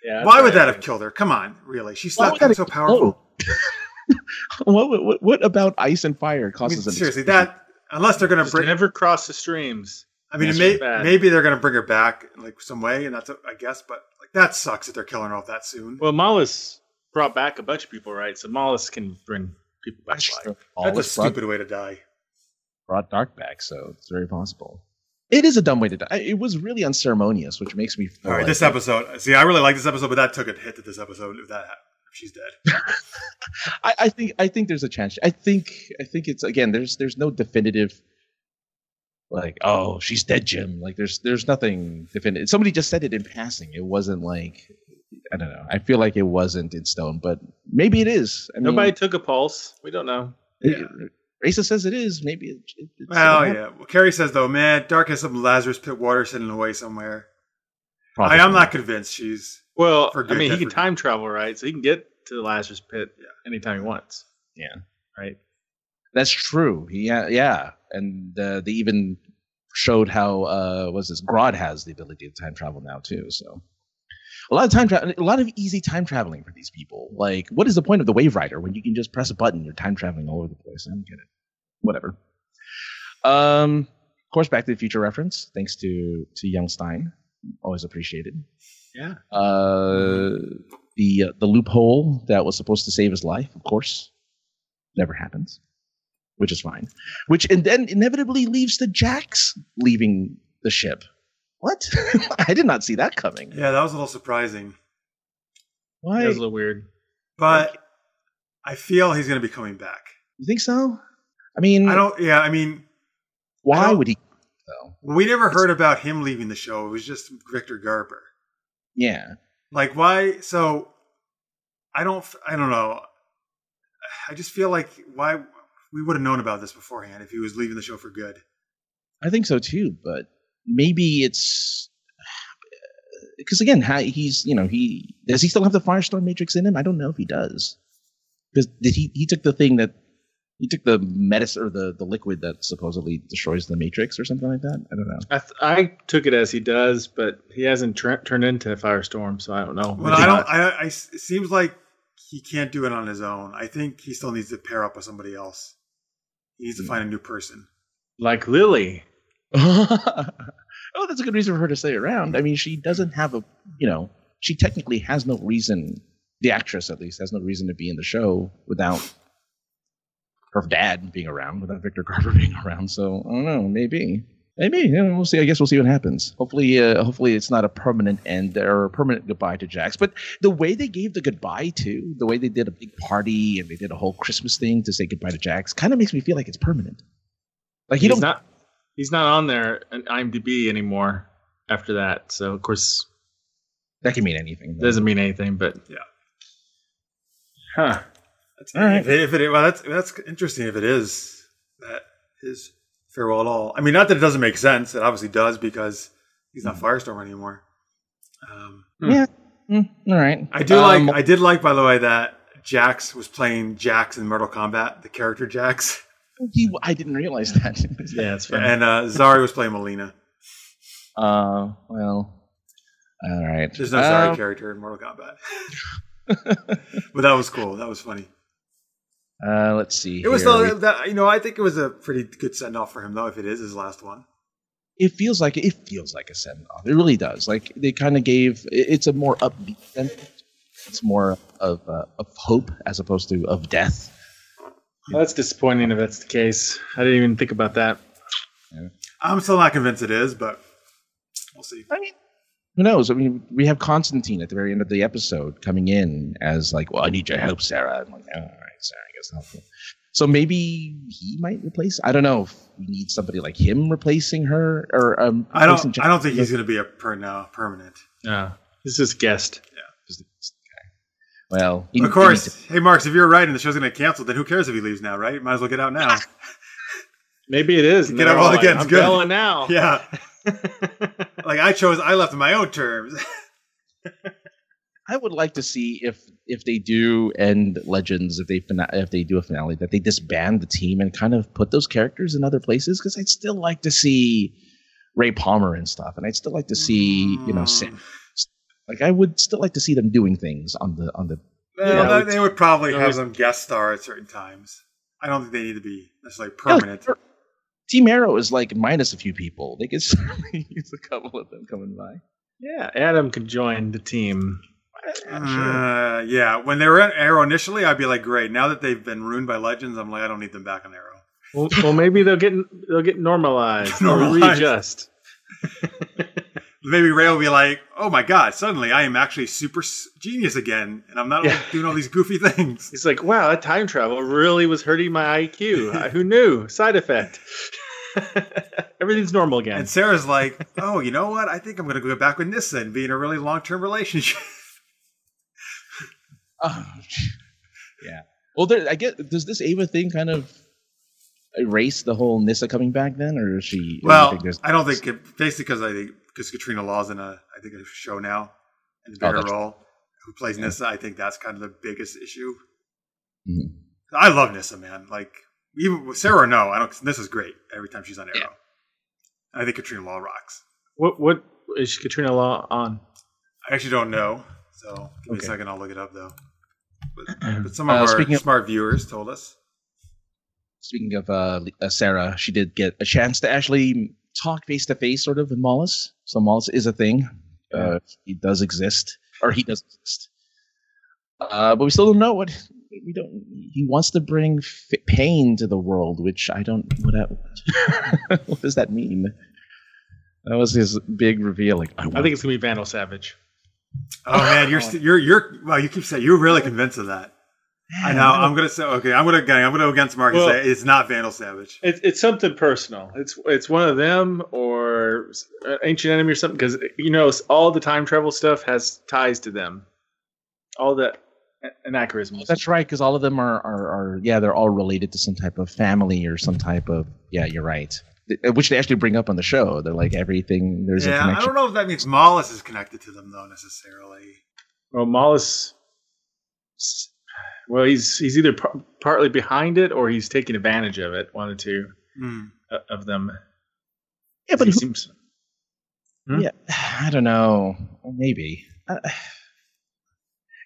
Yeah, Why would that have killed her? Come on, really? She's not so have- powerful. what, what what about ice and fire I mean, causes an seriously, explosion? that unless they're gonna Just bring. never cross the streams. I mean, it may, maybe they're gonna bring her back in, like some way, and that's I guess, but like that sucks that they're killing her off that soon. Well, Mallus brought back a bunch of people, right? So Mallus can bring people back. to That's a stupid way to die. Brought Darhk back, so it's very possible. It is a dumb way to die. It was really unceremonious, which makes me. All right, like- this episode. See, I really like this episode, but that took a hit to this episode. If that happened, if she's dead, I, I think I think there's a chance. I think I think it's again. There's there's no definitive. Like oh she's dead Jim like there's there's nothing definitive somebody just said it in passing it wasn't like I don't know I feel like it wasn't in stone but maybe it is I mean, Nobody took a pulse. We don't know. it- Raisa says it is maybe it, it, it's well, yeah. Well, Carrie says though, man, Darhk has some Lazarus pit water sitting away somewhere. happen. I, I'm not convinced she's. Well, I mean, he that's can time travel, right? So he can get to the Lazarus pit Yeah. anytime he wants, yeah right? That's true. Yeah, yeah, and uh, they even showed how uh, was this Grodd has the ability to time travel now too. So a lot of time travel, a lot of easy time traveling for these people. Like, what is the point of the Waverider when you can just press a button, you're time traveling all over the place? I don't get it. Whatever. Um, of course, Back to the Future reference. Thanks to to Young Stein, always appreciated. Yeah. Uh, the uh, the loophole that was supposed to save his life, of course, never happens, which is fine. Which and then inevitably leaves to Jax leaving the ship. What? I did not see that coming. Yeah, that was a little surprising, Why? That was a little weird. but I feel he's going to be coming back. You think so? I mean, I don't. Yeah, I mean, why I would he? Though. we never heard about him leaving the show. It was just Victor Garber. Yeah. Like, why? So, I don't. I don't know. I just feel like why we would have known about this beforehand if he was leaving the show for good. I think so too, but maybe it's because again, he's you know he does he still have the Firestorm Matrix in him? I don't know if he does. Because did he he took the thing that he took the medicine or the the liquid that supposedly destroys the Matrix or something like that? I don't know. I, th- I took it as he does, but he hasn't tr- turned into a Firestorm, so I don't know. Well, I don't. I, I. It seems like he can't do it on his own. I think he still needs to pair up with somebody else. He needs to hmm. find a new person. like Lily. oh, that's a good reason for her to stay around. I mean, she doesn't have a, you know, she technically has no reason. The actress, at least, has no reason to be in the show without her dad being around, without Victor Garber being around. So I don't know. Maybe, maybe we'll see. I guess we'll see what happens. Hopefully, uh, hopefully it's not a permanent end or a permanent goodbye to Jax. But the way they gave the goodbye to, the way they did a big party and they did a whole Christmas thing to say goodbye to Jax, kind of makes me feel like it's permanent. Like you he's don't not. He's not on there on IMDb anymore after that. So of course That can mean anything. though. doesn't mean anything, but Yeah. Huh. That's, All right. if, it, if it, well, that's that's interesting. If it is that is farewell at all. I mean, not that it doesn't make sense. It obviously does because he's not Firestorm anymore. Um, Yeah. Mm, all right. I do Um, like. I did like, by the way, that Jax was playing Jax in Mortal Kombat, the character Jax, he, I didn't realize that. Yeah, it's funny. and uh, Zari was playing Mileena. Uh, well, all right. There's no Zari Um, character in Mortal Kombat, but that was cool. That was funny. Uh, let's see. It was here. though that you know I think it was a pretty good send off for him though if it is his last one. it feels like it feels like a send off. It really does. Like they kind of gave. It's a more upbeat sentiment. It's more of uh, of hope as opposed to of death. Well, that's disappointing if that's the case. I didn't even think about that. I'm still not convinced it is, but we'll see. I mean, who knows? I mean, we have Constantine at the very end of the episode coming in as like, "Well, I need your help, Sara." I'm like, "Oh, "All right, Sara, I guess not." So maybe he might replace. I don't know if we need somebody like him replacing her or um. I don't. I don't think he's going to be a per now permanent. No, this is guest. Well, he- of course. needs to- Hey, Marks, if you're right and the show's going to get canceled, then who cares if he leaves now, right? Might as well get out now. Maybe it is. Get They're all while the like, getting's I'm good." bailing now. yeah. Like I chose. I left on my own terms. I would like to see if if they do end Legends, if they fina- if they do a finale, that they disband the team and kind of put those characters in other places. Because I'd still like to see Ray Palmer and stuff, and I'd still like to see you know Sam. Mm. Like I would still like to see them doing things on the on the. Well, Yeah. they- they would probably No, have it's- them guest star at certain times. I don't think they need to be necessarily Yeah, like, permanent. Team Arrow is like minus a few people. They could certainly use a couple of them coming by. Yeah, Adam can join the team. Uh, yeah, when they were at Arrow initially, I'd be like, great. Now that they've been ruined by Legends, I'm like, I don't need them back on Arrow. Well, well maybe they'll get they'll get normalized, or Normalized. readjust. Maybe Ray will be like, oh my god, suddenly I am actually super genius again, and I'm not Yeah. like, doing all these goofy things. He's like, wow, that time travel really was hurting my IQ. Uh, Who knew? Side effect. Everything's normal again. And Sara's like, oh, you know what? I think I'm going to go back with Nyssa and be in a really long term relationship. Oh, yeah. Well, there, I get. Does this Ava thing kind of erase the whole Nyssa coming back then, or is she? or do well, think I don't think, it, basically because I think, because Katrina Law's in a, I think, a show now, in a Oh, bigger that's- role, who plays Nyssa. I think that's kind of the biggest issue. Mhm. I love Nyssa, man. Like, even with Sara, or no, I don't. Nyssa's great every time she's on Arrow. Yeah. I think Katrina Law rocks. what what is Katrina Law on? I actually don't know. So give me Okay. a second. I'll look it up though. But, but some of Uh, our speaking of- smart viewers told us. Speaking of uh, uh, Sara, she did get a chance to actually talk face to face, sort of, with Mallus. So Mallus is a thing. Uh, he does exist, or he does exist. Uh, but we still don't know what we don't. He wants to bring f- pain to the world, which I don't. What, that- what does that mean? That was his big reveal. Like, I, I think it's gonna be Vandal Savage. Oh man, you're st- you're you're well. You keep saying you're really convinced of that. I know. I'm gonna say okay. I'm gonna. I'm gonna go against Mark and say it's not Vandal Savage. It's it's something personal. It's it's one of them or uh, ancient enemy or something because you know all the time travel stuff has ties to them. All the anachronisms. That's right, because all of them are, are, are, yeah, they're all related to some type of family or some type of, yeah, you're right. Which they actually bring up on the show. They're like everything. There's a Yeah, I don't know if that means Mallus is connected to them though necessarily. Well, Mallus. Well, he's he's either par- partly behind it or he's taking advantage of it. One or two uh, of them. Yeah, but he who- seems. Hmm? yeah, I don't know. Maybe. Uh,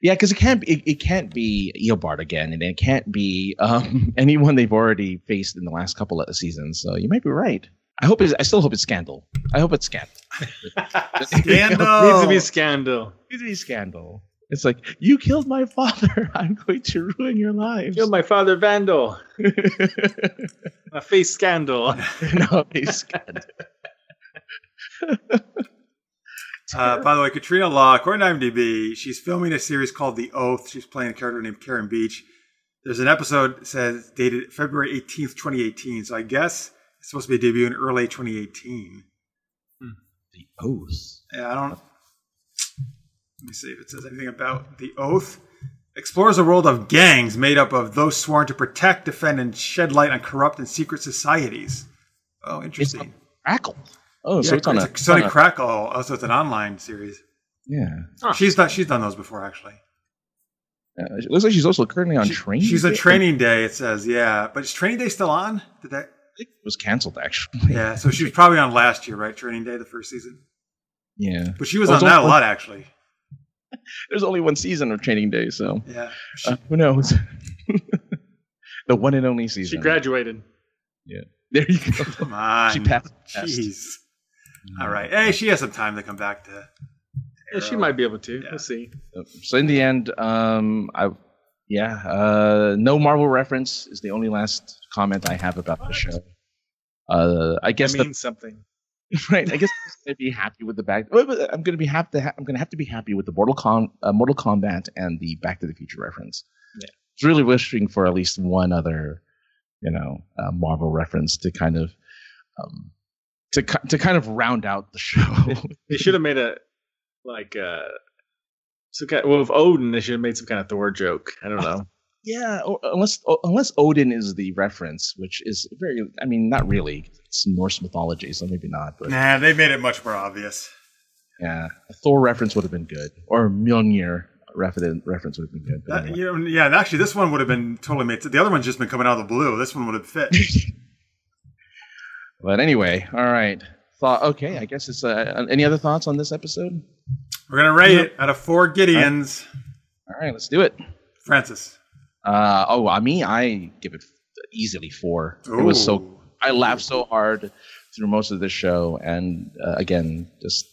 yeah, because it can't be. It, it can't be Eobard again, and it can't be um, anyone they've already faced in the last couple of seasons. So you might be right. I hope. It's, I still hope it's Scandal. I hope it's Scandal. Scandal. Needs to be scandal. Needs to be Scandal. It's like you killed my father. I'm going to ruin your lives. Kill my father, Vandal. My face, scandal. no, he's Scandal. Uh, by the way, Katrina Law, according to IMDb, she's filming a series called The Oath. She's playing a character named Karen Beach. There's an episode that says dated February 18th, 2018. So I guess it's supposed to be debuting in early 2018. The oath. Yeah, I don't. Let me see if it says anything about the oath. Explores a world of gangs made up of those sworn to protect, defend, and shed light on corrupt and secret societies. Oh, interesting. Crackle. Oh, yeah, so it's on a, it's Sony on a- Crackle. Oh, so it's an online series. Yeah. She's done. She's done those before, actually. Uh, it looks like she's also currently on She- training. She's a Day. training day. It says, yeah, but is training day still on? Did that? I think it was canceled actually. Yeah, so she was probably on last year, right? Training day, the first season. Yeah. But she was Well, on that a lot, actually. There's only one season of Training Day, so Yeah. She- uh, who knows? the one and only season. She graduated. Yeah. There you go. come on. She passed. passed. Jeez. All right. Hey, she has some time to come back to. Yeah, she might be able to. Yeah. We'll see. So in the end, um, I, yeah, uh, no Marvel reference is the only last comment I have about the show. Uh, I guess That the means something. right. I guess I'm gonna be happy with the back. I'm gonna be happy. I'm gonna have to be happy with the Mortal Com, uh, Mortal Kombat, and the Back to the Future reference. Yeah. I was really wishing for at least one other, you know, uh, Marvel reference to kind of, um, to ki- to kind of round out the show. They should have made a like uh some kind well with Odin they should have made some kind of Thor joke. I don't know. Yeah, or, unless unless Odin is the reference, which is very. I mean, not really. It's Norse mythology, so maybe not. But Nah, they made it much more obvious. yeah, a Thor reference would have been good, or Mjolnir reference reference would have been good. That, anyway. you know, yeah, actually, this one would have been totally made. The other one's just been coming out of the blue. This one would have fit. But anyway, all right. Thought okay. I guess it's uh, any other thoughts on this episode? We're gonna rate it out of four Gideons. All right, let's do it. Francis. Uh, oh, I mean, I give it easily four. It was so I laughed so hard through most of this show, and uh, again, just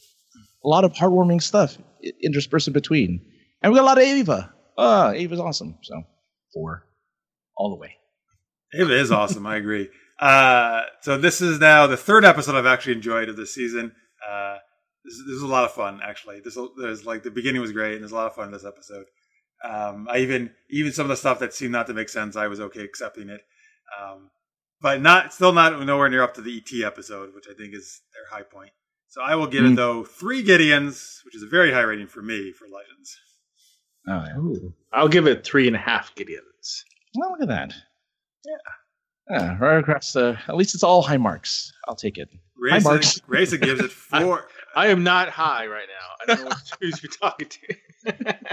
a lot of heartwarming stuff interspersed in between, and we got a lot of Ava. Ah, Ava's awesome. So four, all the way. It is awesome. I agree. Uh, so this is now the third episode I've actually enjoyed of this season. Uh, this, this is a lot of fun, actually. This there's like the beginning was great, and there's a lot of fun in this episode. Um, I even even some of the stuff that seemed not to make sense, I was okay accepting it. Um, but not still not nowhere near up to the ET episode, which I think is their high point. So I will give it Mm. though three Gideons, which is a very high rating for me for Legends. Oh yeah. Ooh. I'll give it three and a half Gideons. Well, look at that. Yeah. Yeah, right across the. At least it's all high marks. I'll take it. Racing, Marks. Racing gives it four. I am not high right now. I don't know what who's you're talking to.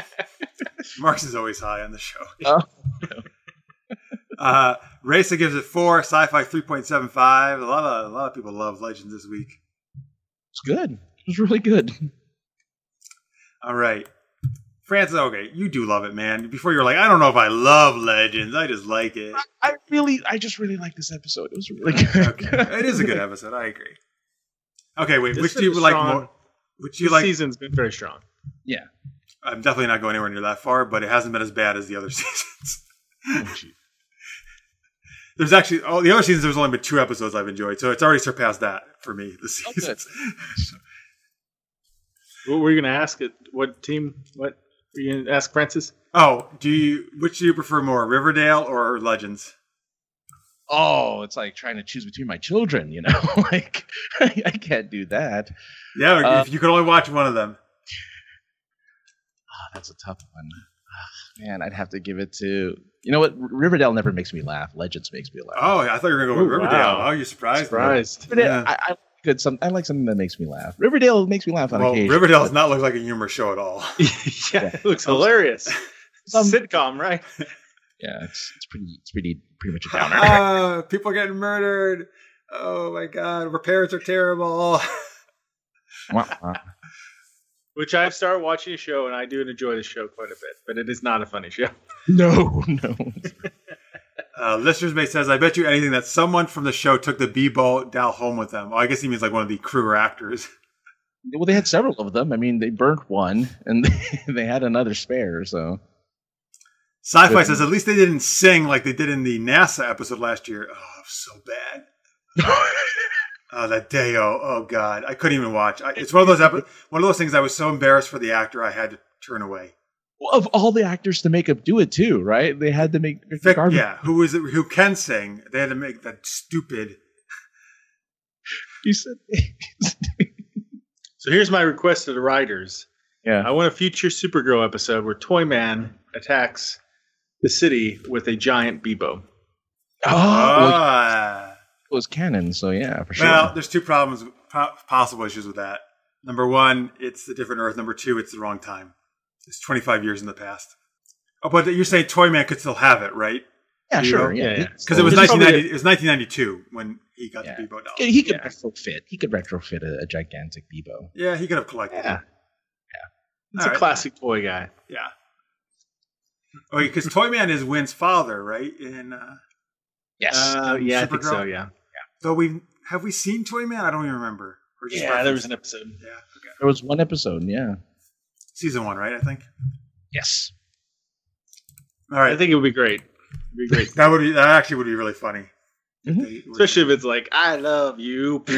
Marks is always high on the show. Oh. uh, Racer gives it four. Sci-fi three point seven five. A lot of a lot of people love Legends this week. It's good. It's really good. All right, Francis. Okay, you do love it, man. Before you're like, I don't know if I love Legends. I just like it. I really, I just really like this episode. It was really good. Okay, it is a good episode. I agree. Okay, wait. This which do is you like more? Which you This like? season's been very strong. Yeah. I'm definitely not going anywhere near that far, but it hasn't been as bad as the other seasons. Oh. There's actually all the other seasons. There's only been two episodes I've enjoyed, so it's already surpassed that for me this Oh. What were you gonna ask? It what team? What were you gonna ask, Francis? Oh, do you which do you prefer more, Riverdale or Legends? oh, it's like trying to choose between my children. You know, like I, I can't do that. Yeah, Uh, if you could only watch one of them. That's a tough one. Ah, Man, I'd have to give it to. You know what? Riverdale never makes me laugh. Legends makes me laugh. Oh, I thought you were gonna go with Ooh, Riverdale. wow. Oh, you surprised Surprised. Riverdale, yeah. I, I like good. Some I like something that makes me laugh. Riverdale makes me laugh on Well, occasion. Riverdale does not look like a humor show at all. yeah, it looks hilarious. Some- Sitcom, right? yeah, it's it's pretty it's pretty pretty much a downer. Ah, people getting murdered. Oh my god, repairs are terrible. Wah, wah. Which I've started watching a show, and I do enjoy the show quite a bit, but it is not a funny show. no, no. Uh, Lister's Mate says, I bet you anything that someone from the show took the Beebo doll home with them. Oh, I guess he means like one of the crew or actors. Well, they had several of them. I mean, they burnt one, and they had another spare. So Sci-fi Good. says at least they didn't sing like they did in the NASA episode last year. Oh, so bad. Oh, that Deo. Oh God, I couldn't even watch. I, it's one of those epi- one of those things. I was so embarrassed for the actor, I had to turn away. Well, of all the actors to make up do it too, right? They had to make Victor Vic, Garber. yeah, who is it? Who can sing? They had to make that stupid. You said So here's my request to the writers. Yeah. I want a future Supergirl episode where Toyman attacks the city with a giant Beebo. Oh, well, Ah. it was canon, so yeah, for sure. Well, there's two problems, possible issues with that. Number one, it's a different Earth. Number two, it's the wrong time. It's 25 years in the past. Oh, but you're saying Toyman could still have it, right? yeah, sure. Beebo? Yeah, Yeah, yeah. Because it was It's probably 1990. It was 1992 when he got Yeah. the Beebo doll. He could Yeah. retrofit. He could retrofit a, a gigantic Beebo. Yeah, he could have collected Yeah. it. It's All a right. classic toy guy. Yeah. Oh, because Toyman is Winn's father, right? In uh, Yes. Uh, yeah, I think so. Yeah. So we have we seen Toyman? I don't even remember. Or just Yeah, there was an episode. Yeah. Okay. there was one episode. Yeah. Season one, right? I think. Yes. All right. I think it would be great. It'd be great. that would be that actually would be really funny. If Mhm. they were- Especially if it's like, I love you.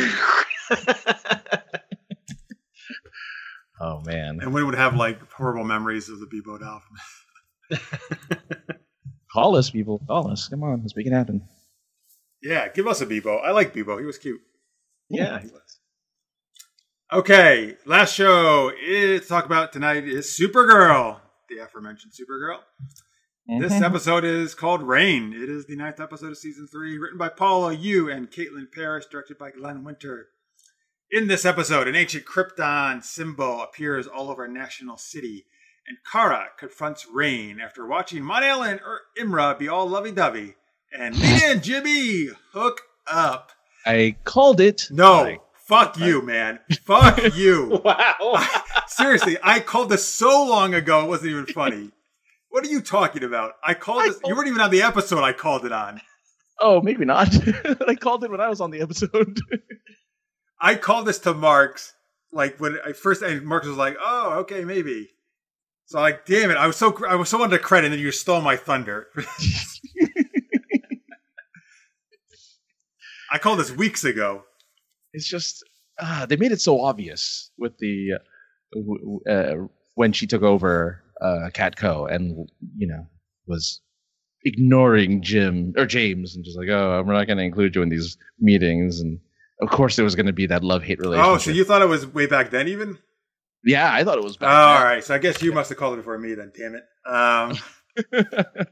Oh man. and we would have like horrible memories of the Beebo doll. Call us, people. Call us. Come on, let's make it happen. Yeah, give us a Beebo. I like Beebo. He was cute. yeah, he was. Okay, last show is to talk about tonight is Supergirl, the aforementioned Supergirl. This Mhm. episode is called Reign. It is the ninth episode of season three, written by Paula Yoo and Caitlin Parrish, directed by Glen Winter. In this episode, an ancient Krypton symbol appears all over National City, and Kara confronts Reign after watching Monel and Imra be all lovey-dovey, and Lena and Jimmy hook up. I called it. No, I- fuck you, man. Fuck you. Wow. Seriously, I called this so long ago, it wasn't even funny. What are you talking about? I called I this. You weren't even on the episode I called it on. Oh, maybe not. I called it when I was on the episode. I called this to Marks, like when I first, and Marks was like, oh, okay, maybe. So like, damn it, I was so, I was so under credit, and then you stole my thunder. I called this weeks ago. it's just ah, they made it so obvious with the uh, uh, when she took over uh, Catco and you know was ignoring Jim or James and just like oh we're not going to include you in these meetings and of course there was going to be that love hate relationship. Oh, so you thought it was way back then, even? yeah, I thought it was. Oh, Back all right. So I guess you must have called it before me then. Damn it. Um.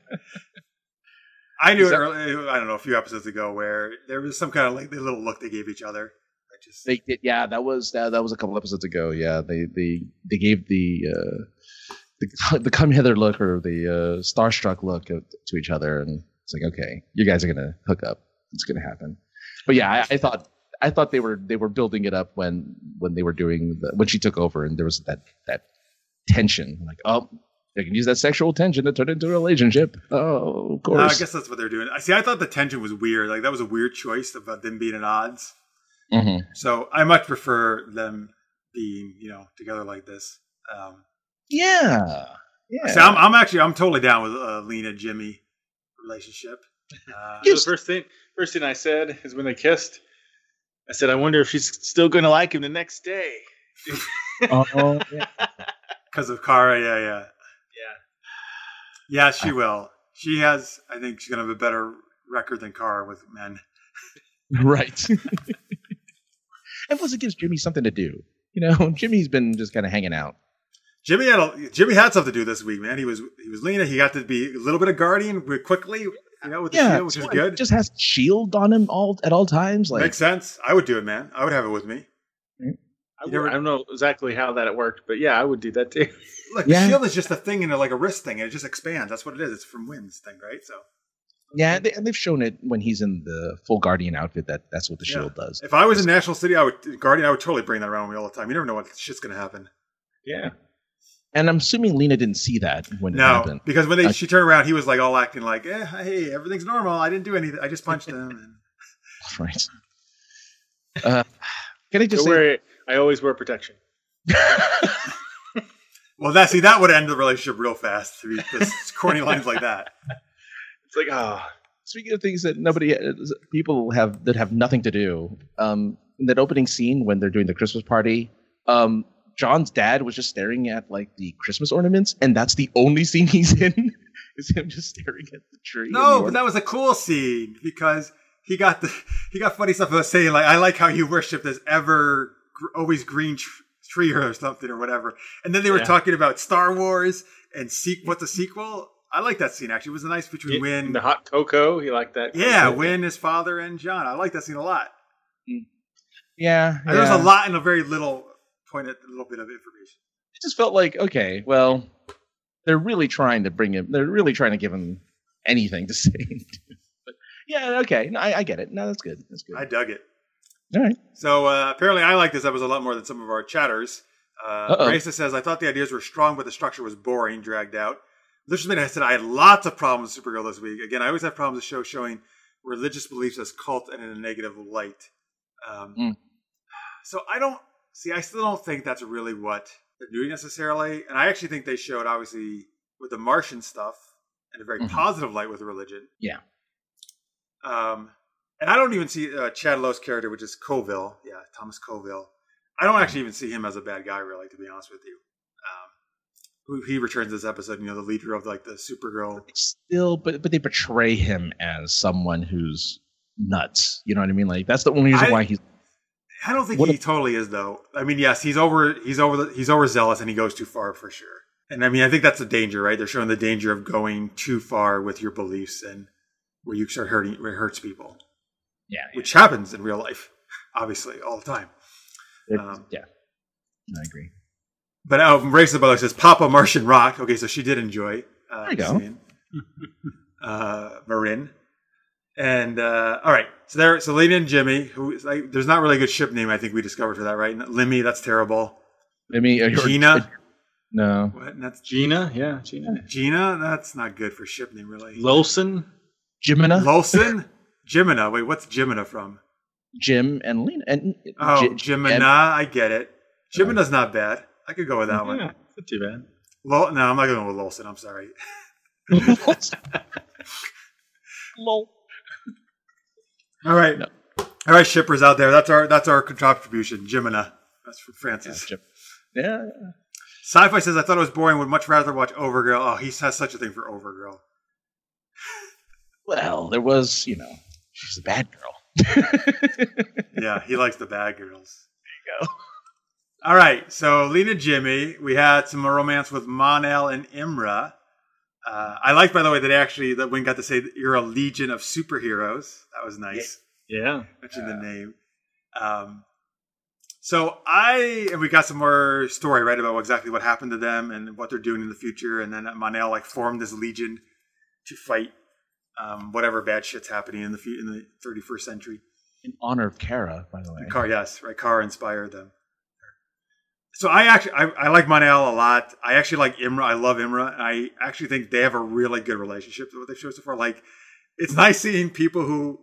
I knew Is it early, I don't know, a few episodes ago where there was some kind of like the little look they gave each other. I just They did, yeah. That was that, that was a couple episodes ago. Yeah, they they they gave the uh, the the come hither look or the uh, starstruck look to to each other, and it's like, okay, you guys are gonna hook up. It's gonna happen. But yeah, I, I thought I thought they were they were building it up when when they were doing the, when she took over, and there was that that tension. Like, oh, they can use that sexual tension to turn into a relationship. Oh, of No, I guess that's what they're doing. I see. I thought the tension was weird. Like that was a weird choice about them being at odds. Mhm. So I much prefer them being, you know, together like this. Um, Yeah. Yeah. See, I'm, I'm actually, I'm totally down with uh, Lena Jimmy relationship. Uh, So the first thing, first thing I said is when they kissed. I said, I wonder if she's still going to like him the next day. oh, yeah. because of Kara, yeah, yeah, Yeah. Yeah. She will. She has. I think she's gonna have a better record than Kara with men. Right. and plus, it gives Jimmy something to do. You know, Jimmy's been just kind of hanging out. Jimmy had a, Jimmy had something to do this week, man. He was he was Lena. He got to be a little bit of guardian quickly, you know, with the Yeah, shield, which is good. Just has shield on him all at all times. Like, Makes sense. I would do it, man. I would have it with me. I, would- never- I don't know exactly how that it worked, but yeah, I would do that too. Look, Yeah. the shield is just a thing and like a wrist thing, and it just expands. That's what it is. It's from Winn's thing, right? So yeah, they, and they've shown it when he's in the full Guardian outfit that that's what the Yeah. shield does. if I was in National City, I would Guardian. I would totally bring that around with me all the time. You never know what shit's gonna happen. Yeah. And I'm assuming Lena didn't see that when it No, happened. because when they Uh, she turned around, he was like all acting like, eh, "Hey, everything's normal. I didn't do anything. I just punched him." And Right. Uh, can I just Don't say? worry, I always wear protection. well, that see that would end the relationship real fast. To be just corny lines like that. It's like, ah, Speaking of things that nobody, people have that have nothing to do. Um, in that opening scene when they're doing the Christmas party, um, John's dad was just staring at like the Christmas ornaments, and that's the only scene he's in. is him just staring at the tree. No, the but that was a cool scene because he got the he got funny stuff about saying like, "I like how you worship this ever gr- always green tr- tree or something or whatever. And then they were Yeah. talking about Star Wars and seek what's a sequel. I like that scene actually. It was a nice between Winn. the hot cocoa. He liked that. Yeah, cocoa. Winn, his father, and John. I like that scene a lot. Hmm. Yeah, And There's a lot in a very little point, a little bit of information. It just felt like okay, well, they're really trying to bring him. They're really trying to give him anything to say. but yeah, okay, no, I, I get it. No, that's good. That's good. I dug it. All right. So uh, apparently, I like this episode a lot more than some of our chatters. Uh, Raisa says, "I thought the ideas were strong, but the structure was boring, dragged out." This I said I had lots of problems with Supergirl this week. Again, I always have problems with shows showing religious beliefs as cult and in a negative light. Um, Mm. So I don't see. I still don't think that's really what they're doing necessarily. And I actually think they showed obviously with the Martian stuff in a very Mhm. positive light with religion. Yeah. Um, and I don't even see uh, Chad Lowe's character, which is Coville. Yeah, Thomas Coville. I don't actually even see him as a bad guy, really, to be honest with you. Um, he returns this episode, you know, the leader of like the Supergirl. Still, but but they portray him as someone who's nuts. You know what I mean? Like that's the only reason I- why he's I don't think What he if- totally is, though. I mean, yes, he's over, he's over, the, he's overzealous, and he goes too far for sure. And I mean, I think that's the danger, right? They're showing the danger of going too far with your beliefs and where you start hurting, where it hurts people, yeah, which happens in real life, obviously, all the time. yeah, um, yeah. I agree. But um, Race Butler says Papa Martian Rock. Okay, so she did enjoy. Uh, There you go. uh, Marin. And uh, all right, so there, so Lena and Jimmy, who is like, there's not really a good ship name. I think we discovered for that, right? Limmy, that's terrible. I mean, uh, you're- Gina, No, what? And that's Gina. Yeah, Gina. Gina. That's not good for ship name, really. Lolson. Jimina, Lolson, Jimina. Wait, what's Jimina from? Jim, and Lena, and Oh, J- Jimina. Jen- I get it. Jimina's not bad. I could go with that one. Yeah, not too bad. Lol, no, I'm not going with Lolson. I'm sorry. Lol. All right. No. All right, shippers out there. That's our that's our contribution. Jimina. That's from Yeah, Francis. Jim. yeah, Sci-fi says I thought it was boring. Would much rather watch Overgirl. Oh, he has such a thing for Overgirl. Well, there was, you know, she's a bad girl. Yeah, he likes the bad girls. There you go. All right, so Lena Jimmy, we had some romance with Monel and Imra. Uh, I like, by the way, that actually that Winn got to say that you're a legion of superheroes. That was nice. Yeah. Mention the name. Um, so I and we got some more story right about exactly what happened to them and what they're doing in the future, and then Monel like formed this legion to fight um, whatever bad shit's happening in the in the 31st century. In honor of Kara, by the way. Car, yes, right. Car inspired them. So I actually I, I like Monel a lot. I actually like Imra. I love Imra. I actually think they have a really good relationship. With what they've shown so far, like it's nice seeing people who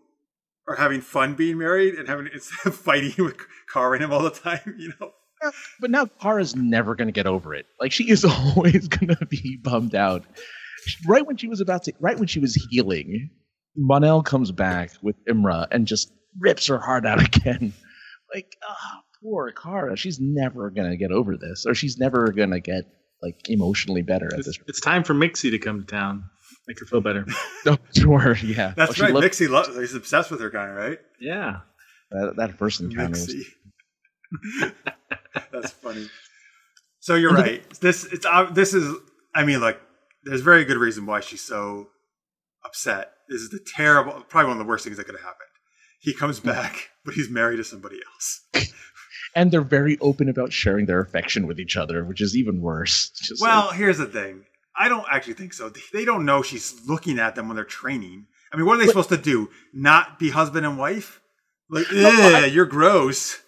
are having fun being married and having instead of fighting with Car and him all the time. You know, But now Kara's never going to get over it. Like she is always going to be bummed out. Right when she was about to, right when she was healing, Monel comes back with Imra and just rips her heart out again. Like, ah, poor Kara. She's never going to get over this, or she's never going to get like emotionally better at It's, this. it's time for Mixie to come to town. Make her feel better. Oh, sure, yeah. that's Oh, she right. loved Mixie loves. He's obsessed with her, kind of right. Yeah. that, that first encounter. Was, Mixie. That's funny. So you're right. This it's uh, this is. I mean, like, there's very good reason why she's so upset. This is the terrible, probably one of the worst things that could have happened. He comes hmm. back, but he's married to somebody else. and they're very open about sharing their affection with each other, which is even worse. Well, like- here's the thing. I don't actually think so. They don't know she's looking at them when they're training. I mean, what are they supposed to do? Not be husband and wife? Like, I- you're gross.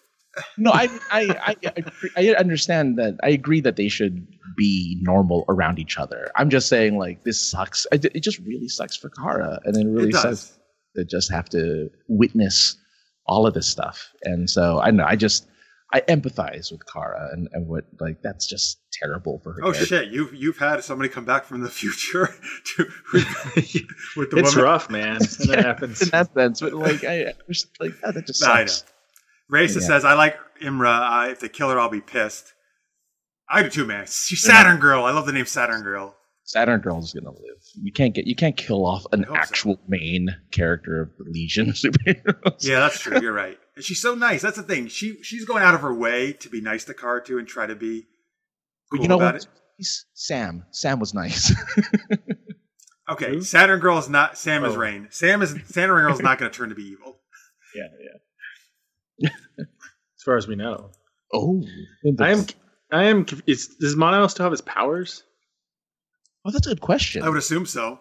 No, I, I, I, I, I understand that. I agree that they should be normal around each other. I'm just saying, like, this sucks. It, it just really sucks for Kara, and it really it sucks to just have to witness all of this stuff. And so I know, I just, I empathize with Kara, and, and what, like, that's just terrible for her. Oh character. shit! You've you've had somebody come back from the future to with, with the it's woman. rough, man. When that happens. in that sense, but like, I, I just like oh, that just Nah, I sucks. Raisa Yeah. says, "I like Imra. Uh, if they kill her, I'll be pissed." I do too, man. She's Saturn Girl. I love the name Saturn Girl. Saturn Girl is gonna live. You can't get, you can't kill off an hope so. actual main character of the Legion of superheroes. Yeah, that's true. You're right. and she's so nice. That's the thing. She she's going out of her way to be nice to too, and try to be But you know about what? it. He's Sam. Sam was nice. Okay, Saturn Girl is not Sam is Oh. Reign. Sam is Saturn Girl is not going to turn to be evil. Yeah, yeah. As far as we know, oh, I am. I am. Is, does Mono still have his powers? Oh, that's a good question. I would assume so.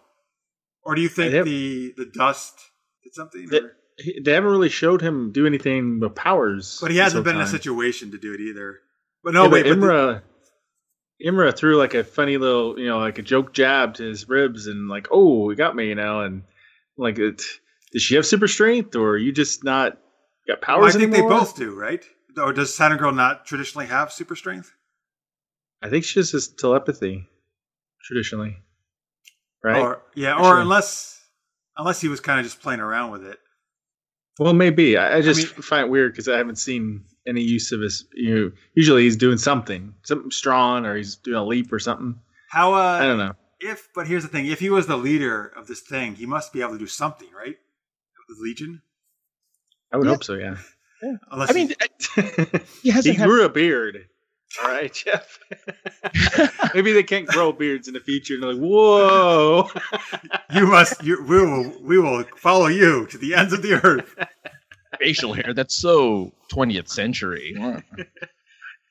Or do you think Yep. the the dust did something? That- He- They haven't really showed him do anything with powers. But he hasn't whole been in a situation to do it either. But no, Yeah, wait, but but the- Imra, Imra threw like a funny little, you know, like a joke jab to his ribs, and like, oh, he got me, you know, and like, it, does she have super strength, or are you just not got well, I think anymore? they both do, right? Or does Saturn Girl not traditionally have super strength? I think she just has telepathy, traditionally, right? Or yeah, For or unless unless he was kind of just playing around with it. well, maybe. I, I just mean- find it weird because I haven't seen any use of his. You know, usually he's doing something, something strong, or he's doing a leap or something. How uh I don't know. if but here's the thing, if he was the leader of this thing, he must be able to do something, right? With Legion? I would Yeah. hope so. Yeah. Unless I mean, he he hasn't had grew a beard. All right, Jeff. Maybe they can't grow beards in the future. And they're like, whoa. you must you we will we will follow you to the ends of the earth. facial hair. That's so 20th century.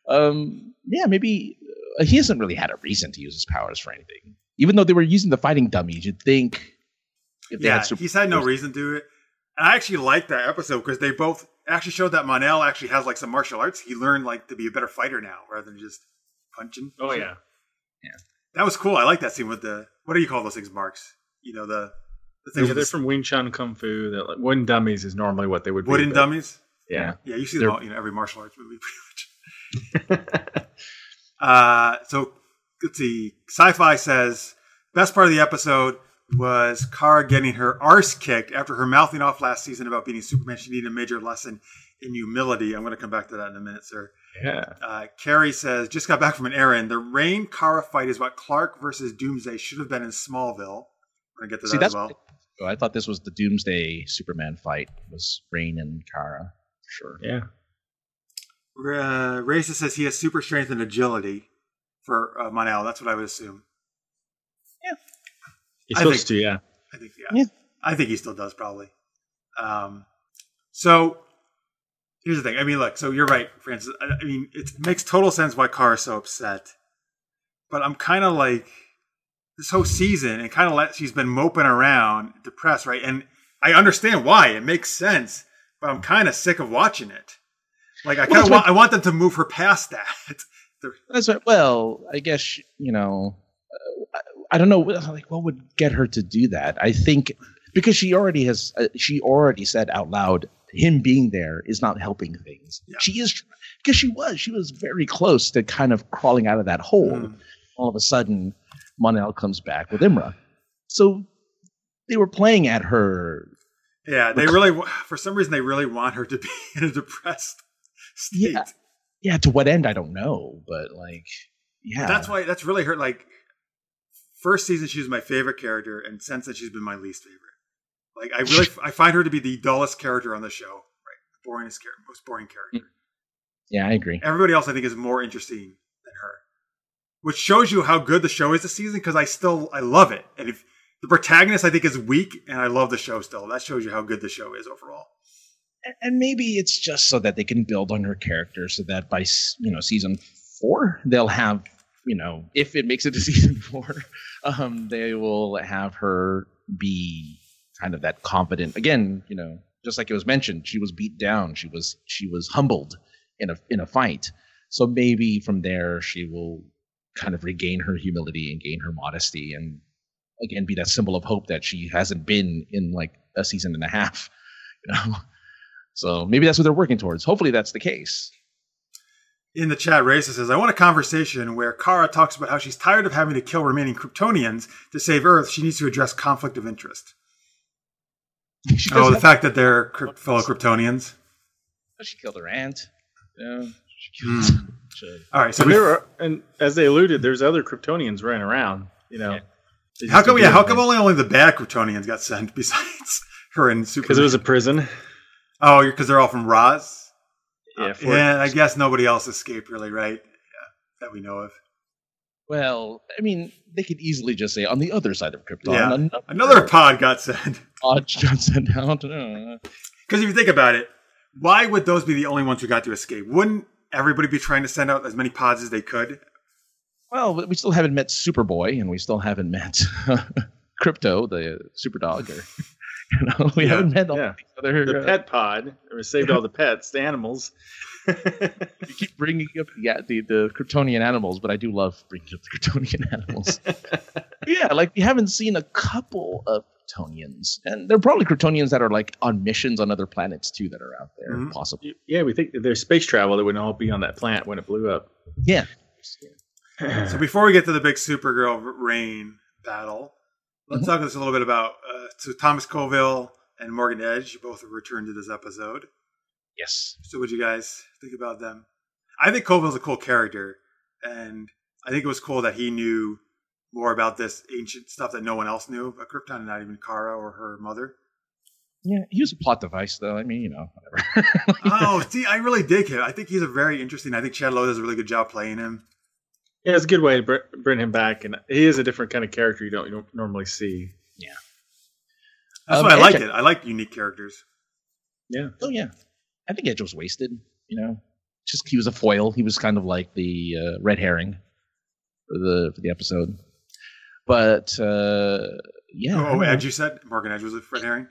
um, yeah, maybe uh, he hasn't really had a reason to use his powers for anything. Even though they were using the fighting dummies, you'd think if they Yeah, had super he's had no reason to do it. And I actually like that episode because they both actually showed that Monel actually has like some martial arts. He learned like to be a better fighter now rather than just punching. Oh, yeah. Yeah. That was cool. I like that scene with the what do you call those things, Marks? You know the the things Yeah, they're the from Wing Chun Kung Fu. That like, wooden dummies is normally what they would be. wooden dummies. Yeah. Yeah, you see They're- them all, you know every martial arts movie pretty much. uh, so let's see. Sci-fi says best part of the episode was Kara getting her arse kicked after her mouthing off last season about beating Superman. She needed a major lesson in humility. I'm going to come back to that in a minute, sir. Yeah. Uh, Carrie says, just got back from an errand. The Reign Kara fight is what Clark versus Doomsday should have been in Smallville. We're going to get to See, that as that's well. oh, I thought this was the Doomsday Superman fight was Reign and Kara for sure. Yeah. Uh, Raisa says he has super strength and agility for uh, Monel. That's what I would assume. He's I supposed think- to, yeah. I think, yeah. Yeah. I think he still does probably. Um, so here's the thing. I mean, look. So you're right, Francis. I, I mean, it makes total sense why Kara's so upset. But I'm kind of like this whole season, and kind of let she's been moping around, depressed, right? And I understand why. It makes sense, but I'm kind of sick of watching it. Like I kind of what- want, I want them to move her past that. That's right. Well, I guess you know. I don't know. Like, what would get her to do that? I think because she already has. Uh, she already said out loud, him being there is not helping things. Yeah. She is because she was. She was very close to kind of crawling out of that hole. Mm. All of a sudden, Monel comes back with Imra. So they were playing at her. Yeah, they really, for some reason, they really want her to be in a depressed state. Yeah. Yeah, to what end I don't know, but like, yeah, That's why that's really hurt. Like first season, she was my favorite character, and since then, she's been my least favorite. Like I really, I find her to be the dullest character on the show. Right, the boringest character, most boring character. Mm. Yeah, I agree. Everybody else, I think, is more interesting than her, which shows you how good the show is this season. Because I still, I love it, and if the protagonist, I think, is weak, and I love the show still. That shows you how good the show is overall. And- and maybe it's just so that they can build on her character, so that by you know season four they'll have you know if it makes it to season four, um, they will have her be kind of that confident again. You know, just like it was mentioned, she was beat down, she was she was humbled in a in a fight. So maybe from there she will kind of regain her humility and gain her modesty, and again be that symbol of hope that she hasn't been in like a season and a half. You know. So maybe that's what they're working towards. Hopefully that's the case. In the chat, Raisa says, I want a conversation where Kara talks about how she's tired of having to kill remaining Kryptonians to save Earth. She needs to address conflict of interest. She, Oh, the have- fact that they're crypt- fellow Kryptonians. Oh, she killed her aunt. Yeah. She killed hmm. she- All right, so And, we, there are, and as they alluded, there's other Kryptonians running around. You know, Yeah. how come? Yeah, how come only only the bad Kryptonians got sent besides her and Superman? Because it was a prison. Oh, because they're all from Rozz. Yeah, Fort- yeah. I guess nobody else escaped, really, right? Yeah, that we know of. Well, I mean, they could easily just say on the other side of Krypton. Yeah. another Another pod got sent. pod got sent out. Uh, Because if you think about it, why would those be the only ones who got to escape? Wouldn't everybody be trying to send out as many pods as they could? Well, we still haven't met Superboy, and we still haven't met Krypto, the super dog. Or, you know, we Yeah, haven't met all yeah. other. the uh, pet pod. We saved all the pets, the animals. you keep bringing up yeah, the, the Kryptonian animals, but I do love bringing up the Kryptonian animals. yeah, like we haven't seen a couple of Kryptonians, and there are probably Kryptonians that are like on missions on other planets too that are out there, Mhm. possibly. yeah, we think there's space travel, they wouldn't all be on that planet when it blew up. Yeah. So before we get to the big Supergirl Reign battle, let's Mhm. talk just a little bit about uh, so Thomas Colville and Morgan Edge both returned to this episode. Yes. So what do you guys think about them? I think Colville's a cool character, and I think it was cool that he knew more about this ancient stuff that no one else knew about Krypton, not even Kara or her mother. Yeah, he was a plot device, though. I mean, you know, whatever. oh, see, I really dig him. I think he's a very interesting. I think Chad Lowe does a really good job playing him. Yeah, it's a good way to br- bring him back, and he is a different kind of character you don't, you don't normally see. Yeah, that's Um, why I like it. I like unique characters. Yeah, Oh yeah, I think Edge was wasted. You know, just he was a foil. He was kind of like the uh, red herring for the for the episode. But uh, yeah, oh, don't. Edge, you said Morgan Edge was a red Herring.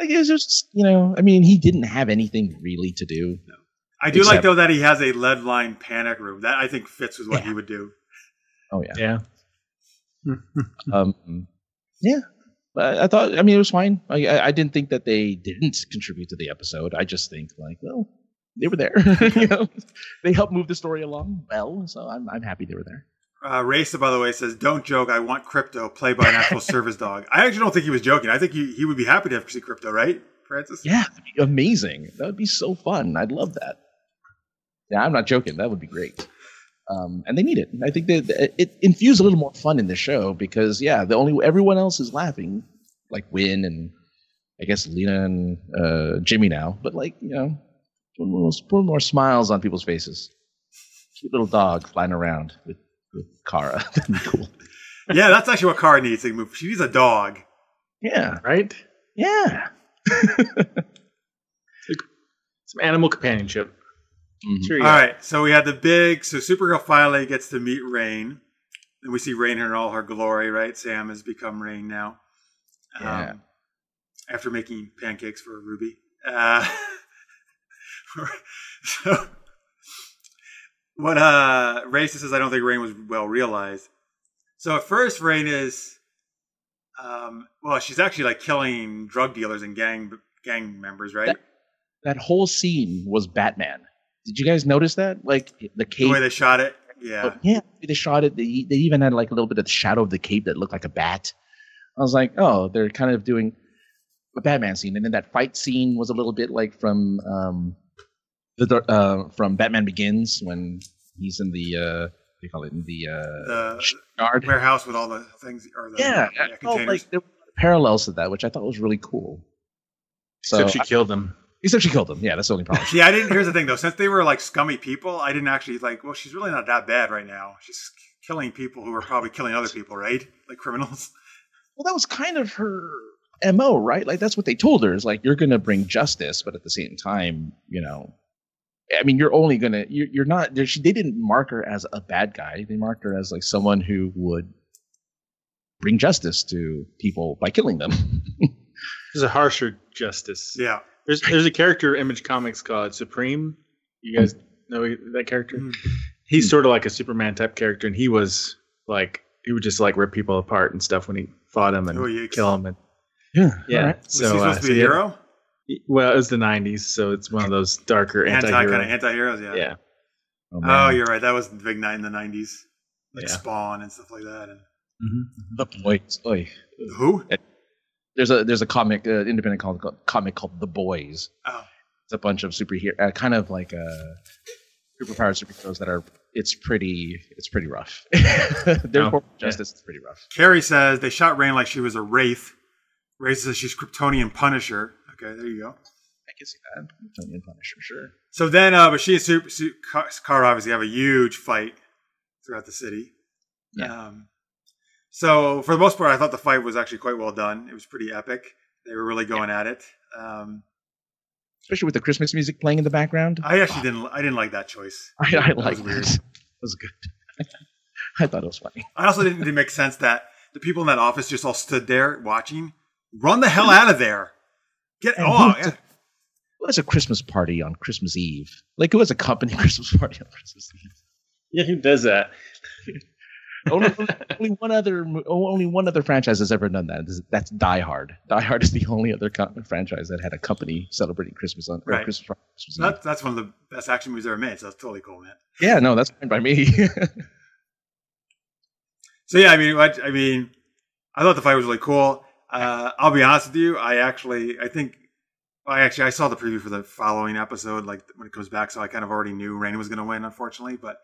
Like, it was just you know, I mean, he didn't have anything really to do. I do like though that he has a lead line panic room. That I think fits with what Yeah. he would do. Oh yeah, yeah. um, yeah. But I thought, I mean, it was fine. I, I I didn't think that they didn't contribute to the episode. I just think like, well, they were there. you know, they helped move the story along well, so I'm I'm happy they were there. Uh, Racer, by the way, says, "Don't joke. I want Krypto played by an actual service dog." I actually don't think he was joking. I think he, he would be happy to have see Krypto, right, Francis? Yeah, that'd be amazing. That would be so fun. I'd love that. Yeah, I'm not joking. That would be great. Um, and they need it. I think that that it infused a little more fun in the show because yeah, the only everyone else is laughing, like Winn and I guess Lena and uh, Jimmy now. But like you know, put more, put more smiles on people's faces. Cute little dog flying around with with Kara. That'd be cool. yeah, that's actually what Kara needs move. She needs a dog. Yeah, Right? yeah. Some animal companionship. Mhm. All right, so we had the big. So Supergirl finally gets to meet Reign, and we see Reign in all her glory. Right, Sam has become Reign now. Yeah. Um, after making pancakes for Ruby. Uh, so, what uh, Race says, I don't think Reign was well realized. So at first, Reign is, um, well, she's actually like killing drug dealers and gang gang members, right? That whole scene was Batman. Did you guys notice that? Like the cape, the way they shot it. Yeah. Oh, yeah, they shot it. They, they even had like a little bit of the shadow of the cape that looked like a bat. I was like, oh, they're kind of doing a Batman scene, and then that fight scene was a little bit like from um, the uh, from Batman Begins when he's in the uh, what do you call it in the uh, The yard. warehouse with all the things, or the Yeah, I felt like there were parallels to that, which I thought was really cool. So, Except she killed them. Except she killed him. Yeah, that's the only problem. yeah, I didn't. Here's the thing, though. Since they were like scummy people, I didn't actually like. Well, she's really not that bad right now. She's killing people who are probably killing other people, right? Like criminals. Well, that was kind of her mo, right? Like that's what they told her is like you're going to bring justice, but at the same time, you know, I mean, you're only going to you're, you're not. She, they didn't mark her as a bad guy. They marked her as like someone who would bring justice to people by killing them. There's a harsher justice. Yeah. There's there's a character Image Comics called Supreme. You guys know that character? Mhm. He's sort of like a Superman type character, and he was like he would just like rip people apart and stuff when he fought him and Oh, kill him And yeah, yeah, Alright. Was he supposed uh, to so be a yeah. hero? Well, it was the '90s, so it's one of those darker anti kind of anti heroes. Yeah. yeah, Oh, Oh, you're right. That was the big night in the '90s, like Yeah. Spawn and stuff like that. And the boys. Oy. who? There's a there's a comic, uh, independent comic, comic called The Boys. Oh, It's a bunch of superhero, uh, kind of like uh, superpowered superheroes that are. It's pretty. It's pretty rough. Therefore, Oh, yeah. justice is pretty rough. Carrie says they shot Reign like she was a wraith. Wraith says she's Kryptonian Punisher. Okay, there you go. I can see that. Kryptonian Punisher, sure. So then, uh, but she and Super, Super Kara obviously have a huge fight throughout the city. Yeah. Um, so for the most part, I thought the fight was actually quite well done. It was pretty epic. They were really going at it. Um, Especially with the Christmas music playing in the background. I actually didn't. I didn't like that choice. I, I That like was weird. It was good. I thought it was funny. I also didn't, didn't make sense that the people in that office just all stood there watching. Run the hell out of there! Get And who- yeah. It was a Christmas party on Christmas Eve. Like it was a company Christmas party on Christmas Eve. Yeah, who does that? only, only one other only one other franchise has ever done that. That's Die Hard. Die Hard is the only other co- franchise that had a company celebrating Christmas on Right. Christmas, on Christmas So that, that's one of the best action movies ever made. So that's totally cool, man. Yeah, no, that's fine by me. So yeah, I mean, I, I mean, I thought the fight was really cool. Uh, I'll be honest with you. I actually, I think, I actually, I saw the preview for the following episode, like when it comes back. So I kind of already knew Reign was going to win, unfortunately. But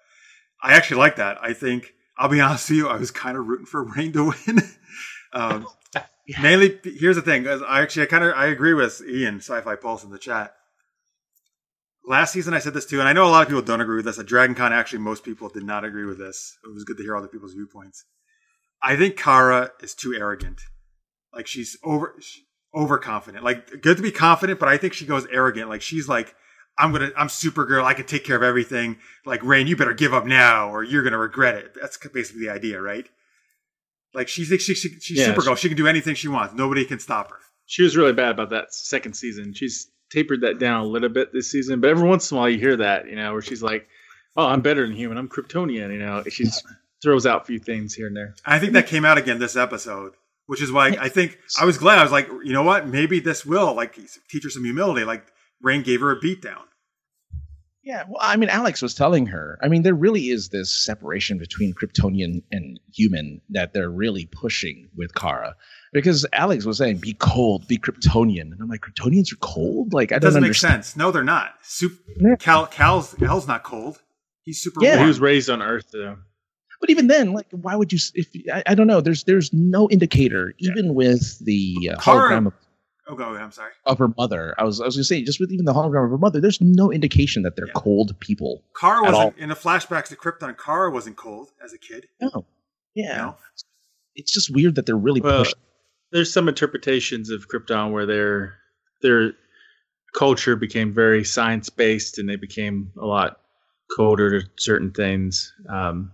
I actually like that. I think, I'll be honest with you, I was kind of rooting for Reign to win. um, Mainly, here's the thing: I actually, I kind of, I agree with Ian, Sci-Fi Pulse in the chat. Last season, I said this too, and I know a lot of people don't agree with this. At Dragon Con, actually, most people did not agree with this. It was good to hear other people's viewpoints. I think Kara is too arrogant. Like she's over she- overconfident. Like good to be confident, but I think she goes arrogant. Like she's like, I'm gonna, I'm Supergirl. I can take care of everything. Like Reign, you better give up now, or you're gonna regret it. That's basically the idea, right? Like she's she, she, she's Yeah, Supergirl. She can do anything she wants. Nobody can stop her. She was really bad about that second season. She's tapered that down a little bit this season, but every once in a while you hear that, you know, where she's like, "Oh, I'm better than human. I'm Kryptonian." You know, she throws out a few things here and there. I think that came out again this episode, which is why I think I was glad. I was like, you know what? Maybe this will like teach her some humility. Like Reign gave her a beatdown. Yeah, well, I mean, Alex was telling her. I mean, there really is this separation between Kryptonian and human that they're really pushing with Kara, because Alex was saying, "Be cold, be Kryptonian," and I'm like, "Kryptonians are cold? Like, I It don't doesn't make understand." sense. No, they're not. Sup- Yeah. Cal Cal's Cal's not cold. He's super Yeah. He was raised on Earth, though. But even then, like, why would you? If I, I don't know, there's there's no indicator, Yeah. even with the uh, Kara- hologram of, oh, go ahead. I'm sorry. of her mother. I was I was gonna say, just with even the hologram of her mother, there's no indication that they're Yeah. cold people. Kara wasn't in the flashbacks to Krypton. Kara wasn't cold as a kid. No, yeah, You know? it's just weird that they're really Well, pushing. there's some interpretations of Krypton where their their culture became very science based and they became a lot colder to certain things. Um,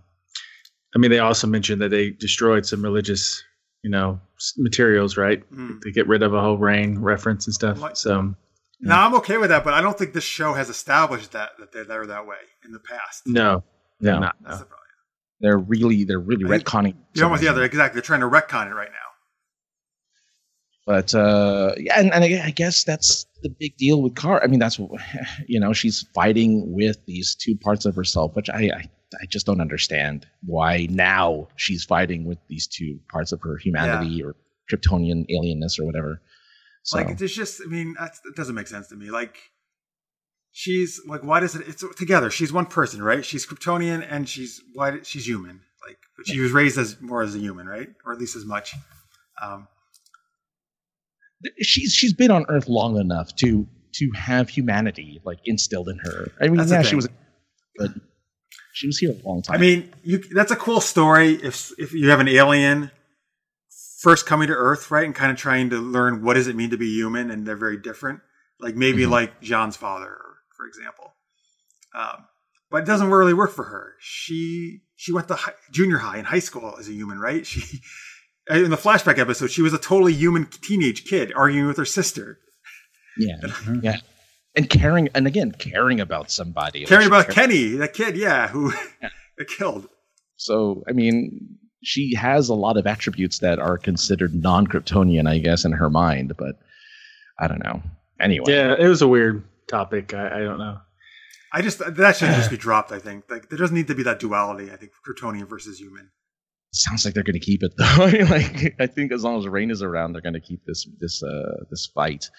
I mean, they also mentioned that they destroyed some religious, you know, materials, right, Mm. to get rid of a whole rain reference and stuff. Like- so Now I'm okay with that, but I don't think this show has established that that they're, they're that way in the past. no, No, they're not. No. the they're really they're really I think- retconning. They're almost yeah, they're exactly. They're trying to retcon it right now. But uh, yeah, and, and I I guess that's the big deal with Kara. I mean, that's what you know. She's fighting with these two parts of herself, which I, I I just don't understand why now she's fighting with these two parts of her humanity or Kryptonian alienness or whatever. So Like it's just, I mean, that's, it doesn't make sense to me. Like she's like, why does it? It's together. She's one person, right? She's Kryptonian and she's why? She's human. Like, she was raised as more as a human, right? Or at least as much. Um, she's she's been on Earth long enough to to have humanity like instilled in her. I mean, That's yeah, she was, but she was here a long time. I mean, you that's a cool story if if you have an alien first coming to Earth, right, and kind of trying to learn what does it mean to be human, and they're very different. Like maybe Mhm. like John's father, for example. Um, but it doesn't really work for her. She she went to high, junior high and high school as a human, right? She Uh, in the flashback episode, she was a totally human teenage kid arguing with her sister, yeah, mm-hmm, yeah, and caring, and again, caring about somebody, caring she about cared- Kenny, that kid, yeah, who got killed. So, I mean, she has a lot of attributes that are considered non-Kryptonian, I guess, in her mind. But I don't know. Anyway, Yeah, it was a weird topic. I, I don't know. I just that should just be dropped. I think like there doesn't need to be that duality. I think Kryptonian versus human. Sounds like they're going to keep it though. I mean, like, I think as long as Reign is around, they're going to keep this this uh, this fight.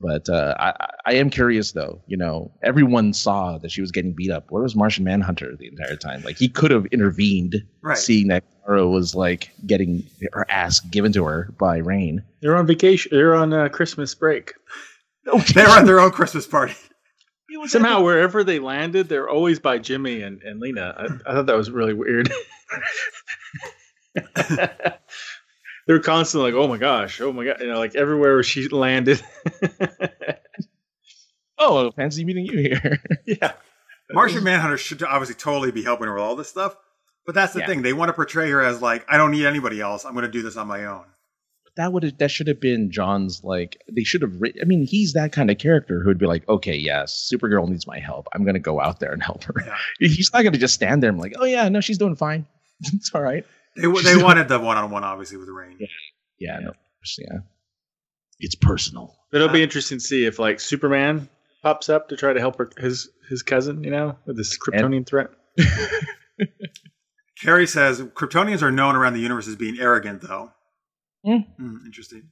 But uh, I, I- I am curious though. You know, everyone saw that she was getting beat up. Where was Martian Manhunter the entire time? Like, he could have intervened, Right. seeing that Kara was like getting her ass given to her by Reign. They're on vacation. They're on uh, Christmas break. they're at their own Christmas party. He was Somehow, wherever they landed, they're always by Jimmy and, and Lena. I, I thought that was really weird. they're constantly like, "Oh my gosh, oh my god!" You know, like everywhere she landed. oh, fancy meeting you here. yeah, Martian Manhunter should obviously totally be helping her with all this stuff, but that's the Yeah. thing. They want to portray her as like, I don't need anybody else. I'm going to do this on my own. That would have that should have been John's like they should have written I mean he's that kind of character who'd be like okay yes Supergirl needs my help I'm gonna go out there and help her Yeah. he's not gonna just stand there and be like oh yeah no she's doing fine it's all right They they wanted the one on one, obviously, with Reign. yeah yeah no yeah it's personal it'll be interesting to see if like Superman pops up to try to help her, his his cousin. You know, with this Kryptonian threat. Carrie says Kryptonians are known around the universe as being arrogant, though. Hmm. Hmm, interesting.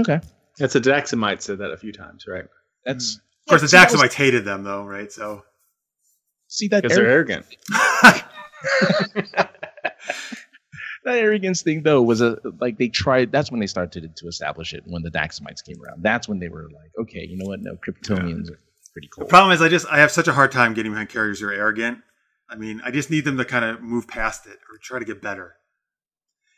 okay That's a Daxamite said that a few times, right? that's Of course, Yeah, the see, that was- Daxamites hated them, though, right? So see that Because they're arrogant. that arrogance thing though was a like they tried that's when they started to establish it when the Daxamites came around that's when they were like okay you know what no Kryptonians are pretty cool the problem is, I just I have such a hard time getting behind characters who are arrogant. I mean, I just need them to kind of move past it or try to get better.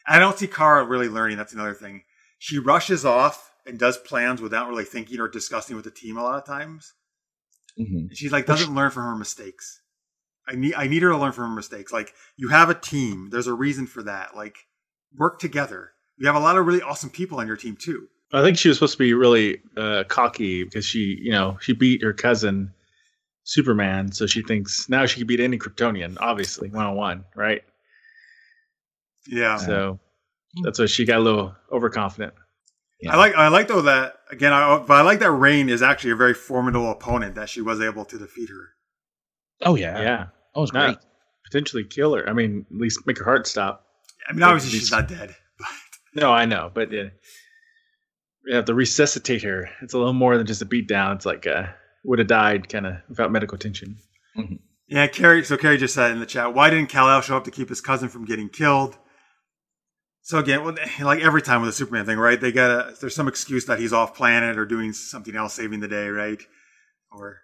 I don't see Kara really learning. That's another thing. She rushes off and does plans without really thinking or discussing with the team a lot of times. Mhm. And she like doesn't learn from her mistakes. I need I need her to learn from her mistakes. Like you have a team, there's a reason for that. Like work together. You have a lot of really awesome people on your team too. I think she was supposed to be really uh, cocky because she, you know, she beat her cousin Superman, so she thinks now she can beat any Kryptonian, obviously one on one, right? Yeah. So that's why she got a little overconfident. Yeah. I like I like though that again. I, but I like that Reign is actually a very formidable opponent that she was able to defeat her. oh yeah Yeah, that was Not- great potentially kill her. I mean, at least make her heart stop. I mean, obviously These- she's not dead. No, I know, but uh, you have to resuscitate her. It's a little more than just a beat down. It's like uh, would have died kind of without medical attention. Yeah, Carrie. So Carrie just said in the chat, why didn't Kal El show up to keep his cousin from getting killed? So again, well, like every time with the Superman thing, right? They gotta. There's some excuse that he's off planet or doing something else, saving the day, right? Or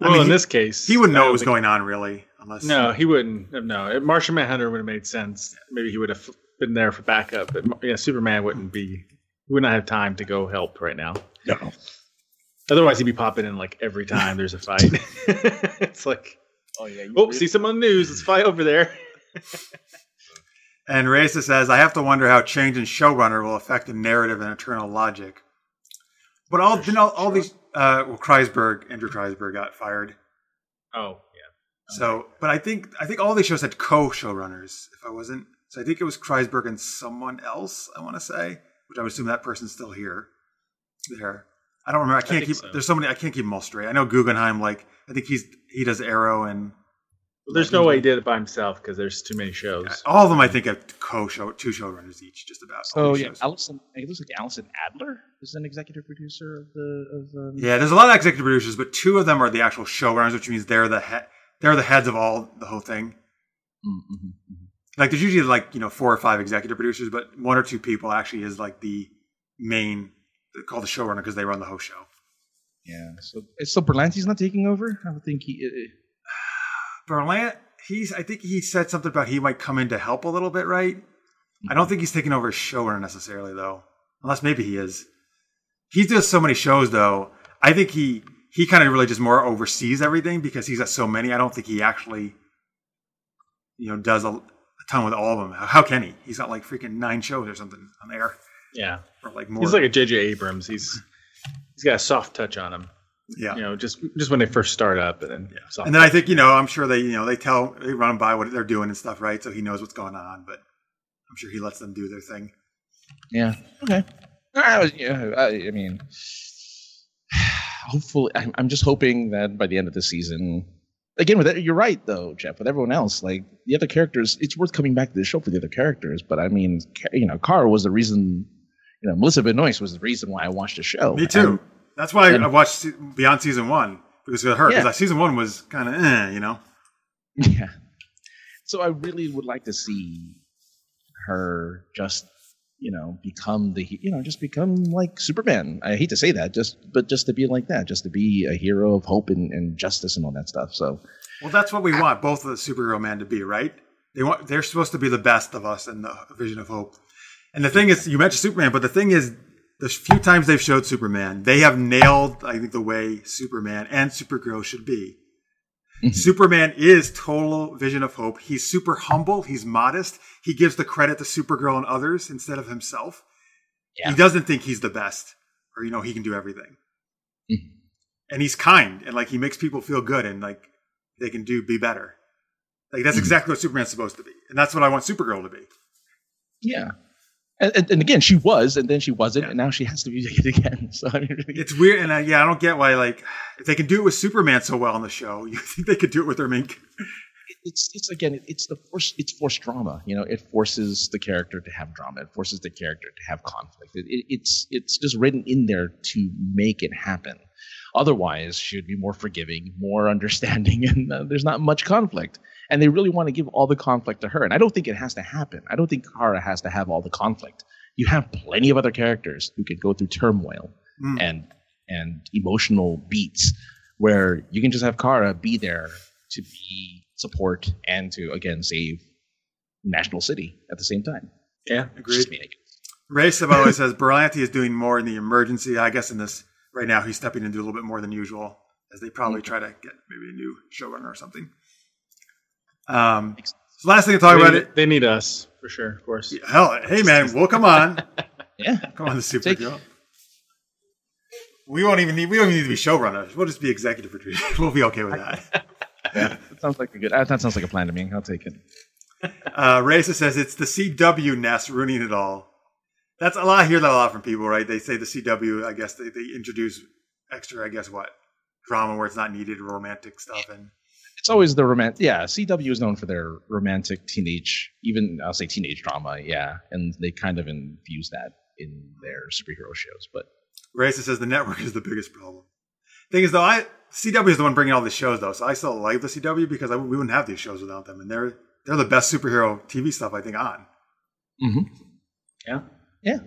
I Well, mean, in he- this case, he wouldn't know I what was going on really, unless No, he wouldn't. have No, Martian Manhunter would have made sense. Maybe he would have been there for backup, but yeah, Superman wouldn't be. He would not have time to go help right now. no Otherwise, he'd be popping in like every time there's a fight. it's like, oh yeah oh, see someone on the news. Let's fight over there. And Raisa says, I have to wonder how change in showrunner will affect the narrative and eternal logic. But all, then all, all these, uh, well, Kreisberg, Andrew Kreisberg got fired. Oh, yeah. So, but I think, I think all these shows had co-showrunners, if I wasn't. So I think it was Kreisberg and someone else, I want to say, which I would assume that person's still here. There. I don't remember. I can't think keep, so. there's so many, I can't keep them all straight. I know Guggenheim, like, I think he's, he does Arrow and Well, there's no way he did it by himself because there's too many shows. all of them, I think, have co-show, two showrunners each, just about. Oh these yeah, shows. Allison. It looks like Allison Adler is an executive producer of the of. Um, Yeah, there's a lot of executive producers, but two of them are the actual showrunners, which means they're the he- they're the heads of all the whole thing. Mm, mhm, mhm. Like there's usually like you know four or five executive producers, but one or two people actually is like the main they're called the showrunner because they run the whole show. Yeah. So so Berlanti's not taking over. I don't think he. uh, Berlant, he's I think he said something about he might come in to help a little bit, right? I don't think he's taking over as showrunner necessarily though, unless maybe he is. He does so many shows though. I think he he kind of really just more oversees everything because he's got so many. I don't think he actually, you know, does a, a ton with all of them. How, how can he? He's got like freaking nine shows or something on air, Yeah, or like more. he's like a J.J. Abrams. He's he's got a soft touch on him. Yeah. You know, just just when they first start up, and then soft And then I think you know, I'm sure they you know they tell they run by what they're doing and stuff, right? So he knows what's going on, but I'm sure he lets them do their thing. Yeah. Okay. I was, yeah. I, I mean, hopefully, I'm, I'm just hoping that by the end of the season, again, with that, you're right though, Jeff. With everyone else, like the other characters, it's worth coming back to the show for the other characters. But I mean, you know, Kara was the reason. You know, Melissa Benoist was the reason why I watched the show. Me too. And- That's why and- I watched beyond season one because of her. Because Yeah. season one was kind of, eh, you know. Yeah. So I really would like to see her just, you know become the you know just become like Superman. I hate to say that, just but just to be like that, just to be a hero of hope and, and justice and all that stuff. So Well, that's what we want both of the superhero man to be, right? They want they're supposed to be the best of us and the vision of hope. And the thing is, you mentioned Superman, but the thing is, the few times they've showed Superman, they have nailed, I think, the way Superman and Supergirl should be. Superman is total vision of hope. He's super humble. He's modest. He gives the credit to Supergirl and others instead of himself. Yeah. He doesn't think he's the best or, you know, he can do everything. Mhm. And he's kind and like he makes people feel good and like they can do be better. Like Mm-hmm. that's exactly what Superman's supposed to be. And that's what I want Supergirl to be. yeah. And, and, again, she was, and then she wasn't, Yeah. and now she has to be it again. So I mean, really, It's weird and uh, yeah, I don't get why like if they can do it with Superman so well on the show, you think they could do it with their main it's it's again it's the force it's forced drama you know it forces the character to have drama it forces the character to have conflict. It, it, it's it's just written in there to make it happen. Otherwise she would be more forgiving more understanding and uh, there's not much conflict and they really want to give all the conflict to her and i don't think it has to happen i don't think kara has to have all the conflict you have plenty of other characters who can go through turmoil Mm. and and emotional beats where you can just have Kara be there to be support and to again save National City at the same time. Yeah. Agreed. me, I guess. Ray Savello says Berlanti is doing more in the emergency. I guess in this right now he's stepping into a little bit more than usual as they probably try to get maybe a new showrunner or something. Um, so last thing to talk they, about need, it. they need us for sure, of course. Hell, hey man, we'll come on. Yeah, Come on, the Take- Supergirl. We won't even need. We don't even need to be showrunners. We'll just be executive producers. We'll be okay with that. yeah, that sounds like a good. That sounds like a plan to me. I'll take it. Uh, Raisa says it's the CW nest ruining it all. That's a lot. I hear that a lot from people, right? They say the CW. I guess they, they introduce extra. I guess what drama where it's not needed, romantic stuff, and It's always the romantic. Yeah, CW is known for their romantic teenage, even I'll say teenage drama. Yeah, and they kind of infuse that in their superhero shows. But Raisa says the network is the biggest problem. Thing is, though, I CW is the one bringing all these shows, though, so I still like the CW because I, we wouldn't have these shows without them, and they're they're the best superhero TV stuff I think on. Mm-hmm. Yeah. yeah,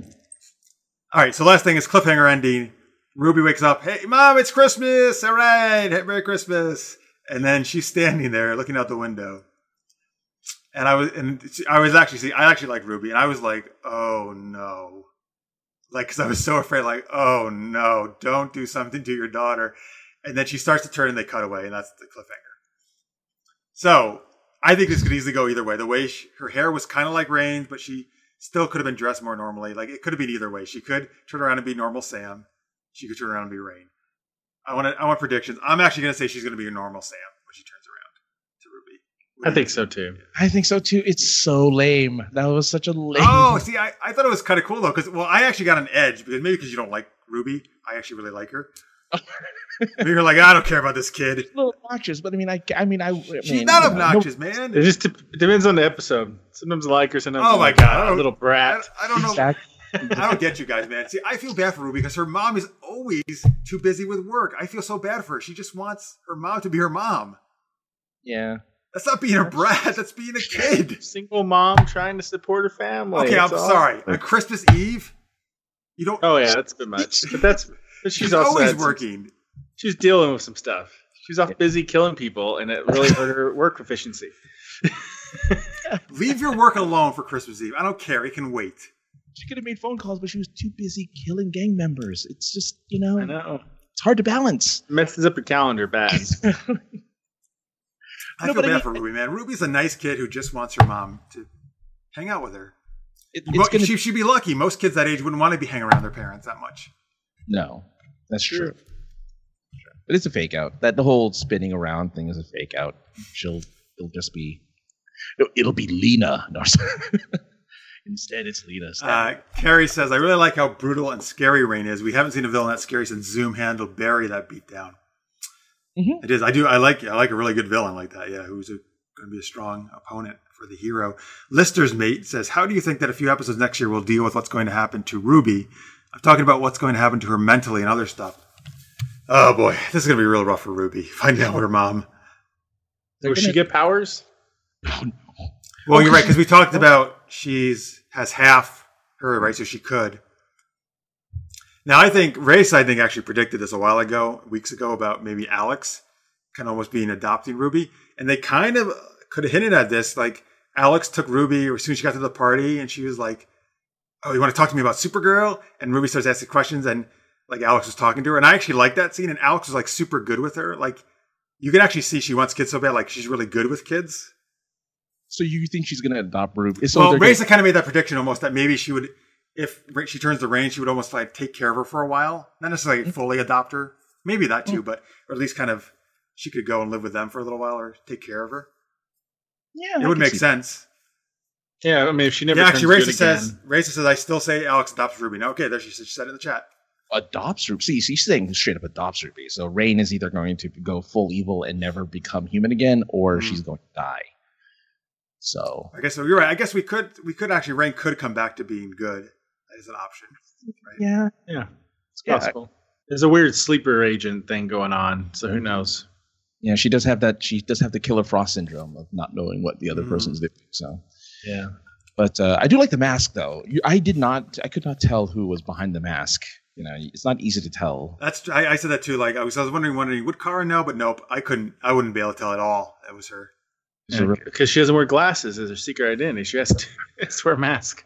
All right, so last thing is cliffhanger ending. Ruby wakes up. Hey, mom, it's Christmas. All right, hey, Merry Christmas. And then she's standing there looking out the window. And I was, and I was actually, see, I actually like Ruby, and I was like, oh no, like, because I was so afraid, like, oh no, don't do something to your daughter. And then she starts to turn, and they cut away, and that's the cliffhanger. So I think this could easily go either way. The way she, her hair was kind of like Reign's, but she still could have been dressed more normally. Like it could have been either way. She could turn around and be normal Sam. She could turn around and be Rain. I want to, I want predictions. I'm actually going to say she's going to be a normal Sam when she turns around to Ruby. I think so too. I think so too. It's so lame. That was such a lame. Oh, see, I, I thought it was kind of cool though, because well, I actually got an edge because maybe because you don't like Ruby, I actually really like her. maybe you're like, I don't care about this kid. a little obnoxious, but I mean, I, I mean, I. I She's mean, not you know, no- obnoxious, man. It just depends on the episode. Sometimes I like her, sometimes Oh my like God, a don't- little I, brat. I don't know. Exactly. I don't get you guys, man. See, I feel bad for Ruby because her mom is always too busy with work. I feel so bad for her. She just wants her mom to be her mom. Yeah. That's not being a brat. That's being a kid. Single mom trying to support her family. Okay, I'm It's all- sorry. On Christmas Eve, you don't. Oh yeah, that's a bit much. But that's but she's, she's always had some- working. she's dealing with some stuff. She's off busy killing people, and it really hurt her work efficiency. Leave your work alone for Christmas Eve. I don't care. It can wait. She could have made phone calls, but she was too busy killing gang members. It's just, you know, I know. it's hard to balance. Messes up your calendar bad. I No, feel but I bad mean- for Ruby, man. Ruby's a nice kid who just wants her mom to hang out with her. It- Mo- it's gonna she, she'd be lucky. Most kids that age wouldn't want to be hanging around their parents that much. no, that's True. true. But it's a fake out. That the whole spinning around thing is a fake out. She'll, it'll just be, it'll, it'll be Lena. No, sorry. Instead, it's Lena. Uh, Carrie says, I really like how brutal and scary Reign is. We haven't seen a villain that scary since Zoom handled Barry that beat down. Mhm. It is. I do. I like. I like a really good villain like that. Yeah, who's going to be a strong opponent for the hero. Lister's mate says, "How do you think that a few episodes next year will deal with what's going to happen to Ruby? I'm talking about what's going to happen to her mentally and other stuff. Oh boy, this is going to be real rough for Ruby. Finding out what her mom. Will she get powers? Well, you're right because we talked about she's has half her, right? So she could. Now, I think Race, I think, actually predicted this a while ago, weeks ago, about maybe Alex kind of almost being adopting Ruby. And they kind of could have hinted at this. Like, Alex took Ruby as soon as she got to the party, and she was like, Oh, you want to talk to me about Supergirl? And Ruby starts asking questions, and like Alex was talking to her. And I actually liked that scene, and Alex was like super good with her. Like, you can actually see she wants kids so bad, like, she's really good with kids. So you think she's gonna adopt Ruby? So well, they're Raisa kind of made that prediction almost that maybe she would, if she turns the reign, she would almost like take care of her for a while, not necessarily fully adopt her, maybe that too, but or at least kind of she could go and live with them for a little while or take care of her. yeah, It I would make see sense. Yeah, I mean, if she never yeah, turns actually, Raisa says, again, Raisa says, I still say Alex adopts Ruby. Now, okay, there she, she said it in the chat. adopts Ruby. See, she's saying straight up adopts Ruby. So Reign is either going to go full evil and never become human again, or Mhm. she's going to die. So I guess so. You're right. I guess we could, we could actually, Reign could come back to being good as an option. Right? yeah, yeah, it's Yeah, possible. There's a weird sleeper agent thing going on, so who knows? yeah, she does have that. She does have the Killer Frost syndrome of not knowing what the other Mhm. person's doing. So, Yeah, but uh, I do like the mask though. I did not. I could not tell who was behind the mask. You know, it's not easy to tell. That's, I, I said that too. Like, I was, I was wondering, wondering, would Kara know? But nope, I couldn't, I wouldn't be able to tell at all. That was her. It's a real- because she doesn't wear glasses as her secret identity. She has to, has to wear a mask.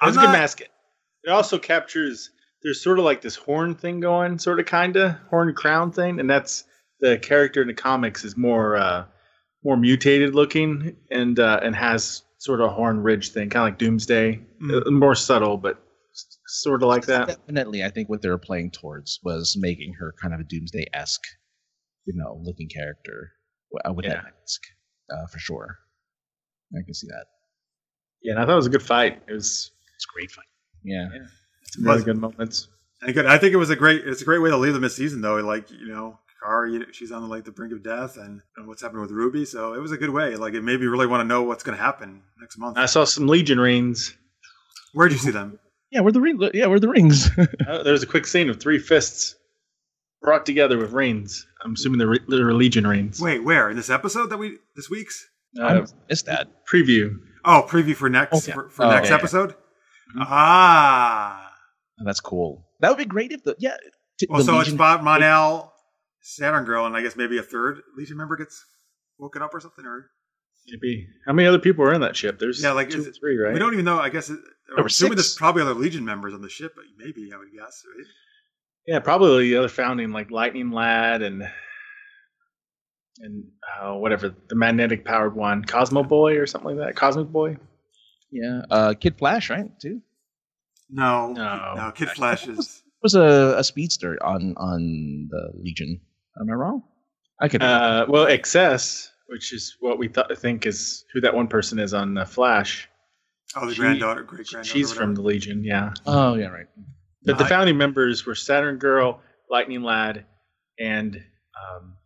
I'm It's a good mask. It also captures. There's sort of like this horn thing going, sort of, kinda horn crown thing, and that's the character in the comics is more, uh, more mutated looking and uh, and has sort of a horn ridge thing, kind of like Doomsday, Mm. Uh, more subtle, but sort of like that. Definitely, I think what they were playing towards was making her kind of a Doomsday esque, you know, looking character with Yeah. that mask uh, for sure. I can see that. Yeah, and I thought it was a good fight. It was It's a great fight. Yeah. some really Was- good moments. And good. I think it was a great. It's a great way to leave the this season, though. Like you know, Kara, you- she's on the, like the brink of death, and, and what's happening with Ruby. So it was a good way. Like it made me really want to know what's going to happen next month. I saw some Legion rings. Where'd you see them? Yeah, where the ring? Yeah, where the rings? Uh, there's a quick scene of three fists brought together with rings. I'm assuming they're, re- they're Legion rings. Wait, where in this episode that we this week's? I Uh, missed that. preview. Oh, preview for next Oh, yeah. for, for Oh, next yeah, yeah. episode. Mhm. Ah, Oh, that's cool. That would be great if the yeah. t- well, the so Legion- it's Bob Mon-El, Saturn Girl, and I guess maybe a third Legion member gets woken up or something. Or Maybe. How many other people are in that ship? There's Yeah, like, two is it- three, right? we don't even know. I guess it, There were assuming six. there's probably other Legion members on the ship, but maybe I would guess. Right? Yeah, probably the other founding, like Lightning Lad and and uh, whatever the magnetic powered one, Cosmo Boy or something like that. Cosmic Boy. yeah, uh, Kid Flash, right? Too No, No. no. Kid Flash is. was a, a speedster on on the Legion. Am I wrong? I could. Uh, well, XS, which is what we th- think is who that one person is on uh, Flash. Oh, the She- granddaughter, great granddaughter. She's from the Legion, yeah. oh yeah, right. But the founding members were Saturn Girl, Lightning Lad, and um,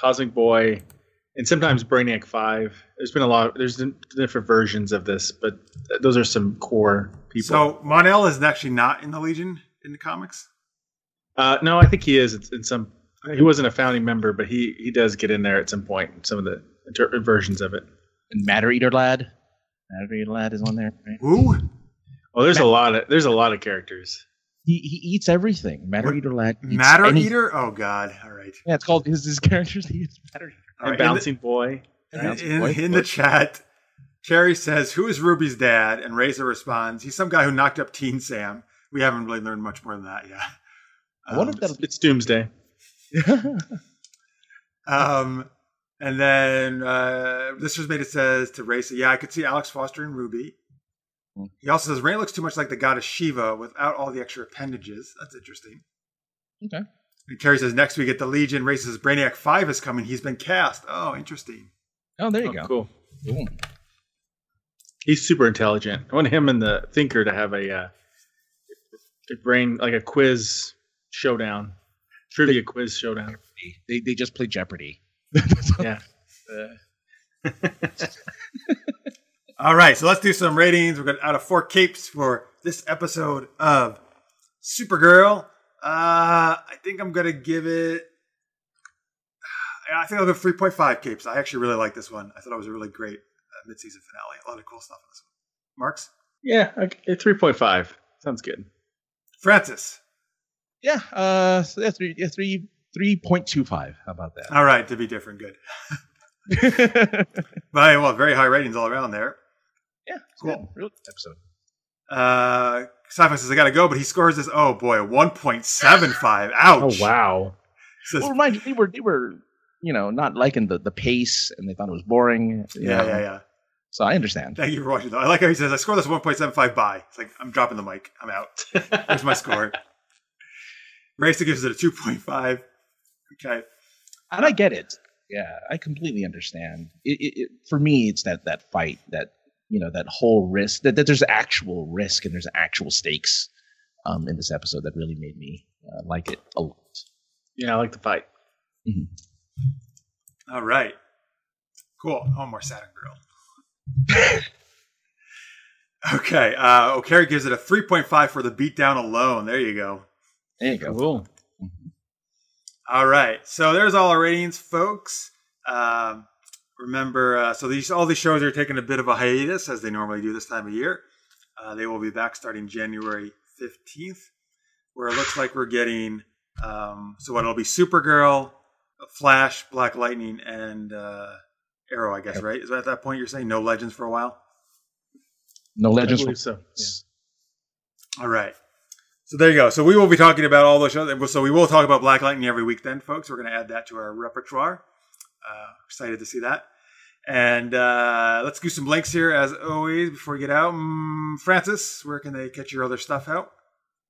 Cosmic Boy, and sometimes Brainiac Five. There's been a lot. Of, there's different versions of this, but those are some core people. So Mon-El is actually not in the Legion in the comics. uh, no, I think he is. It's in some. He wasn't a founding member, but he he does get in there at some point. in Some of the inter- versions of it. And Matter Eater Lad. Matter Eater Lad is on there. Right? Who? Well, there's a lot of there's a lot of characters. He he eats everything. Matter What? Eater Lad. Matter any- Eater? Oh God! All right. Yeah, it's called his his characters. He eats Matter Eater. All and right. In the- Bouncing Boy. In, Bouncing in, boy. in the chat, Cherry says, "Who is Ruby's dad?" And Raisa responds, "He's some guy who knocked up Teen Sam." We haven't really learned much more than that yet. I wonder Um, if that'll It's Doomsday. Um, and then uh, this was made it says to Raisa, yeah, I could see Alex Foster and Ruby. Hmm. He also says Reign looks too much like the goddess Shiva without all the extra appendages. That's interesting. okay. And Terry says next we get the Legion. Ray says Brainiac Five is coming. He's been cast. Oh, interesting. Oh, there you Oh, go. Cool. Boom. He's super intelligent. I want him and the Thinker to have a, uh, a brain like a quiz showdown, trivia quiz showdown. They they just play Jeopardy. Yeah. All right, so let's do some ratings. We're going to out of four capes for this episode of Supergirl. Uh, I think I'm going to give it. I think I'll go 3.5 capes. I actually really like this one. I thought it was a really great uh, mid-season finale. A lot of cool stuff in this one. Marks? Yeah, okay, three point five sounds good. Francis. Yeah, uh, so yeah, three, yeah, three, three point two five. How about that? All right, to be different, good. But well, very high ratings all around there. Yeah, Cool. Real episode. Uh, Sci-Fi says I gotta go, but he scores this. Oh boy, one point seven five. Ouch. Oh wow. Says, Well, remind you, they were they were you know not liking the the pace, and they thought it was boring. yeah, know. yeah, yeah. So I understand. Thank you for watching. Though I like how he says I score this one point seven five by. It's like I'm dropping the mic. I'm out. Here's my score. Raisa gives it a two point five. Okay. and I get it. Yeah, I completely understand. It, it, it, for me, it's that that fight, that you know, that whole risk. That, that there's actual risk and there's actual stakes um, in this episode that really made me uh, like it a lot. Yeah, I like the fight. All right. Cool. One more Saturn Grill. okay. Uh, O'Carey gives it a 3.5 for the beatdown alone. There you go. There you go. Cool. All right. So there's all our ratings, folks. Um, remember, uh, so these all these shows are taking a bit of a hiatus as they normally do this time of year. Uh, they will be back starting January 15th, where it looks like we're getting. Um, so what it'll be Supergirl, Flash, Black Lightning, and uh, Arrow. I guess right. Is that at that point you're saying no Legends for a while? No I legends. believe so. Yeah. All right. So there you go. So we will be talking about all those shows. So we will talk about Black Lightning every week then, folks. We're going to add that to our repertoire. Uh, excited to see that. And uh, let's do some links here as always before we get out. Mm, Francis, where can they catch your other stuff out?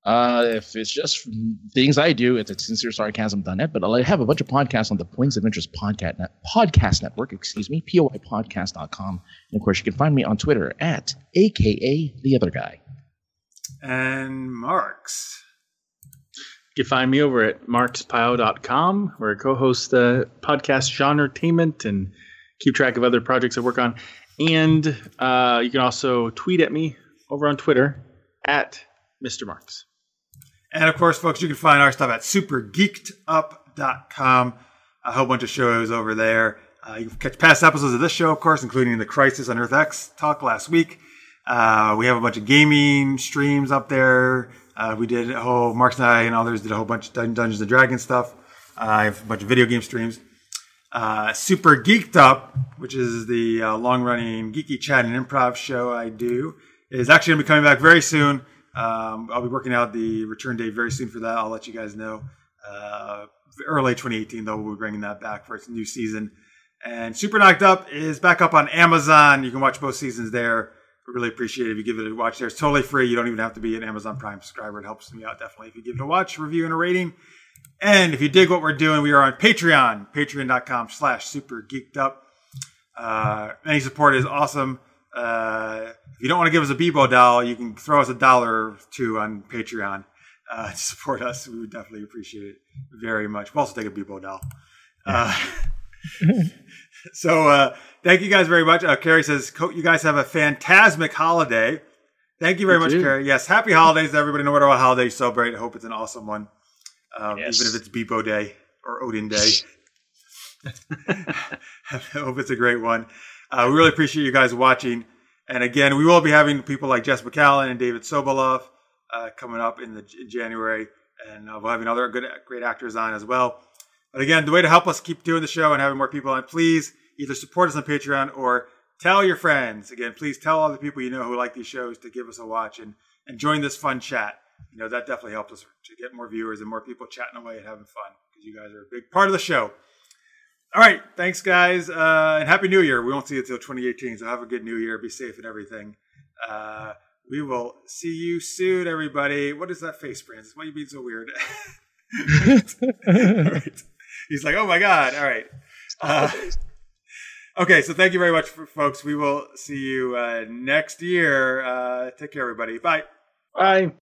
Uh, if it's just things I do, it's at sinceresarcasm.net. But I have a bunch of podcasts on the Points of Interest podcast, net, podcast network, excuse me, poipodcast.com. And of course, you can find me on Twitter at AKA the other guy. And Marks. You can find me over at markspio.com, where I co-host the podcast Genre Tainment and keep track of other projects I work on. And uh, you can also tweet at me over on Twitter at Mr. Marks. And of course, folks, you can find our stuff at supergeekedup.com. A whole bunch of shows over there. Uh, you can catch past episodes of this show, of course, including the Crisis on Earth X talk last week. Uh, we have a bunch of gaming streams up there. Uh, we did a whole, Marks and I and others did a whole bunch of Dun- Dungeons and Dragons stuff. Uh, I have a bunch of video game streams. Uh, Super Geeked Up, which is the uh, long running geeky chat and improv show I do, is actually going to be coming back very soon. Um, I'll be working out the return date very soon for that. I'll let you guys know. Uh, early 2018, though, we'll be bringing that back for its new season. And Super Knocked Up is back up on Amazon. You can watch both seasons there. Really appreciate it if you give it a watch there. It's totally free. You don't even have to be an Amazon Prime subscriber. It helps me out definitely if you give it a watch, review, and a rating. And if you dig what we're doing, we are on Patreon, patreon.com slash super geeked up. Uh, any support is awesome. Uh, if you don't want to give us a Beebo doll, you can throw us a dollar or two on Patreon uh, to support us. We would definitely appreciate it very much. We'll also take a Beebo doll. Uh, so uh, thank you guys very much. Uh, Carrie says, you guys have a phantasmic holiday. Thank you very much. Carrie. Yes, happy holidays to everybody, no matter what holiday you celebrate. I hope it's an awesome one, um, Yes. even if it's Beebo Day or Odin Day. I hope it's a great one. Uh, we really appreciate you guys watching. And again, we will be having people like Jes Macallan and David Sobolov uh, coming up in the in January, and uh, we'll having other good, great actors on as well. But again, the way to help us keep doing the show and having more people on, please either support us on Patreon or tell your friends. Again, please tell all the people you know who like these shows to give us a watch and, and join this fun chat. You know, that definitely helps us to get more viewers and more people chatting away and having fun because you guys are a big part of the show. All right. Thanks, guys. Uh, and Happy New Year. We won't see you until 2018, so have a good New Year. Be safe and everything. Uh, we will see you soon, everybody. What is that face, Francis? Why are you being so weird? All right. He's like, oh my God. All right. Uh, okay. So thank you very much, folks. We will see you uh, next year. Uh, take care, everybody. Bye. Bye.